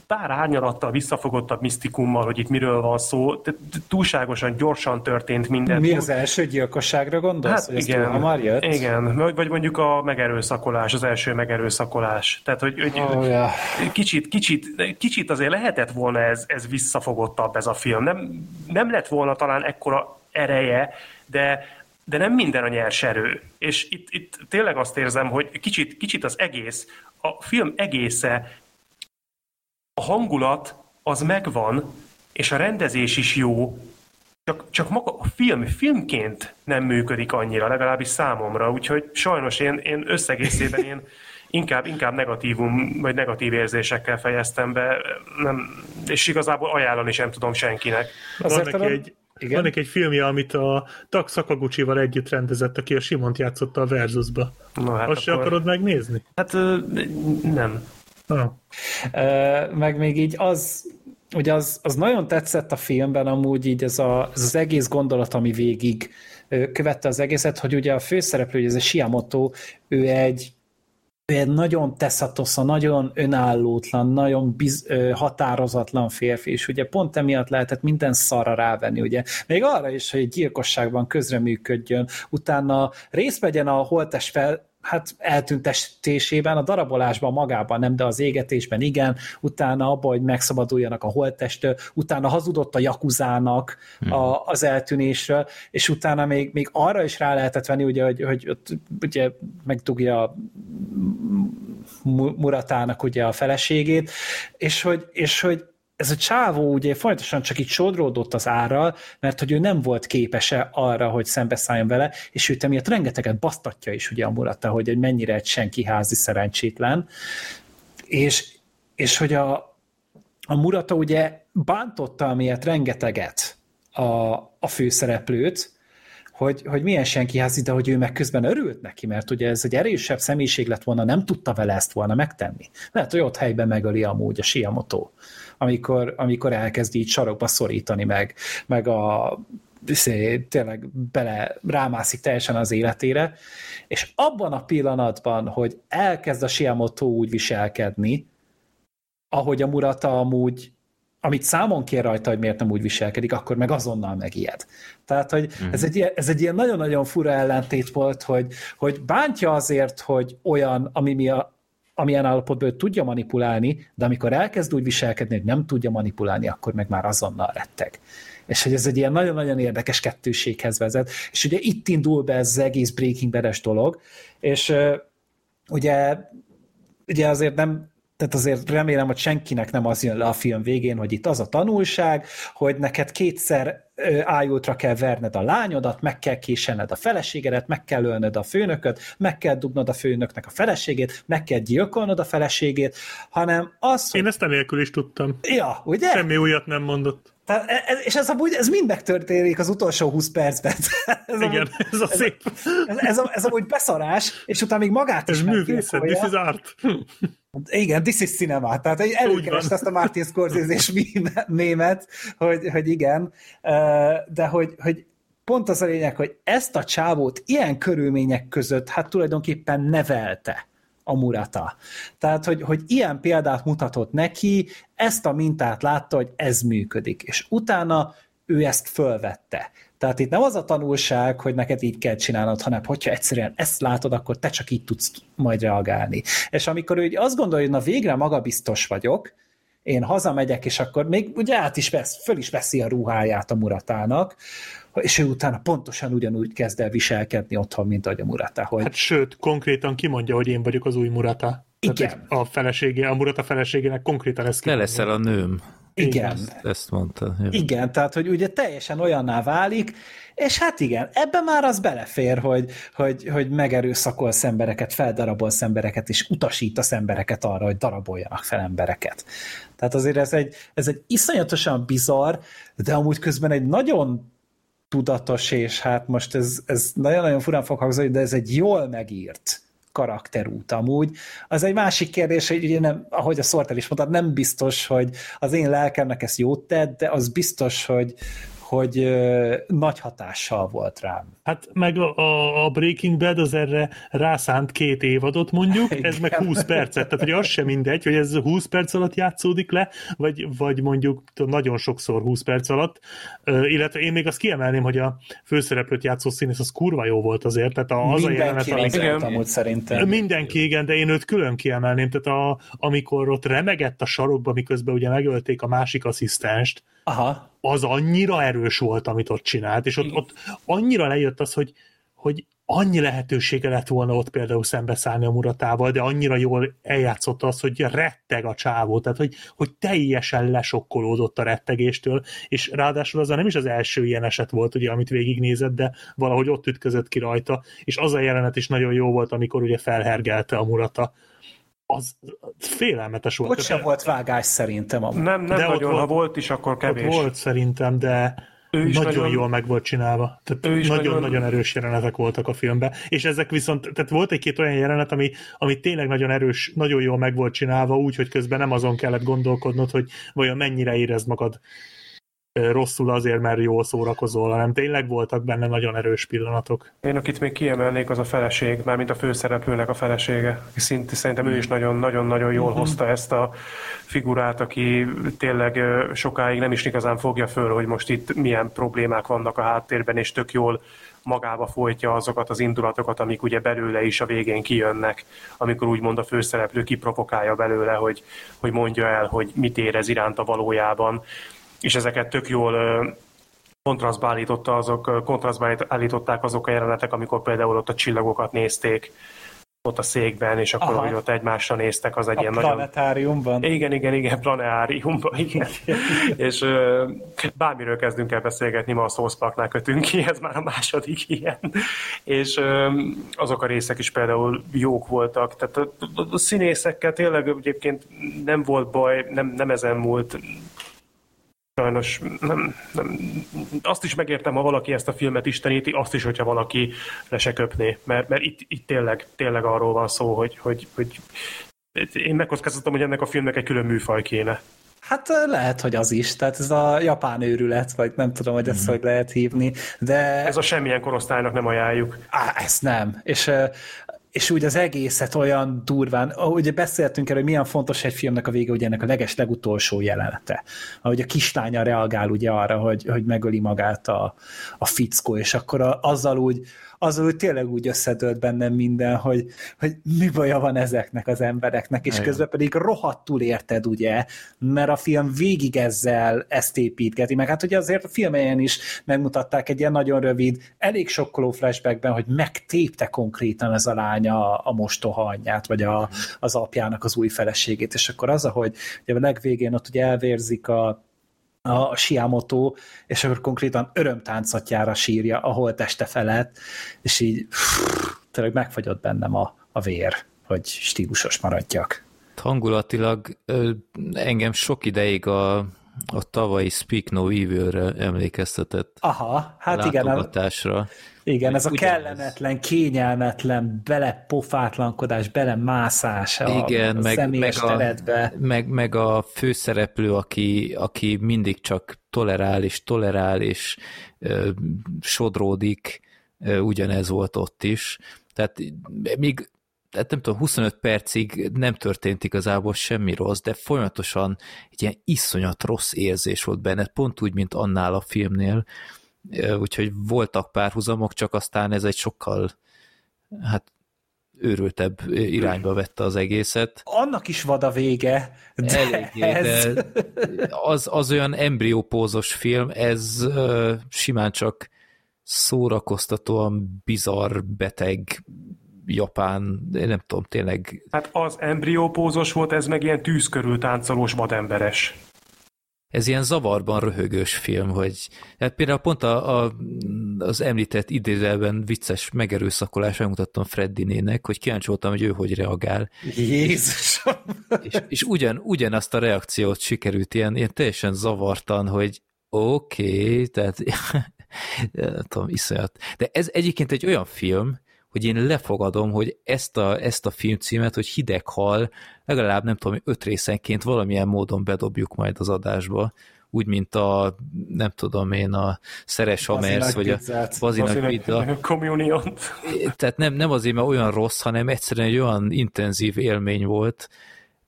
pár árnyalattal visszafogottabb misztikummal, hogy itt miről van szó. Túlságosan gyorsan történt minden. Mi az első gyilkosságra gondolsz? Hát hogy igen, hamar jött? igen, vagy mondjuk a megerőszakolás, az első megerőszakolás. Tehát, hogy, hogy Oh, ja. kicsit, kicsit, kicsit azért lehetett volna ez, ez visszafogottabb ez a film. Nem, nem lett volna talán ekkora ereje, de, de nem minden a nyers erő. És itt, itt tényleg azt érzem, hogy kicsit, kicsit az egész, a film egésze, a hangulat az megvan, és a rendezés is jó, csak, csak maga a film filmként nem működik annyira, legalábbis számomra, úgyhogy sajnos én, én összegészében én inkább, inkább negatívum, vagy negatív érzésekkel fejeztem be, nem, és igazából ajánlani sem tudom senkinek. Van Azért neki, talán- egy, Igen? van neki egy filmje, amit a Tak Sakaguchival együtt rendezett, aki a Simont játszotta a Versusba. Na, hát Azt se akkor- akarod megnézni? Hát nem. Ö, meg még így az, ugye az, az nagyon tetszett a filmben amúgy így ez, a, ez az egész gondolat, ami végig követte az egészet, hogy ugye a főszereplő, hogy ez a Shiamoto, ő egy ő egy nagyon teszatosza, nagyon önállótlan, nagyon biz, határozatlan férfi, és ugye pont emiatt lehetett minden szarra rávenni, ugye. Még arra is, hogy gyilkosságban közreműködjön, utána részt vegyen a holtes fel, hát eltüntestésében, a darabolásban magában nem, de az égetésben igen, utána abban, hogy megszabaduljanak a holttestől, utána hazudott a jakuzának a, az eltűnésről, és utána még, még arra is rá lehetett venni, ugye, hogy, hogy ott, ugye megdugja Mu- Muratának ugye a feleségét, és hogy, és hogy ez a csávó ugye folyamatosan csak így sodródott az árral, mert hogy ő nem volt képese arra, hogy szembeszálljon vele, és őt emiatt rengeteget basztatja is ugye a Murata, hogy egy mennyire egy senki házi szerencsétlen, és, és hogy a, a Murata ugye bántotta amiatt rengeteget a, a főszereplőt, hogy, hogy milyen senki házi, de hogy ő meg közben örült neki, mert ugye ez egy erősebb személyiség lett volna, nem tudta vele ezt volna megtenni. Lehet, hogy ott helyben megöli amúgy a Shiamoto, amikor, amikor elkezdi így sarokba szorítani meg, meg a izé, tényleg bele rámászik teljesen az életére, és abban a pillanatban, hogy elkezd a Shiamoto úgy viselkedni, ahogy a Murata amúgy amit számon kér rajta, hogy miért nem úgy viselkedik, akkor meg azonnal megijed. Tehát, hogy mm. ez, egy, ez egy ilyen nagyon-nagyon fura ellentét volt, hogy, hogy bántja azért, hogy olyan, ami mi a, amilyen állapotban ő tudja manipulálni, de amikor elkezd úgy viselkedni, hogy nem tudja manipulálni, akkor meg már azonnal retteg. És hogy ez egy ilyen nagyon-nagyon érdekes kettőséghez vezet. És ugye itt indul be ez az egész Breaking bad dolog, és uh, ugye, ugye azért nem tehát azért remélem, hogy senkinek nem az jön le a film végén, hogy itt az a tanulság, hogy neked kétszer ájultra kell verned a lányodat, meg kell késened a feleségedet, meg kell ölnöd a főnököt, meg kell dugnod a főnöknek a feleségét, meg kell gyilkolnod a feleségét, hanem az, hogy... Én ezt nélkül is tudtam. Ja, ugye? Semmi újat nem mondott. Tehát, e- ez, és ez, amúgy, ez mind megtörténik az utolsó 20 percben. ez Igen, amúgy, ez a szép. Ez, ez, ez, ez amúgy beszarás, és utána még magát ez is művészet, this is art. Igen, this is cinema. Tehát előkereste ezt a Martin Scorsese-és mémet, hogy, hogy igen, de hogy, hogy pont az a lényeg, hogy ezt a csávót ilyen körülmények között hát tulajdonképpen nevelte a. Tehát, hogy, hogy ilyen példát mutatott neki, ezt a mintát látta, hogy ez működik, és utána ő ezt fölvette. Tehát itt nem az a tanulság, hogy neked így kell csinálnod, hanem hogyha egyszerűen ezt látod, akkor te csak így tudsz majd reagálni. És amikor ő azt gondolja, hogy na végre magabiztos vagyok, én hazamegyek, és akkor még ugye át is vesz, föl is veszi a ruháját a muratának, és ő utána pontosan ugyanúgy kezd el viselkedni otthon, mint ahogy a Murata. Hogy... Hát sőt, konkrétan kimondja, hogy én vagyok az új Murata. Igen. Tehát a feleségé, a Murata feleségének konkrétan ezt Te leszel a nőm. Igen. Ezt, ezt mondta. Jó. Igen, tehát, hogy ugye teljesen olyanná válik, és hát igen, ebben már az belefér, hogy, hogy, hogy megerőszakolsz embereket, feldarabolsz embereket, és utasítasz embereket arra, hogy daraboljanak fel embereket. Tehát azért ez egy, ez egy iszonyatosan bizarr, de amúgy közben egy nagyon tudatos, és hát most ez, ez nagyon-nagyon furán fog hangzani, de ez egy jól megírt karakterút amúgy. Az egy másik kérdés, hogy ugye nem, ahogy a Sorter is mondta, nem biztos, hogy az én lelkemnek ezt jót tett, de az biztos, hogy, hogy ö, nagy hatással volt rám. Hát meg a, a Breaking Bad az erre rászánt két évadot mondjuk, Igen. ez meg 20 percet, tehát hogy az sem mindegy, hogy ez 20 perc alatt játszódik le, vagy, vagy mondjuk nagyon sokszor 20 perc alatt, uh, illetve én még azt kiemelném, hogy a főszereplőt játszó színész az kurva jó volt azért, tehát a, az Mindenki a jelenet, amúgy szerintem. Mindenki, igen, de én őt külön kiemelném, tehát a, amikor ott remegett a sarokba, miközben ugye megölték a másik asszisztenst, Aha. az annyira erős volt, amit ott csinált, és ott, ott annyira lejött az, hogy, hogy annyi lehetősége lett volna ott például szembeszállni a Muratával, de annyira jól eljátszott az, hogy retteg a csávó, tehát hogy, hogy teljesen lesokkolódott a rettegéstől, és ráadásul az nem is az első ilyen eset volt, ugye, amit végignézett, de valahogy ott ütközött ki rajta, és az a jelenet is nagyon jó volt, amikor ugye felhergelte a Murata az félelmetes volt. Ott sem volt vágás szerintem. Amúgy. Nem, nem de nagyon, ott, ha volt is, akkor kevés. Ott volt szerintem, de ő is nagyon, nagyon jól meg volt csinálva. Tehát nagyon-nagyon nagyon erős jelenetek voltak a filmben. És ezek viszont, tehát volt egy-két olyan jelenet, ami, ami tényleg nagyon erős, nagyon jól meg volt csinálva, úgy, hogy közben nem azon kellett gondolkodnod, hogy vajon mennyire érez magad rosszul azért, mert jól szórakozol, hanem tényleg voltak benne nagyon erős pillanatok. Én akit még kiemelnék, az a feleség, mármint a főszereplőnek a felesége. Szint, szerintem ő is nagyon-nagyon jól uh-huh. hozta ezt a figurát, aki tényleg sokáig nem is igazán fogja föl, hogy most itt milyen problémák vannak a háttérben, és tök jól magába folytja azokat az indulatokat, amik ugye belőle is a végén kijönnek, amikor úgymond a főszereplő kiprovokálja belőle, hogy, hogy mondja el, hogy mit érez iránta valójában és ezeket tök jól kontrasztba, állította azok, kontrasztba állították azok a jelenetek, amikor például ott a csillagokat nézték, ott a székben, és akkor, hogy ott egymásra néztek, az egy a ilyen planetáriumban. nagyon... Igen, igen, igen, planetáriumban, igen. és ö, bármiről kezdünk el beszélgetni, ma a szószpaknál kötünk ki, ez már a második ilyen. és ö, azok a részek is például jók voltak, tehát a, a, a színészekkel tényleg egyébként nem volt baj, nem, nem ezen múlt, sajnos nem, nem, azt is megértem, ha valaki ezt a filmet isteníti, azt is, hogyha valaki le se köpné, mert, mert itt, itt tényleg, tényleg arról van szó, hogy, hogy, hogy én megkockáztatom, hogy ennek a filmnek egy külön műfaj kéne. Hát lehet, hogy az is, tehát ez a japán őrület, vagy nem tudom, hogy ezt mm. hogy lehet hívni, de... Ez a semmilyen korosztálynak nem ajánljuk. Á, ezt nem, és és úgy az egészet olyan durván, ugye beszéltünk erről, hogy milyen fontos egy filmnek a vége, ugye ennek a leges legutolsó jelenete. Ahogy a kislánya reagál ugye arra, hogy, hogy megöli magát a, a fickó, és akkor a, azzal úgy, azzal úgy tényleg úgy összedőlt bennem minden, hogy, hogy mi baja van ezeknek az embereknek, és Igen. közben pedig rohadtul érted, ugye, mert a film végig ezzel ezt építgeti, meg hát ugye azért a filmeljen is megmutatták egy ilyen nagyon rövid, elég sokkoló flashbackben, hogy megtépte konkrétan ez a lánya a, a mostoha anyját, vagy a, az apjának az új feleségét, és akkor az, ahogy ugye a legvégén ott ugye elvérzik a a Siamoto, és akkor konkrétan örömtáncatjára sírja a holteste felett, és így pff, tényleg megfagyott bennem a, a vér, hogy stílusos maradjak. Hangulatilag engem sok ideig a, a tavalyi Speak No Evil-re emlékeztetett Aha, hát igen. Igen, ez a kellemetlen, kényelmetlen, belepofátlankodás, belemászás a, Igen, a meg, meg, a, meg, meg a főszereplő, aki, aki mindig csak tolerál és tolerál és ö, sodródik, ö, ugyanez volt ott is. Tehát még tehát nem tudom, 25 percig nem történt igazából semmi rossz, de folyamatosan egy ilyen iszonyat rossz érzés volt benne, pont úgy, mint annál a filmnél, úgyhogy voltak párhuzamok, csak aztán ez egy sokkal hát őrültebb irányba vette az egészet. Annak is vad a vége. De Eléggé, ez... de az, az olyan embriópózos film, ez uh, simán csak szórakoztatóan bizarr, beteg, japán, én nem tudom, tényleg... Hát az embriópózos volt, ez meg ilyen tűz körül táncolós vademberes ez ilyen zavarban röhögős film, hogy hát például pont a, a, az említett idézelben vicces megerőszakolás megmutattam Freddinének, hogy kíváncsi voltam, hogy ő hogy reagál. Jézusom! És, és ugyan, ugyanazt a reakciót sikerült ilyen, ilyen teljesen zavartan, hogy oké, okay, tehát nem tudom, iszonyat. De ez egyébként egy olyan film, hogy én lefogadom, hogy ezt a, ezt a filmcímet, hogy hideg hal, legalább nem tudom, öt részenként valamilyen módon bedobjuk majd az adásba, úgy, mint a, nem tudom én, a Szeres Hamersz, vagy a Bazinak Pizza. Communion. Tehát nem, nem azért, mert olyan rossz, hanem egyszerűen egy olyan intenzív élmény volt.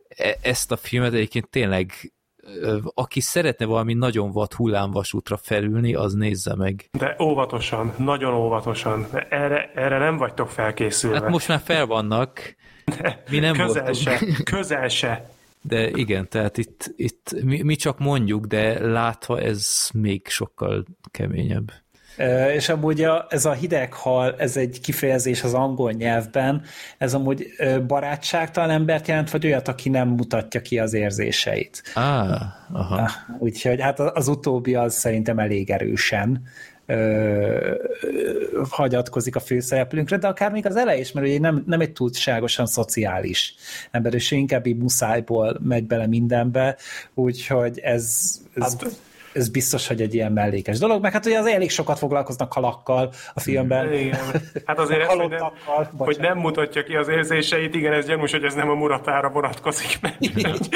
E, ezt a filmet egyébként tényleg aki szeretne valami nagyon vad hullámvasútra felülni, az nézze meg. De óvatosan, nagyon óvatosan. Erre, erre nem vagytok felkészülve. Hát most már fel vannak. De mi nem közel voltunk. se, közel se. De igen, tehát itt, itt mi, mi csak mondjuk, de látva ez még sokkal keményebb. És amúgy a, ez a hideghal, ez egy kifejezés az angol nyelvben, ez amúgy barátságtalan embert jelent, vagy olyat, aki nem mutatja ki az érzéseit. Ah, aha. Úgyhogy hát az utóbbi az szerintem elég erősen ö, hagyatkozik a főszereplőnkre, de akár még az elején is, mert ugye nem, nem egy túlságosan szociális ember, és inkább így muszájból megy bele mindenbe, úgyhogy ez, ez hát, ez biztos, hogy egy ilyen mellékes dolog, meg hát ugye az elég sokat foglalkoznak halakkal a filmben. Igen. Hát azért ez, hogy, nem, hogy nem mutatja ki az érzéseit, igen, ez gyanús, hogy ez nem a muratára vonatkozik meg.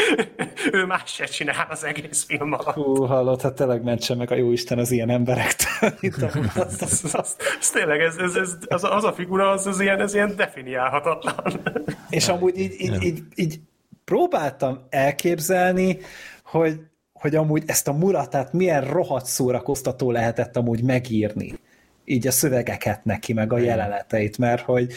ő más se csinál az egész film alatt. Hú, hallott, hát tényleg mentse meg a jó Isten az ilyen emberektől. az, az, az, az, tényleg, ez, ez, ez, az, az, a figura, az, az ilyen, ez ilyen definiálhatatlan. És amúgy így, így, így, így próbáltam elképzelni, hogy hogy amúgy ezt a muratát milyen rohadt szórakoztató lehetett amúgy megírni így a szövegeket neki, meg a jeleneteit, mert hogy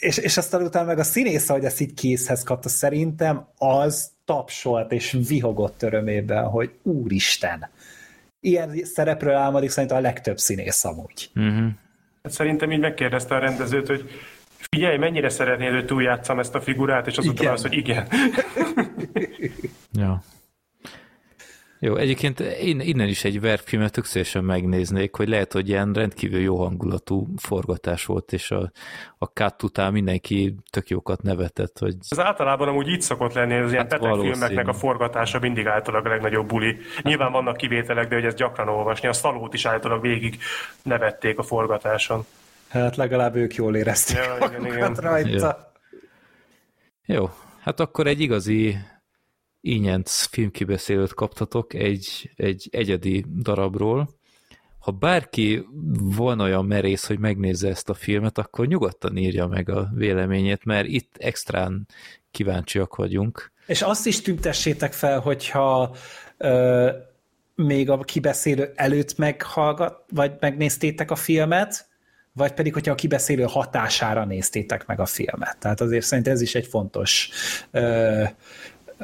és, és aztán utána meg a színész, hogy ezt így készhez kapta, szerintem az tapsolt és vihogott örömében, hogy úristen, ilyen szerepről álmodik szerintem a legtöbb színész amúgy. Uh-huh. Szerintem így megkérdezte a rendezőt, hogy figyelj, mennyire szeretnéd, hogy túljátszam ezt a figurát, és azután az, hogy igen. ja. Jó, egyébként én innen is egy verkfilmet tökéletesen megnéznék, hogy lehet, hogy ilyen rendkívül jó hangulatú forgatás volt, és a, a cut után mindenki tök jókat nevetett. Hogy... Ez általában amúgy így szokott lenni, az ilyen hát filmeknek a forgatása mindig általában a legnagyobb buli. Nyilván vannak kivételek, de hogy ez gyakran olvasni. A szalót is általában végig nevették a forgatáson. Hát legalább ők jól érezték ja, igen, igen. rajta. Jó. jó, hát akkor egy igazi Ínyenc filmkibeszélőt kaptatok egy, egy egyedi darabról, ha bárki van olyan merész, hogy megnézze ezt a filmet, akkor nyugodtan írja meg a véleményét, mert itt extrán kíváncsiak vagyunk. És azt is tüntessétek fel, hogyha ö, még a kibeszélő előtt meghallgat, vagy megnéztétek a filmet, vagy pedig, hogyha a kibeszélő hatására néztétek meg a filmet. Tehát azért szerintem ez is egy fontos, ö,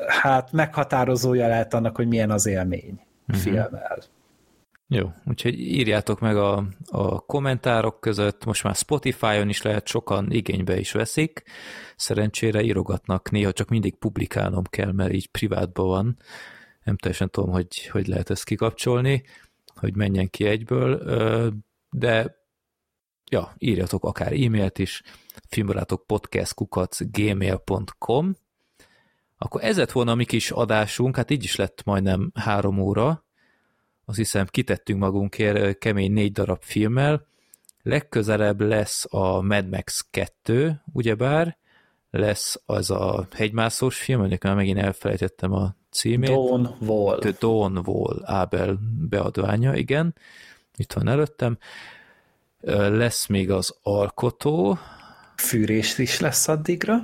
hát meghatározója lehet annak, hogy milyen az élmény uh-huh. filmmel. Jó, úgyhogy írjátok meg a, a kommentárok között, most már Spotify-on is lehet, sokan igénybe is veszik, szerencsére írogatnak, néha csak mindig publikálnom kell, mert így privátban van, nem teljesen tudom, hogy, hogy lehet ezt kikapcsolni, hogy menjen ki egyből, de ja, írjatok akár e-mailt is, filmbarátok gmail.com akkor ez lett volna a mi kis adásunk, hát így is lett majdnem három óra, azt hiszem kitettünk magunkért kemény négy darab filmmel, legközelebb lesz a Mad Max 2, ugyebár, lesz az a hegymászós film, aminek már megint elfelejtettem a címét. Dawn Wall. The Dawn Wall, Ábel beadványa, igen. Itt van előttem. Lesz még az Alkotó. Fűrés is lesz addigra.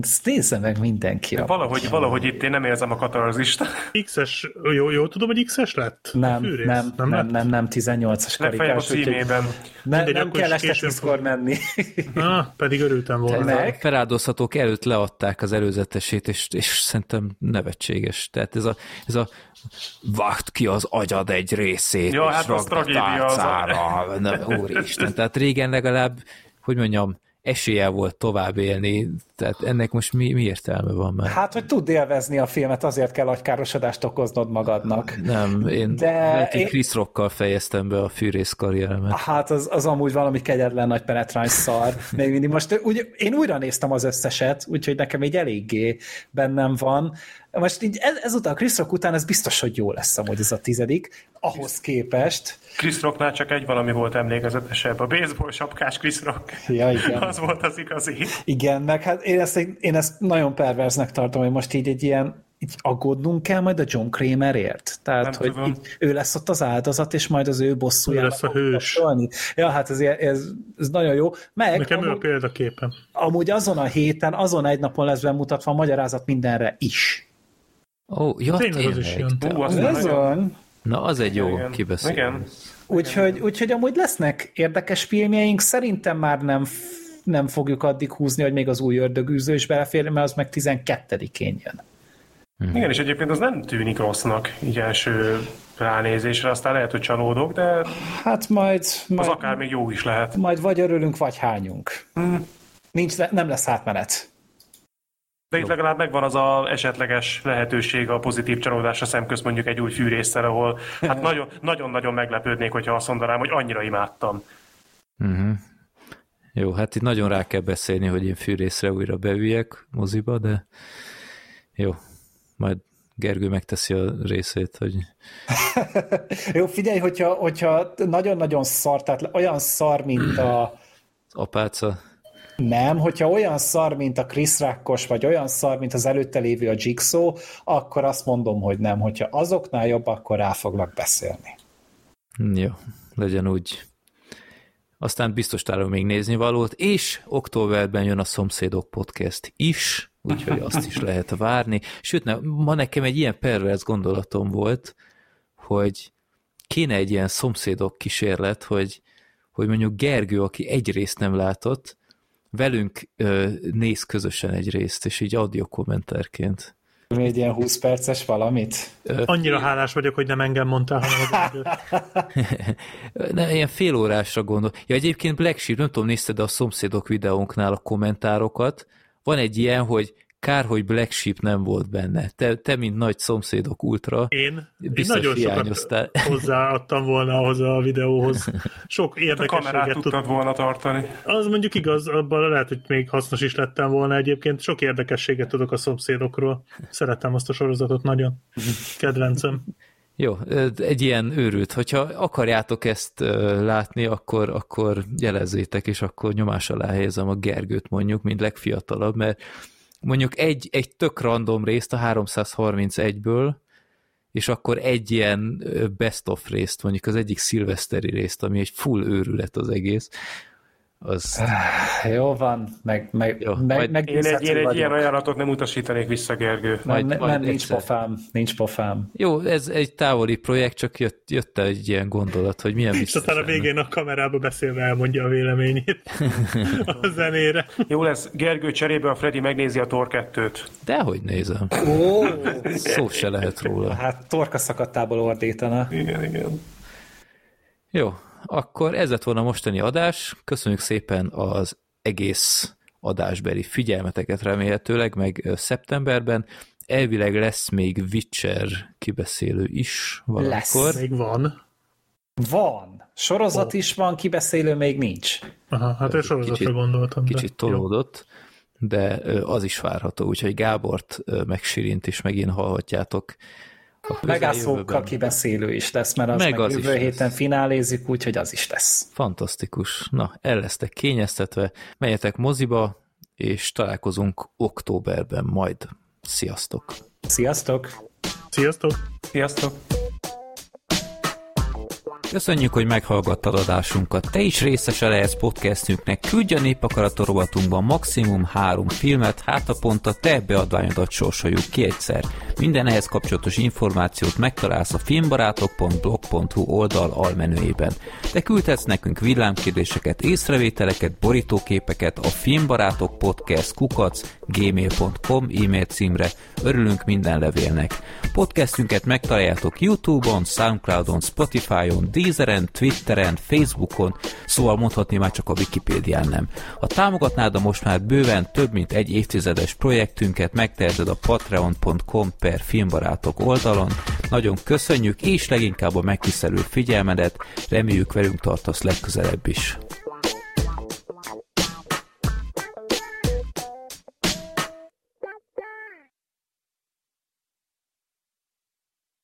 Ezt nézze meg mindenki. Valahogy, valahogy itt én nem érzem a katarzist. X-es, jó, jó tudom, hogy X-es lett? Nem, Fűrész, nem, nem, nem, nem, nem, 18-as karikás. a címében. Ne, Mindegy, nem kell este tízkor menni. ah, pedig örültem volna. Meg? Feláldozhatók előtt leadták az előzetesét, és, és szerintem nevetséges. Tehát ez a, ez a vágd ki az agyad egy részét, ja, és hát az tragédia az a... Na, úristen, tehát régen legalább, hogy mondjam, esélye volt tovább élni, tehát ennek most mi, mi értelme van már? Hát, hogy tud élvezni a filmet, azért kell agykárosodást okoznod magadnak. Nem, én De lehet, én... Chris Rockkal fejeztem be a fűrész karrieremet. Hát az, az amúgy valami kegyetlen nagy penetráns szar. Még mindig most úgy, én újra néztem az összeset, úgyhogy nekem így eléggé bennem van. Most így ez, ezután a Chris Rock után ez biztos, hogy jó lesz amúgy ez a tizedik, ahhoz képest. Chris Rocknál csak egy valami volt emlékezetesebb, a baseball sapkás Chris Rock. Ja, igen. az volt az igazi. Igen, meg hát én ezt, én ezt nagyon perverznek tartom, hogy most így egy ilyen így aggódnunk kell majd a John Kramerért? Tehát, nem hogy így, ő lesz ott az áldozat, és majd az ő bosszúja. Lesz a hős. Ja, hát ez, ez, ez nagyon jó. Meg, Nekem amúgy, ő a példaképen. Amúgy azon a héten, azon egy napon lesz bemutatva a magyarázat mindenre is. Ó, oh, ja, tényleg. tényleg. Az is jön. Ú, az ez van. Na, az egy jó kibeszélés. Igen. Úgyhogy, úgyhogy amúgy lesznek érdekes filmjeink, szerintem már nem nem fogjuk addig húzni, hogy még az új ördögűző is belefér, mert az meg 12-én jön. Hmm. Igen, és egyébként az nem tűnik rossznak így első ránézésre, aztán lehet, hogy csalódok, de hát majd, majd az akár még jó is lehet. Majd vagy örülünk, vagy hányunk. Hmm. Nincs, nem lesz átmenet. De itt legalább megvan az a esetleges lehetőség a pozitív csalódásra szemközt mondjuk egy új fűrészsel, ahol hát nagyon-nagyon meglepődnék, hogyha azt mondanám, hogy annyira imádtam. Uh-huh. Jó, hát itt nagyon rá kell beszélni, hogy én fűrészre újra beüljek moziba, de jó, majd Gergő megteszi a részét, hogy... jó, figyelj, hogyha, hogyha nagyon-nagyon szar, tehát olyan szar, mint a... Apáca. Nem, hogyha olyan szar, mint a Chris Rakkos, vagy olyan szar, mint az előtte lévő a Jigsaw, akkor azt mondom, hogy nem. Hogyha azoknál jobb, akkor rá foglak beszélni. Jó, legyen úgy. Aztán biztos találom még nézni valót, és októberben jön a Szomszédok Podcast is, úgyhogy azt is lehet várni. Sőt, ne, ma nekem egy ilyen pervers gondolatom volt, hogy kéne egy ilyen szomszédok kísérlet, hogy, hogy mondjuk Gergő, aki egy részt nem látott, velünk ö, néz közösen egy részt, és így audio kommentárként. Egy ilyen 20 perces valamit? Annyira hálás vagyok, hogy nem engem mondtál, hanem ne, Ilyen fél órásra gondol. Ja, egyébként Black Sheep, nem tudom, nézted a szomszédok videónknál a kommentárokat. Van egy ilyen, hogy Kár, hogy Black Sheep nem volt benne. Te, te mint nagy szomszédok ultra, én, biztos én nagyon hiányoztál. sokat hozzáadtam volna ahhoz a videóhoz. Sok érdekességet. A kamerát tudtad volna tartani. Az mondjuk igaz, abban lehet, hogy még hasznos is lettem volna egyébként. Sok érdekességet tudok a szomszédokról. Szeretem azt a sorozatot nagyon. Kedvencem. Jó, egy ilyen őrült. Hogyha akarjátok ezt látni, akkor, akkor jelezzétek, és akkor nyomás alá helyezem a Gergőt mondjuk, mint legfiatalabb, mert mondjuk egy, egy tök random részt a 331-ből, és akkor egy ilyen best of részt, mondjuk az egyik szilveszteri részt, ami egy full őrület az egész, az... Jó van, meg, meg, Jó, meg, majd meg Én egy, én egy ilyen ajánlatot nem utasítanék vissza, Gergő. nem, majd- nem, majd nem, nincs pofám, nincs pofám. Jó, ez egy távoli projekt, csak jött, jött egy ilyen gondolat, hogy milyen És biztos aztán a végén a kamerába beszélve elmondja a véleményét a zenére. Jó lesz, Gergő cserébe a Freddy megnézi a Tor 2-t. Dehogy nézem. Ó, Szó se lehet róla. hát torka szakadtából ordítana. Igen, igen. Jó, akkor ez lett volna a mostani adás. Köszönjük szépen az egész adásbeli figyelmeteket remélhetőleg, meg szeptemberben. Elvileg lesz még Witcher kibeszélő is valamikor. Lesz. Még van. Van. Sorozat is van, kibeszélő még nincs. Aha, hát a sorozatra Kicsit- gondoltam. de Kicsit jó. tolódott, de az is várható, úgyhogy Gábort meg Sirint is megint hallhatjátok. A Megászókkal közeljövőben. kibeszélő is lesz, mert az Meg meg, az is jövő lesz. héten finálézik, úgyhogy az is lesz. Fantasztikus. Na, el lesztek kényeztetve, menjetek moziba, és találkozunk októberben majd. Sziasztok! Sziasztok! Sziasztok! Sziasztok! Köszönjük, hogy meghallgattad adásunkat. Te is részese lehetsz podcastünknek. Küldj a népakarat maximum három filmet, hát a pont a te beadványodat sorsoljuk ki egyszer. Minden ehhez kapcsolatos információt megtalálsz a filmbarátok.blog.hu oldal almenüjében. Te küldhetsz nekünk villámkérdéseket, észrevételeket, borítóképeket a filmbarátok podcast kukac gmail.com e-mail címre. Örülünk minden levélnek. Podcastünket megtaláljátok Youtube-on, Soundcloud-on, Spotify-on, Deezeren, Twitteren, Facebookon, szóval mondhatni már csak a Wikipédián nem. Ha támogatnád a most már bőven több mint egy évtizedes projektünket, megteheted a patreon.com per filmbarátok oldalon. Nagyon köszönjük, és leginkább a megtisztelő figyelmedet, reméljük velünk tartasz legközelebb is.